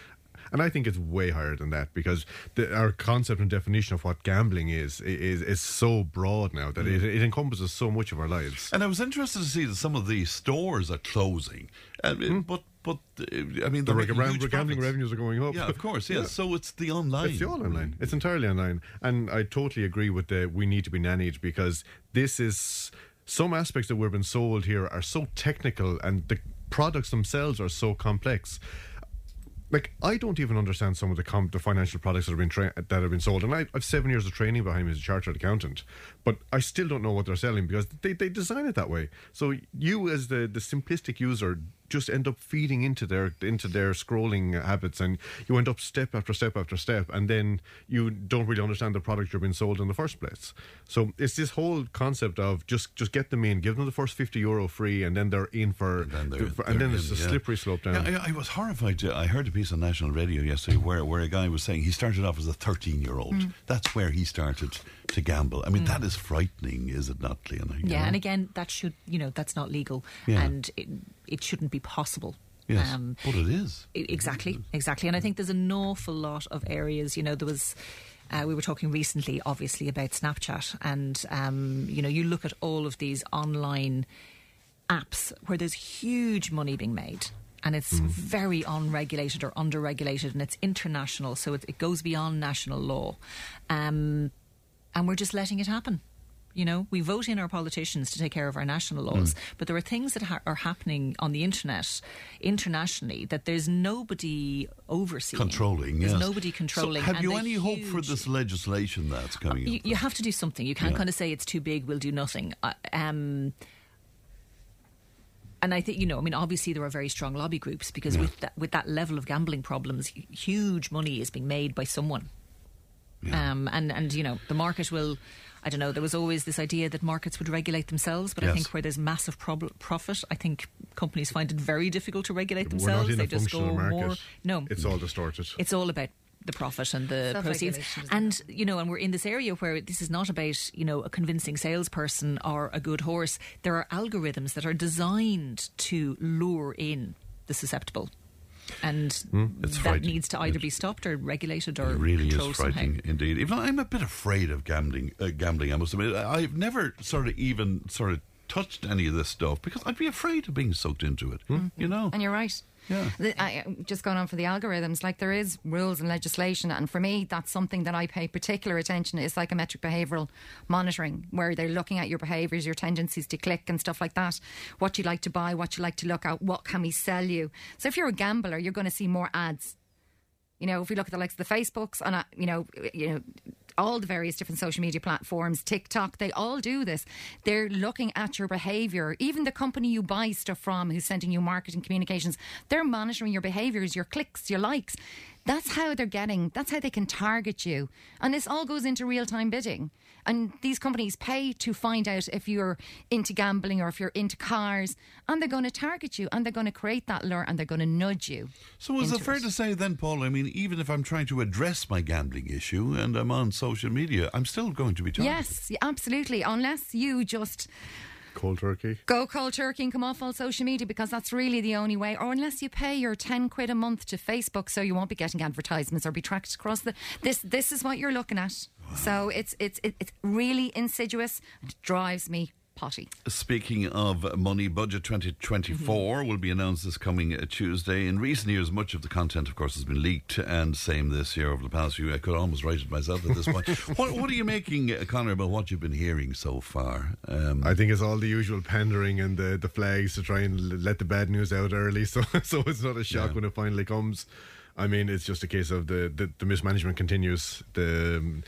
And I think it's way higher than that because the, our concept and definition of what gambling is is is so broad now that it, it encompasses so much of our lives. And I was interested to see that some of these stores are closing. Uh, But, but uh, I mean. The reg- gambling profits. revenues are going up. Yeah, of course, yes. So it's the online. It's the all online. It's entirely online. And I totally agree with the we need to be nannied because this is some aspects that we've been sold here are so technical and the products themselves are so complex. Like I don't even understand some of the com- the financial products that have been tra- that have been sold, and I, I've seven years of training behind me as a chartered accountant, but I still don't know what they're selling because they, they design it that way. So you, as the, the simplistic user, just end up feeding into their into their scrolling habits, and you end up step after step after step, and then you don't really understand the product you're being sold in the first place. So it's this whole concept of just just get them in, give them the first fifty euro free, and then they're in for, and then, they're- and they're then it's in, a yeah. slippery slope down. Yeah, I, I was horrified. To, I heard a piece on national radio yesterday where, where a guy was saying he started off as a 13 year old. Mm. That's where he started to gamble. I mean, that is frightening, is it not, Leona? You Yeah, know? and again, that should you know that's not legal, Yeah. and it, it shouldn't be possible. Yes, but it is. Exactly, exactly, and I think there's an awful lot of areas. You know, there was. Uh, we were talking recently, obviously, about Snapchat, and um, you know, you look at all of these online apps where there's huge money being made. And it's very unregulated or underregulated, and it's international, so it, it goes beyond national law. Um, and we're just letting it happen. You know, we vote in our politicians to take care of our national laws, Mm. but there are things that ha- are happening on the internet internationally that there's nobody overseeing. Controlling, There's yes. nobody controlling. So have you any hope for this legislation that's coming you, up? you have to do something. You can't Yeah. kind of say it's too big, we'll do nothing. Uh, um, and I think you know, I mean, obviously there are very strong lobby groups because Yeah. with that with that level of gambling problems, huge money is being made by someone. Um, and and you know, the market will. I don't know. There was always this idea that markets would regulate themselves, but I think where there's massive prob- profit, I think companies find it very difficult to regulate We're themselves. not in they a just go functional more. No, It's all distorted. it's all about the profit and the proceeds. Self-regulation, And you know, and we're in this area where this is not about you know a convincing salesperson or a good horse. There are algorithms that are designed to lure in the susceptible, and? It's that needs to either be stopped or regulated or It really controlled is frightening somehow. indeed. Even I'm a bit afraid of gambling. Uh, gambling, I must admit. I've never sort of even sort of touched any of this stuff because I'd be afraid of being sucked into it. You know. And you're right. Yeah. The, I, just going on for the algorithms, like there is rules and legislation, and for me, that's something that I pay particular attention to is psychometric behavioural monitoring, where they're looking at your behaviours, your tendencies to click and stuff like that, what you like to buy, what you like to look at, what can we sell you. So if you're a gambler, you're going to see more ads. You know, if we look at the likes of the Facebooks and uh, you know, you know, all the various different social media platforms, TikTok, they all do this. They're looking at your behavior. Even the company you buy stuff from, who's sending you marketing communications, they're monitoring your behaviors, your clicks, your likes. That's how they're getting. That's how they can target you. And this all goes into real time bidding. And these companies pay to find out if you're into gambling or if you're into cars, and they're going to target you and they're going to create that lure and they're going to nudge you. So is it into fair to say then, Paul? I mean, even if I'm trying to address my gambling issue and I'm on social media, I'm still going to be targeted. Yes, absolutely. Unless you just Cold turkey. go cold turkey and come off all social media because that's really the only way. Or unless you pay your ten quid a month to Facebook, so you won't be getting advertisements or be tracked across the. This this is what you're looking at. So it's it's it's really insidious. It drives me potty. Speaking of money, Budget 2024 will be announced this coming uh, Tuesday. In recent years, much of the content, of course, has been leaked, and same this year over the past few. I could almost write it myself at this point. what, what are you making, uh, Connor, about what you've been hearing so far? Um, I think it's all the usual pandering and the, the flags to try and let the bad news out early, so so it's not a shock Yeah. when it finally comes. I mean, it's just a case of the, the, the mismanagement continues. The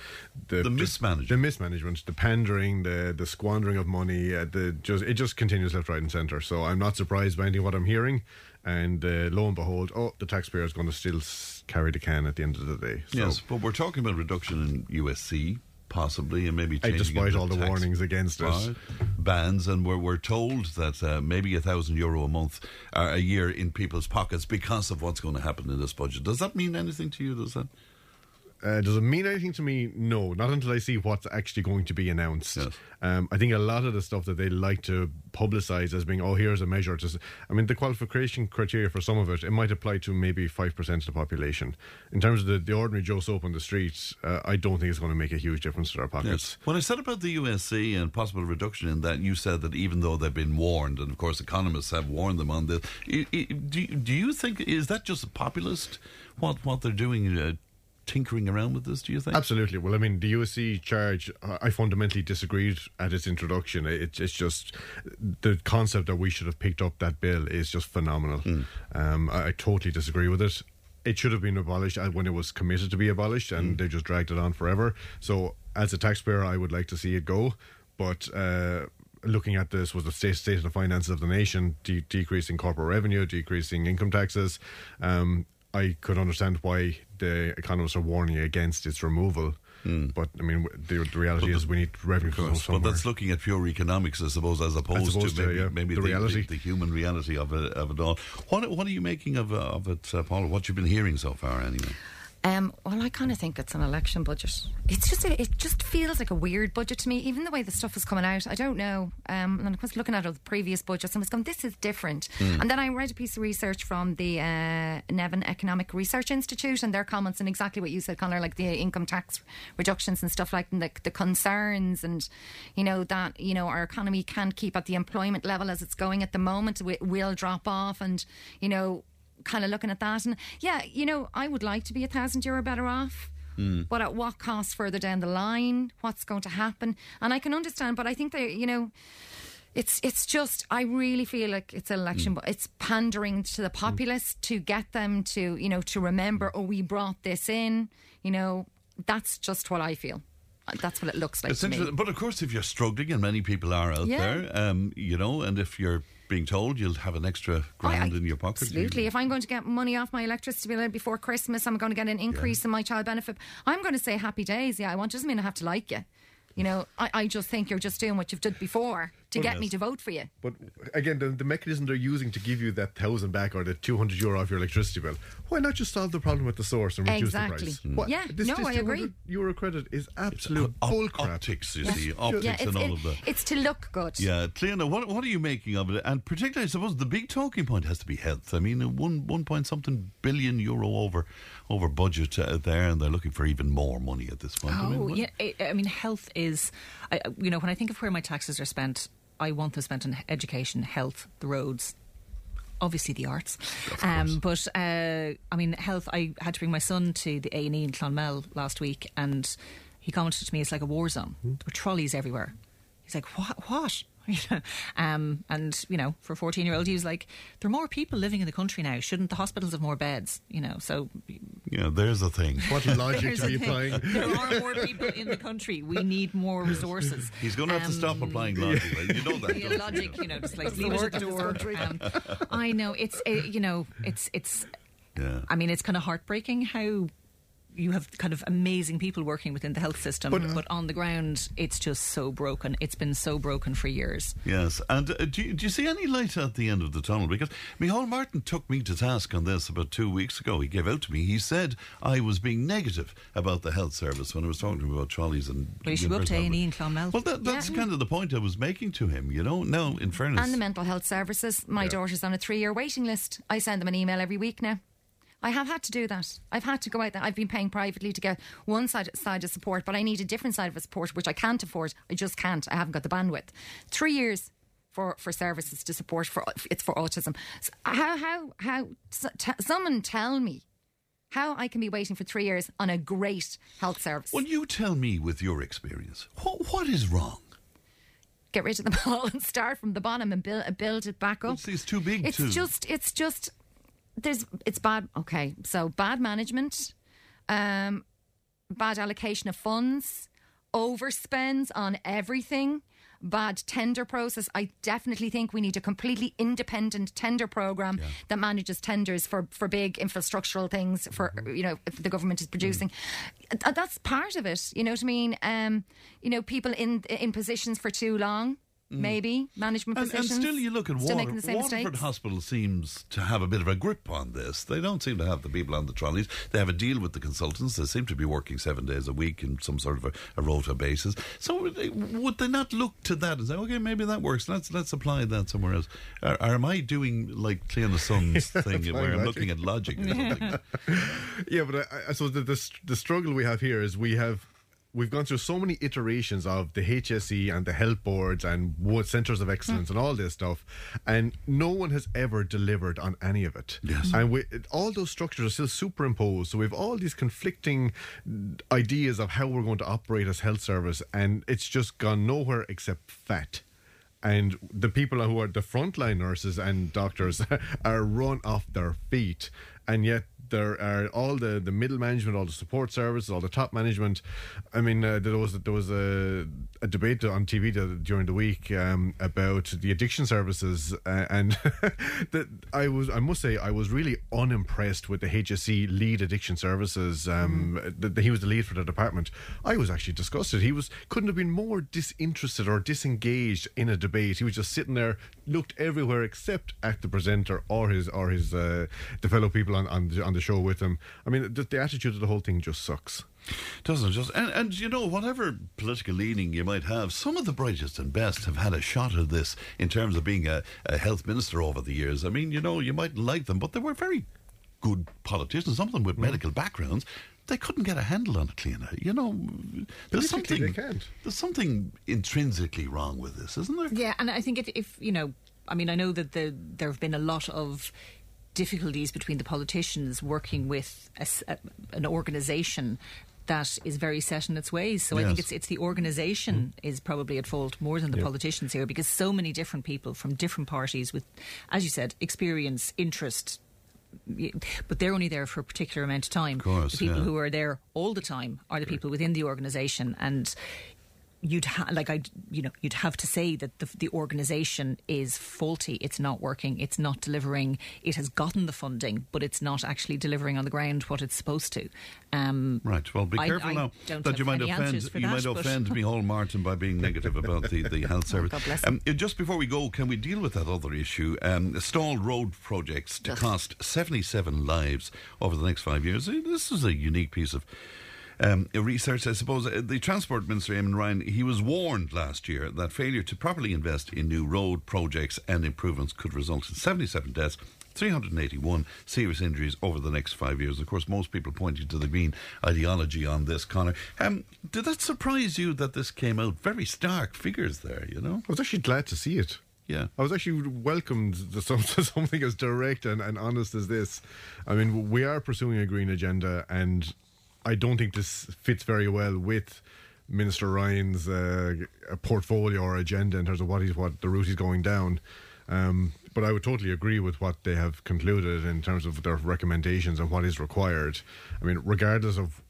the, The mismanagement. the mismanagement, the pandering, the the squandering of money. Uh, the just it just continues left, right, and centre. So I'm not surprised by anything what I'm hearing. And uh, lo and behold, oh, the taxpayer is going to still carry the can at the end of the day. So, yes, but we're talking about reduction in USC, possibly, and maybe changing despite all the warnings against bar- bans, and we're, we're told that uh, maybe a thousand euro a month, uh, a year in people's pockets because of what's going to happen in this budget. Does that mean anything to you? Does that? Uh, does it mean anything to me? No, not until I see what's actually going to be announced. Um, I think a lot of the stuff that they like to publicise as being, oh, here's a measure. To, I mean, the qualification criteria for some of it, it might apply to maybe 5% of the population. In terms of the, the ordinary Joe Soap on the streets, uh, I don't think it's going to make a huge difference to our pockets. When I said about the USC and possible reduction in that, you said that even though they've been warned, and of course economists have warned them on this, do, you- do you think, is that just a populist, what, what they're doing, uh, tinkering around with this, do you think? Absolutely. Well, I mean, the USC charge, I fundamentally disagreed at its introduction. It, it's just the concept that we should have picked up that bill is just phenomenal. Um, I, I totally disagree with it. It should have been abolished uh, when it was committed to be abolished, and they just dragged it on forever. So, as a taxpayer, I would like to see it go. But uh, looking at this was the state, state of the finances of the nation, de- decreasing corporate revenue, decreasing income taxes. Um, I could understand why the economists are warning against its removal. But I mean, the, the reality is we need revenue from somewhere. But that's looking at pure economics, I suppose, as opposed, opposed to to, maybe, yeah, maybe the reality. the, human reality of it, of it all. What, what are you making of, uh, of it, uh, Paul? What you've been hearing so far, anyway? Um, well, I kind of think it's an election budget. It's just a, it just feels like a weird budget to me. Even the way the stuff is coming out, I don't know. Um, and I was looking at all the previous budgets and was going, "This is different." Mm. And then I read a piece of research from the uh, Nevin Economic Research Institute and their comments on exactly what you said, Connor, like the income tax reductions and stuff like and the, the concerns and you know that you know our economy can't keep at the employment level as it's going at the moment. It will drop off, and you know kind of looking at that and yeah you know i would like to be a thousand euro better off Mm. but at what cost further down the line? What's going to happen? And I can understand, but I think that you know. It's it's just I really feel like it's an election, but it's pandering to the populace to get them to you know to remember. Oh, we brought this in. You know, that's just what I feel. Uh, That's what it looks like it's to me. interesting, but of course, if you're struggling, and many people are out Yeah. there, um, you know, and if you're being told you'll have an extra grand in your pocket, Absolutely. you- If I'm going to get money off my electricity bill before Christmas, I'm going to get an increase in my child benefit. I'm going to say happy days. Yeah, I want doesn't mean I have to like you. You know, I, I just think you're just doing what you've done before to Well, get yes. me to vote for you. But again, the, the mechanism they're using to give you that thousand back or the 200 euro off your electricity bill, why not just solve the problem at the source and reduce Exactly. the price? Mm. What- Yeah, this, no, this I agree. 200 euro credit is absolute op- bullcrap. optics, you Yeah. see, optics it's, and all it- of that. it's to look good. Yeah, Cleona, what what are you making of it? And particularly, I suppose the big talking point has to be health. I mean, one one point something billion euro over over budget uh, there, and they're looking for even more money at this point. I mean, Oh, yeah. I, I mean, health is, I, you know, when I think of where my taxes are spent, I want them spent on education, health, the roads. Obviously, the arts, um, but uh, I mean, health. I had to bring my son to the A and E in Clonmel last week, and he commented to me, "It's like a war zone. There were trolleys everywhere." He's like, "What? What?" You know, um, and you know, for a fourteen-year-old, he was like, "There are more people living in the country now. Shouldn't the hospitals have more beds?" You know, so yeah, there's a thing. What logic are you a be thing. applying? There are more people in the country. We need more resources. He's going to have to stop Um, applying logic. right? You know that. Yeah, logic, you know, just like leave the it at the door. Um, I know it's uh, you know it's it's. Yeah. I mean, it's kind of heartbreaking how you have kind of amazing people working within the health system, But- but, on the ground, it's just so broken. It's been so broken for years. Yes, and uh, do, you, do you see any light at the end of the tunnel? Because Micheál Martin took me to task on this about two weeks ago. He gave out to me. He said I was being negative about the health service when I was talking to him about trolleys and. Well, you should go up to A and E in Clonmel. Well, that, that's kind of the point I was making to him. You know, now in fairness, And the mental health services. My daughter's on a three year waiting list. I send them an email every week now. I have had to do that. I've had to go out there. I've been paying privately to get one side, side of support, but I need a different side of support, which I can't afford. I just can't. I haven't got the bandwidth. Three years for, for services to support for it's for autism. So how how how t- someone tell me how I can be waiting for three years on a great health service? Well, you tell me with your experience, what, what is wrong? get rid of them all and start from the bottom and build, build it back up. It's, it's too big. It's just, it's just, there's, it's bad. Okay, so bad management, um, bad allocation of funds, overspends on everything. Bad tender process. I definitely think we need a completely independent tender program that manages tenders for, for big infrastructural things. For you know, if the government is producing, Th- that's part of it. You know what I mean? Um, you know, people in in positions for too long. Maybe management Mm. And, and still, you look at still Water, making the same Waterford mistakes. Hospital seems to have a bit of a grip on this. They don't seem to have the people on the trolleys. They have a deal with the consultants. They seem to be working seven days a week in some sort of a, a rota basis. So would they, would they not look to that and say, okay, maybe that works. Let's let's apply that somewhere else. Or, or am I doing like Cleon the Sun's thing Applying where I'm logic. looking at logic or something? yeah, but I, I suppose the, the the struggle we have here is we have we've gone through so many iterations of the HSE and the health boards and what centres of excellence and all this stuff, and no one has ever delivered on any of it. Yes. and we, all those structures are still superimposed. So we have all these conflicting ideas of how we're going to operate as health service, and it's just gone nowhere except fat and the people who are the frontline nurses and doctors are run off their feet and yet there are all the, the middle management, all the support services, all the top management. I mean, uh, there was there was a, a debate on TV the, during the week um, about the addiction services, uh, and that I was I must say I was really unimpressed with the HSE lead addiction services. Um, that he was the lead for the department. I was actually disgusted. He was couldn't have been more disinterested or disengaged in a debate. He was just sitting there, looked everywhere except at the presenter or his or his uh, the fellow people on on the, on the show with him. I mean, the, the attitude of the whole thing just sucks. Doesn't just? And, and you know, whatever political leaning you might have, some of the brightest and best have had a shot at this in terms of being a, a health minister over the years. I mean, you know, you might like them, but they were very good politicians, some of them with mm. medical backgrounds. They couldn't get a handle on it, Cleona. You know, there's something they can't. there's something intrinsically wrong with this, isn't there? Yeah, and I think if, if you know, I mean, I know that the, there have been a lot of difficulties between the politicians working with a a an organisation that is very set in its ways. So I think it's it's the organisation mm-hmm. is probably at fault more than the Yeah. politicians here because so many different people from different parties with, as you said, experience, interest. But they're only there for a particular amount of time. Of course, the people yeah. who are there all the time are the people within the organisation, and you'd ha- like I, you know, you'd have to say that the, the organisation is faulty. It's not working. It's not delivering. It has gotten the funding, but it's not actually delivering on the ground what it's supposed to. Um, Right. Well, be careful I now don't that you might offend you that, might offend Micheál Martin by being negative about the, the health service. Oh, God bless um, uh, just before we go, can we deal with that other issue? Um, stalled road projects to cost seventy seven lives over the next five years. This is a unique piece of. Um, research, I suppose, uh, the Transport Minister, Eamon Ryan, he was warned last year that failure to properly invest in new road projects and improvements could result in 77 deaths 381 serious injuries over the next five years. Of course, most people pointing to the green ideology on this, Connor. Um, did that surprise you that this came out? Very stark figures there, you know? I was actually glad to see it. Yeah. I was actually welcomed to some- to something as direct and, and honest as this. I mean, we are pursuing a green agenda, and I don't think this fits very well with Minister Ryan's uh, portfolio or agenda in terms of what he's what the route he's going down. Um, but I would totally agree with what they have concluded in terms of their recommendations and what is required. I mean, regardless of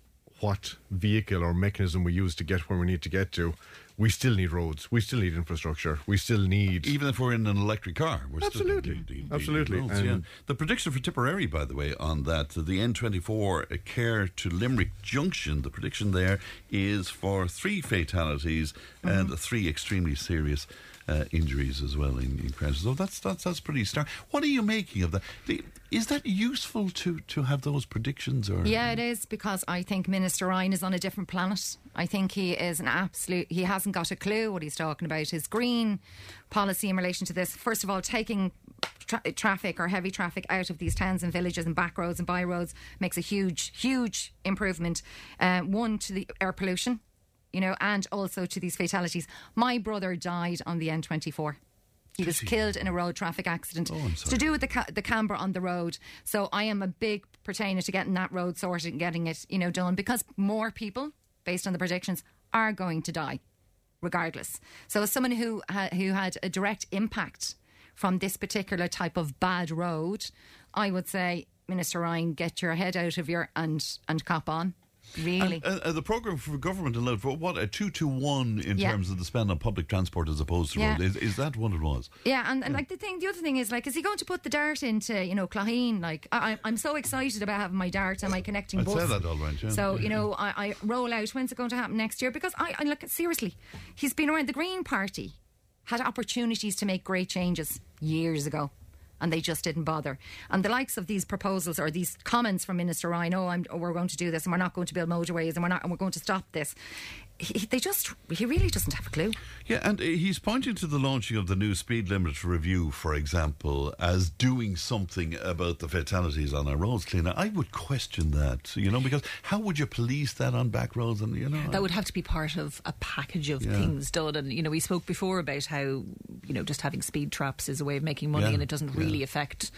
what vehicle or mechanism we use to get where we need to get to, we still need roads. We still need infrastructure. We still need. Even if we're in an electric car, we're Absolutely. still need- need- need Absolutely. roads, yeah. And- The prediction for Tipperary, by the way, on that, the N24 uh, Cahir to Limerick Junction, the prediction there is for three fatalities Mm-hmm. and three extremely serious uh, injuries as well in, in crashes. So that's, that's that's pretty stark. What are you making of that? The, is that useful to, to have those predictions? Or Yeah, it is because I think Minister Ryan is on a different planet. I think he is an absolute. He hasn't got a clue what he's talking about. His green policy in relation to this, first of all, taking tra- traffic or heavy traffic out of these towns and villages and back roads and by roads makes a huge, huge improvement. Uh, one to the air pollution, you know, and also to these fatalities. My brother died on the N24. He was killed in a road traffic accident. It's to do with the ca- the camber on the road. So I am a big pertainer to getting that road sorted and getting it, you know, done because more people, based on the predictions, are going to die, regardless. So as someone who ha- who had a direct impact from this particular type of bad road, I would say, Minister Ryan, get your head out of your and and cop on. Really. And, uh, uh, the programme for government allowed for what a two to one in Yeah. terms of the spend on public transport as opposed to Yeah. road. Is, is that what it was? Yeah, and, and like the thing, the other thing is like, is he going to put the dart into you know Claheen? Like, I, I- I'm so excited about having my dart and my connecting I'd bus. say that all right, yeah. So you know, I, I roll out. When's it going to happen next year? Because I, I look seriously, he's been around the Green Party, had opportunities to make great changes years ago. And they just didn't bother. And the likes of these proposals or these comments from Minister Ryan, oh, I'm, oh, we're going to do this, and we're not going to build motorways, and we're not, and we're going to stop this. He, they just, he really doesn't have a clue. Yeah, and uh, he's pointing to the launching of the new speed limit review, for example, as doing something about the fatalities on our roads. Cleona, I would question that, you know, because how would you police that on back roads? And you know, That would have to be part of a package of Yeah. things done. And, you know, we spoke before about how, you know, just having speed traps is a way of making money Yeah, and it doesn't really affect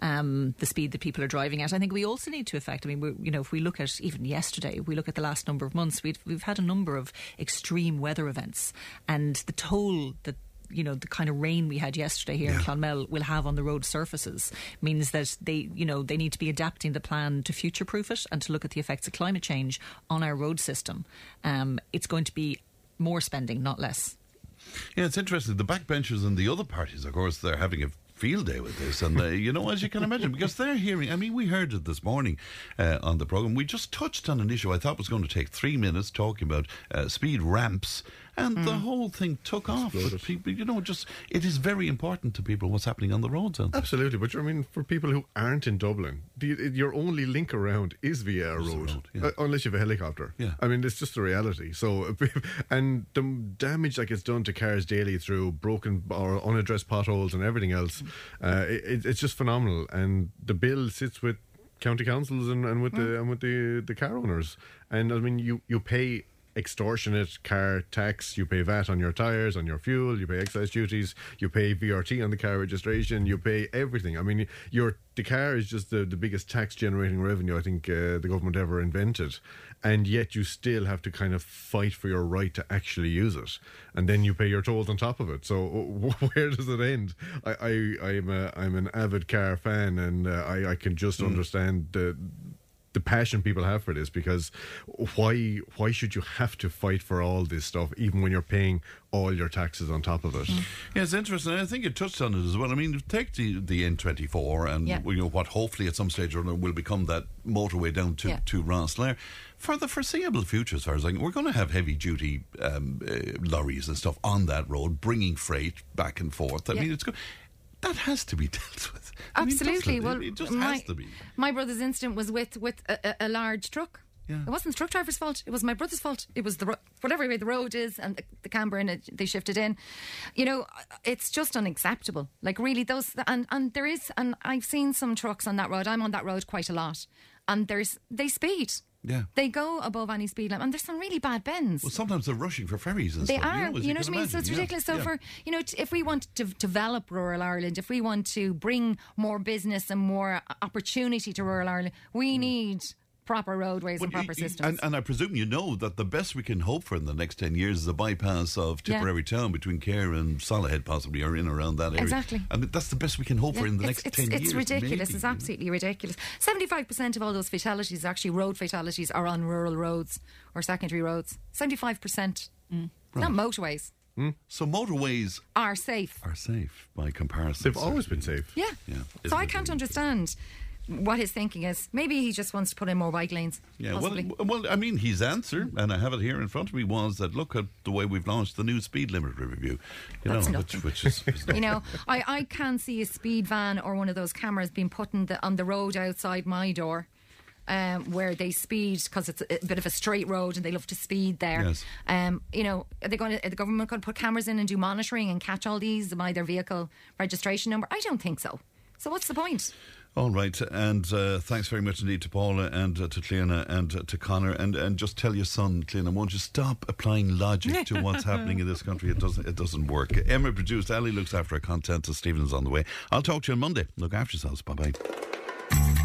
um, the speed that people are driving at. I think we also need to affect, I mean, we're, you know, if we look at even yesterday, we look at the last number of months, we've, we've had a number of extreme weather events and the toll that you know the kind of rain we had yesterday here in Clonmel will have on the road surfaces means that they you know they need to be adapting the plan to future proof it and to look at the effects of climate change on our road system. Um, it's going to be more spending, not less. Yeah, it's interesting. The backbenchers and the other parties, of course, they're having a field day with this. And, uh, you know, as you can imagine, because they're hearing, I mean, we heard it this morning uh, on the programme. We just touched on an issue I thought was going to take three minutes talking about uh, speed ramps. And the whole thing took off. But people, you know, just it is very important to people what's happening on the roads. Absolutely, but I mean, for people who aren't in Dublin, the, your only link around is via a road, road, yeah. uh, unless you have a helicopter. Yeah. I mean, it's just the reality. So, and the damage that gets done to cars daily through broken or unaddressed potholes and everything else, uh, it, it's just phenomenal. And the bill sits with county councils and, and with the and with the the car owners. And I mean, you you pay extortionate car tax. You pay VAT on your tyres, on your fuel. You pay excise duties. You pay VRT on the car registration. You pay everything. I mean, your the car is just the, the biggest tax generating revenue I think uh, the government ever invented, and yet you still have to kind of fight for your right to actually use it, and then you pay your tolls on top of it. So where does it end? I, I I'm a I'm an avid car fan, and uh, I I can just understand the the passion people have for this because why why should you have to fight for all this stuff even when you're paying all your taxes on top of it? Yeah, it's interesting. I think you touched on it as well. I mean, take the, the N24 and Yeah. you know what hopefully at some stage or another will become that motorway down to, Yeah. to Rosslare. For the foreseeable future, as far as I can, we're going to have heavy duty um, uh, lorries and stuff on that road, bringing freight back and forth. I Yeah. mean, it's good. That has to be dealt with. I mean, Absolutely. it? well, it just my, has to be. my brother's incident was with with a, a, a large truck. Yeah. It wasn't the truck driver's fault. It was my brother's fault. It was the ro- whatever way the road is and the, the camber in it. They shifted in. You know, it's just unacceptable. Like really, those and and there is and I've seen some trucks on that road. I'm on that road quite a lot, and there's they speed. Yeah. They go above any speed limit, and there's some really bad bends. Well, sometimes they're rushing for ferries and They stuff. are, you know, you know what I mean. So it's imagine. Yeah. ridiculous. So Yeah. for you know, t- if we want to develop rural Ireland, if we want to bring more business and more opportunity to rural Ireland, we mm. need proper roadways and proper you- you- systems. And, and I presume you know that the best we can hope for in the next 10 years is a bypass of Yeah. Tipperary town between Cahir and Solohead, possibly, or in around that area. Exactly. And that's the best we can hope for in the it's, next it's, 10 it's years. It's ridiculous. maybe. It's absolutely ridiculous. Seventy-five percent of all those fatalities, actually road fatalities, are on rural roads or secondary roads. Seventy-five percent, Mm. not motorways, So motorways are safe. are safe by comparison. They've always been safe. Yeah. Yeah. So I can't really? understand what his thinking is. Maybe he just wants to put in more bike lanes. Yeah, well, possibly. well, I mean, his answer, and I have it here in front of me, was that look at the way we've launched the new speed limit review. You That's know, which, nothing. which is, is you know, I, I can see a speed van or one of those cameras being put in the, on the road outside my door. Um, where they speed because it's a, bit of a straight road and they love to speed there. Yes. Um, you know, are they going to? Are the government going to put cameras in and do monitoring and catch all these by their vehicle registration number? I don't think so. So what's the point? All right, and uh, thanks very much indeed to Paula and uh, to Cleona and uh, to Connor, and, and just tell your son, Cleona, won't you stop applying logic to what's happening in this country? It doesn't, it doesn't work. Emma produced, Ali looks after our content, so Stephen's on the way. I'll talk to you on Monday. Look after yourselves. Bye bye.